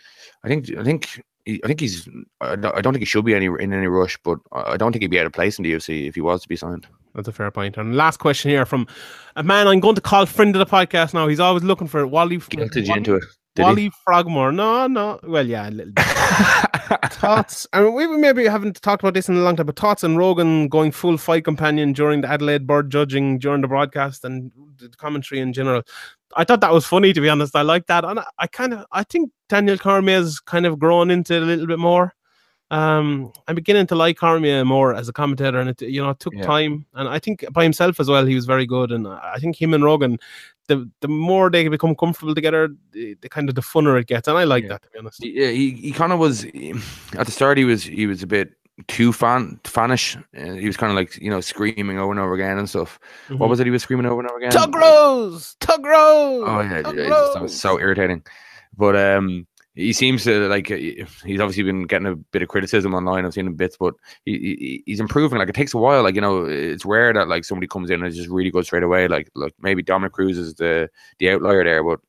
I think I think I think he's. I don't think he should be any in any rush, but I don't think he'd be out of place in the UFC if he was to be signed. That's a fair point. And last question here from a man I'm going to call friend of the podcast now. He's always looking for it. Wally. Guilted you into it. Wally he? Frogmore. No, no. Well, yeah, a little bit. [LAUGHS] thoughts. I mean, we maybe haven't talked about this in a long time, but thoughts on Rogan going full fight companion during the Adelaide Byrd judging during the broadcast and the commentary in general. I thought that was funny, to be honest. I like that. And I, I kind of, I think Daniel Cormier has kind of grown into it a little bit more um, I'm beginning to like Cormier more as a commentator, and it you know it took yeah. time, and I think by himself as well he was very good, and I think him and Rogan, the the more they become comfortable together, the, the kind of the funner it gets, and I like yeah. that to be honest. Yeah, he, he kind of was at the start. He was he was a bit too fan fanish. Uh, he was kind of like you know screaming over and over again and stuff. Mm-hmm. What was it he was screaming over and over again? Thug Rose, Thug Rose. Oh yeah, Thug yeah Rose. was so irritating. But um, he seems to like he's obviously been getting a bit of criticism online. I've seen him bits, but he, he, he's improving. Like it takes a while. Like you know, it's rare that like somebody comes in and just really good straight away. Like like maybe Dominick Cruz is the the outlier there, but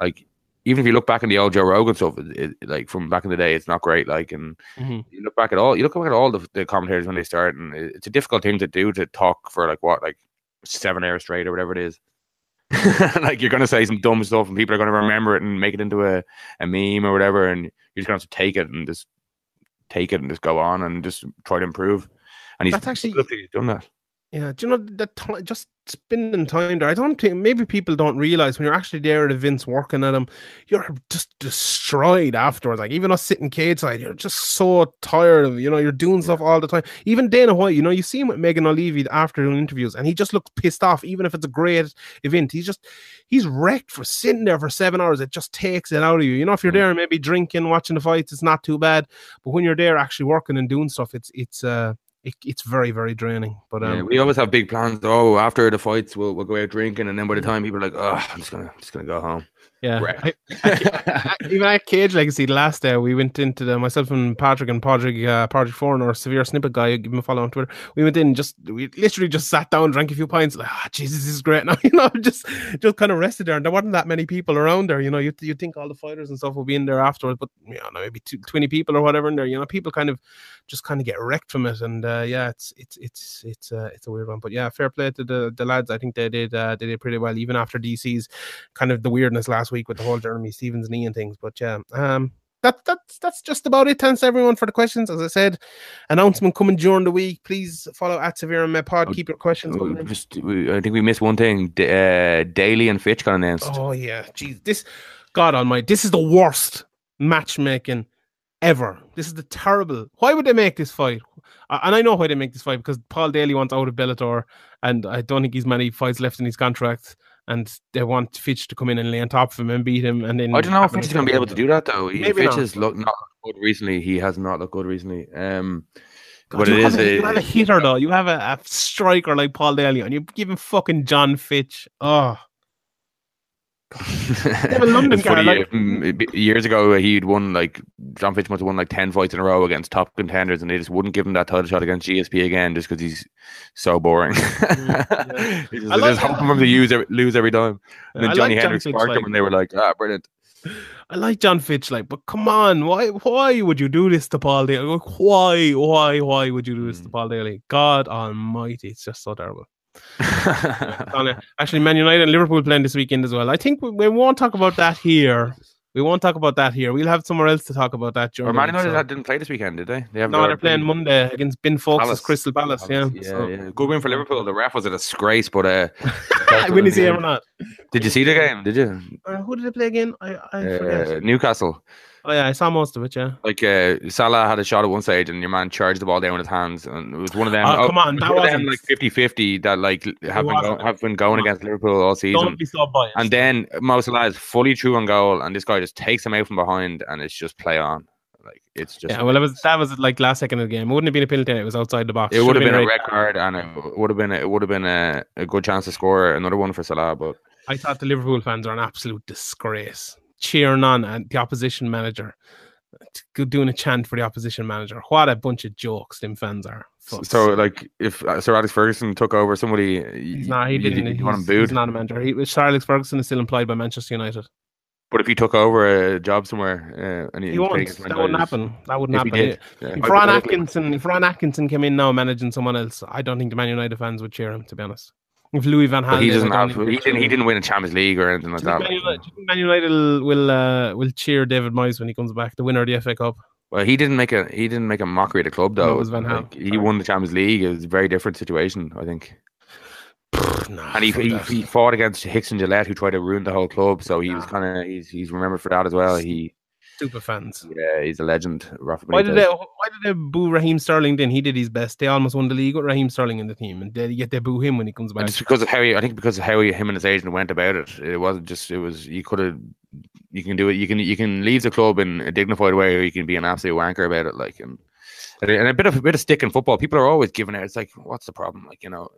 like even if you look back in the old Joe Rogan stuff, it, it, like from back in the day, it's not great. Like, and mm-hmm. you look back at all, you look back at all the, the commentators when they start, and it's a difficult thing to do to talk for like what, like seven hours straight or whatever it is. [LAUGHS] like you're gonna say some dumb stuff and people are gonna remember it and make it into a, a meme or whatever and you're just gonna have to take it and just take it and just go on and just try to improve. And he's that's actually he's done that. Yeah, do you know that just spending time there? I don't think maybe people don't realize when you're actually there at events working at them, you're just destroyed afterwards. Like even us sitting cage side, you're just so tired of you know you're doing stuff all the time. Even Dana White, you know, you see him with Megan Olivi after doing interviews, and he just looks pissed off. Even if it's a great event, he's just he's wrecked for sitting there for seven hours. It just takes it out of you. You know, if you're there maybe drinking, watching the fights, it's not too bad. But when you're there actually working and doing stuff, it's it's uh it, it's very very draining. But um, yeah, we always have big plans. Oh, after the fights, we'll we'll go out drinking, and then by the time people are like, oh, I'm just gonna I'm just gonna go home. Yeah, I, I, [LAUGHS] even at Cage Legacy last day, we went into the myself and Patrick and Patrick uh, Patrick Foreign or Severe Snippet guy. Give him a follow on Twitter. We went in just we literally just sat down, drank a few pints. Like, ah, oh, Jesus, this is great. [LAUGHS] Now you know, [LAUGHS] just just kind of rested there, and there wasn't that many people around there. You know, you you think all the fighters and stuff will be in there afterwards, but you know, maybe two, 20 people or whatever in there. You know, people kind of just kind of get wrecked from it, and uh, yeah, it's it's it's it's uh, it's a weird one. But yeah, fair play to the the lads. I think they did uh, they did pretty well, even after DC's kind of the weirdness last week with the whole Jeremy Stephens knee and things. But yeah, um, that that's that's just about it. Thanks everyone for the questions. As I said, announcement coming during the week. Please follow at Severe and Pod. Oh, Keep your questions. Oh, just, I think we missed one thing. Uh, Daley and Fitch got announced. Oh yeah, jeez, this God Almighty, this is the worst matchmaking ever. This is the terrible. Why would they make this fight? And I know why they make this fight because Paul Daley wants out of Bellator, and I don't think he's many fights left in his contract and they want Fitch to come in and lay on top of him and beat him. And then I don't know if Fitch is going to be able to do that though. Maybe Fitch not. has looked not good recently. He has not looked good recently. Um, God, but it is a, you have a hitter though. You have a, a striker like Paul Daley, and you're giving fucking Jon Fitch. Oh, [LAUGHS] have London It's funny, card, like- mm, years ago, he'd won like Jon Fitch must have won like ten fights in a row against top contenders, and they just wouldn't give him that title shot against GSP again just because he's so boring. yeah. [LAUGHS] He just, I they like just that. hoping for him to use every, lose every time. And then I Johnny like John Hendricks Fitch, sparked like- him, and they were like, "Ah, brilliant." I like Jon Fitch, like, but come on, why why would you do this to Paul Daley? Like, why, why, why would you do this to Mm. Paul Daley? God almighty, it's just so terrible. [LAUGHS] Actually, Man United and Liverpool playing this weekend as well. I think we, we won't talk about that here. We won't talk about that here. We'll have somewhere else to talk about that Or Man United so- didn't play this weekend, did they? They have No, they're playing Monday against Ben Palace. Crystal Palace. Yeah, yeah, so- yeah. Good win for Liverpool. The ref was a disgrace, but uh, When is he ever not? Did you see the game? Did you? Uh, who did they play again? I, I. Uh, Newcastle. Oh yeah, I saw most of it. Yeah. Like uh, Salah had a shot at one stage, and your man charged the ball down with his hands, and it was one of them. Oh, come on, was that wasn't- like 50-50 that like have been, go- have been going against Liverpool all season. Don't be so biased. And then Mo Salah is fully true on goal, and this guy just takes him out from behind, and it's just play on. Like it's just yeah, well, it was that was like last second of the game. It wouldn't have been a penalty. It was outside the box. it would have Should've been a red red card, and it would have been a, it would have been a, a good chance to score another one for Salah. But I thought the Liverpool fans are an absolute disgrace, cheering on and the opposition manager, doing a chant for the opposition manager. What a bunch of jokes them fans are. Fuck's so like if uh, Sir Alex Ferguson took over, somebody he's not. He didn't. You want him booed? he's not a manager. He, Sir Alex Ferguson is still employed by Manchester United. But if he took over a job somewhere, uh, and He he's won't. That wouldn't happen. That wouldn't he happen. did, yeah. If Ron Atkinson, if Ron Atkinson came in now managing someone else, I don't think the Man United fans would cheer him. To be honest, if Louis Van Gaal, he doesn't have. He didn't. He didn't win a Champions League or anything like that. Man United, do you think Man United will will, uh, will cheer David Moyes when he comes back, the winner of the FA Cup? Well, he didn't make a. He didn't make a mockery of the club though. it was Van Gaal. Like, he won the Champions League. It was a very different situation, I think. Nah, And he, he, he fought against Hicks and Gillett, who tried to ruin the whole club. So he was kind of he's he's remembered for that as well. He Super fans. yeah, he's a legend. Rafa Why did they? Why did they boo Raheem Sterling? Then he did his best. They almost won the league with Raheem Sterling in the team, and they, yet they boo him when he comes back. And just because of how he, I think because of how he, him and his agent went about it, it wasn't just it was you could have you can do it you can you can leave the club in a dignified way or you can be an absolute wanker about it like and and a bit of a bit of stick in football. People are always giving out. It's like what's the problem? Like you know,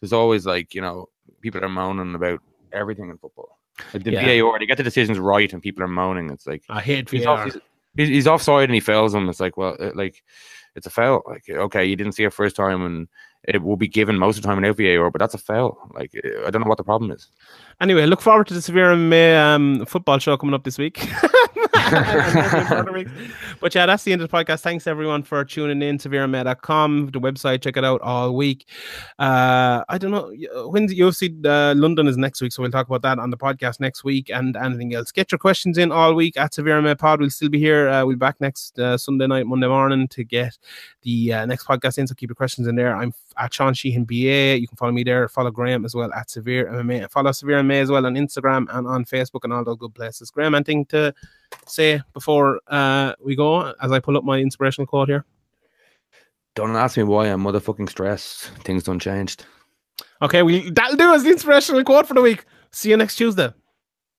there's always like you know people are moaning about everything in football. The Yeah. VAR, they get the decisions right and people are moaning. It's like I hate he's, off, he's, he's, offside and he fails him. It's like, well, uh, like it's a foul. Like, okay, you didn't see it first time, and it will be given most of the time in VAR, but that's a foul. Like, I don't know what the problem is. Anyway, look forward to the Severe MMA um, football show coming up this week. [LAUGHS] but yeah, that's the end of the podcast. Thanks everyone for tuning in. SevereMMA.com, the website. Check it out all week. Uh, I don't know when the UFC uh, London is next week, so we'll talk about that on the podcast next week and anything else. Get your questions in all week at Severe MMA Pod. We'll still be here. Uh, we'll be back next uh, Sunday night, Monday morning to get the uh, next podcast in. So keep your questions in there. I'm at Sean Sheehan BA. You can follow me there. Follow Graham as well at Severe MMA. Follow Severe MMA as well on Instagram and on Facebook and all those good places. Graham, anything to say before uh, we go as I pull up my inspirational quote here? Don't ask me why I'm motherfucking stressed. Things don't changed. Okay, we that'll do as the inspirational quote for the week. See you next Tuesday.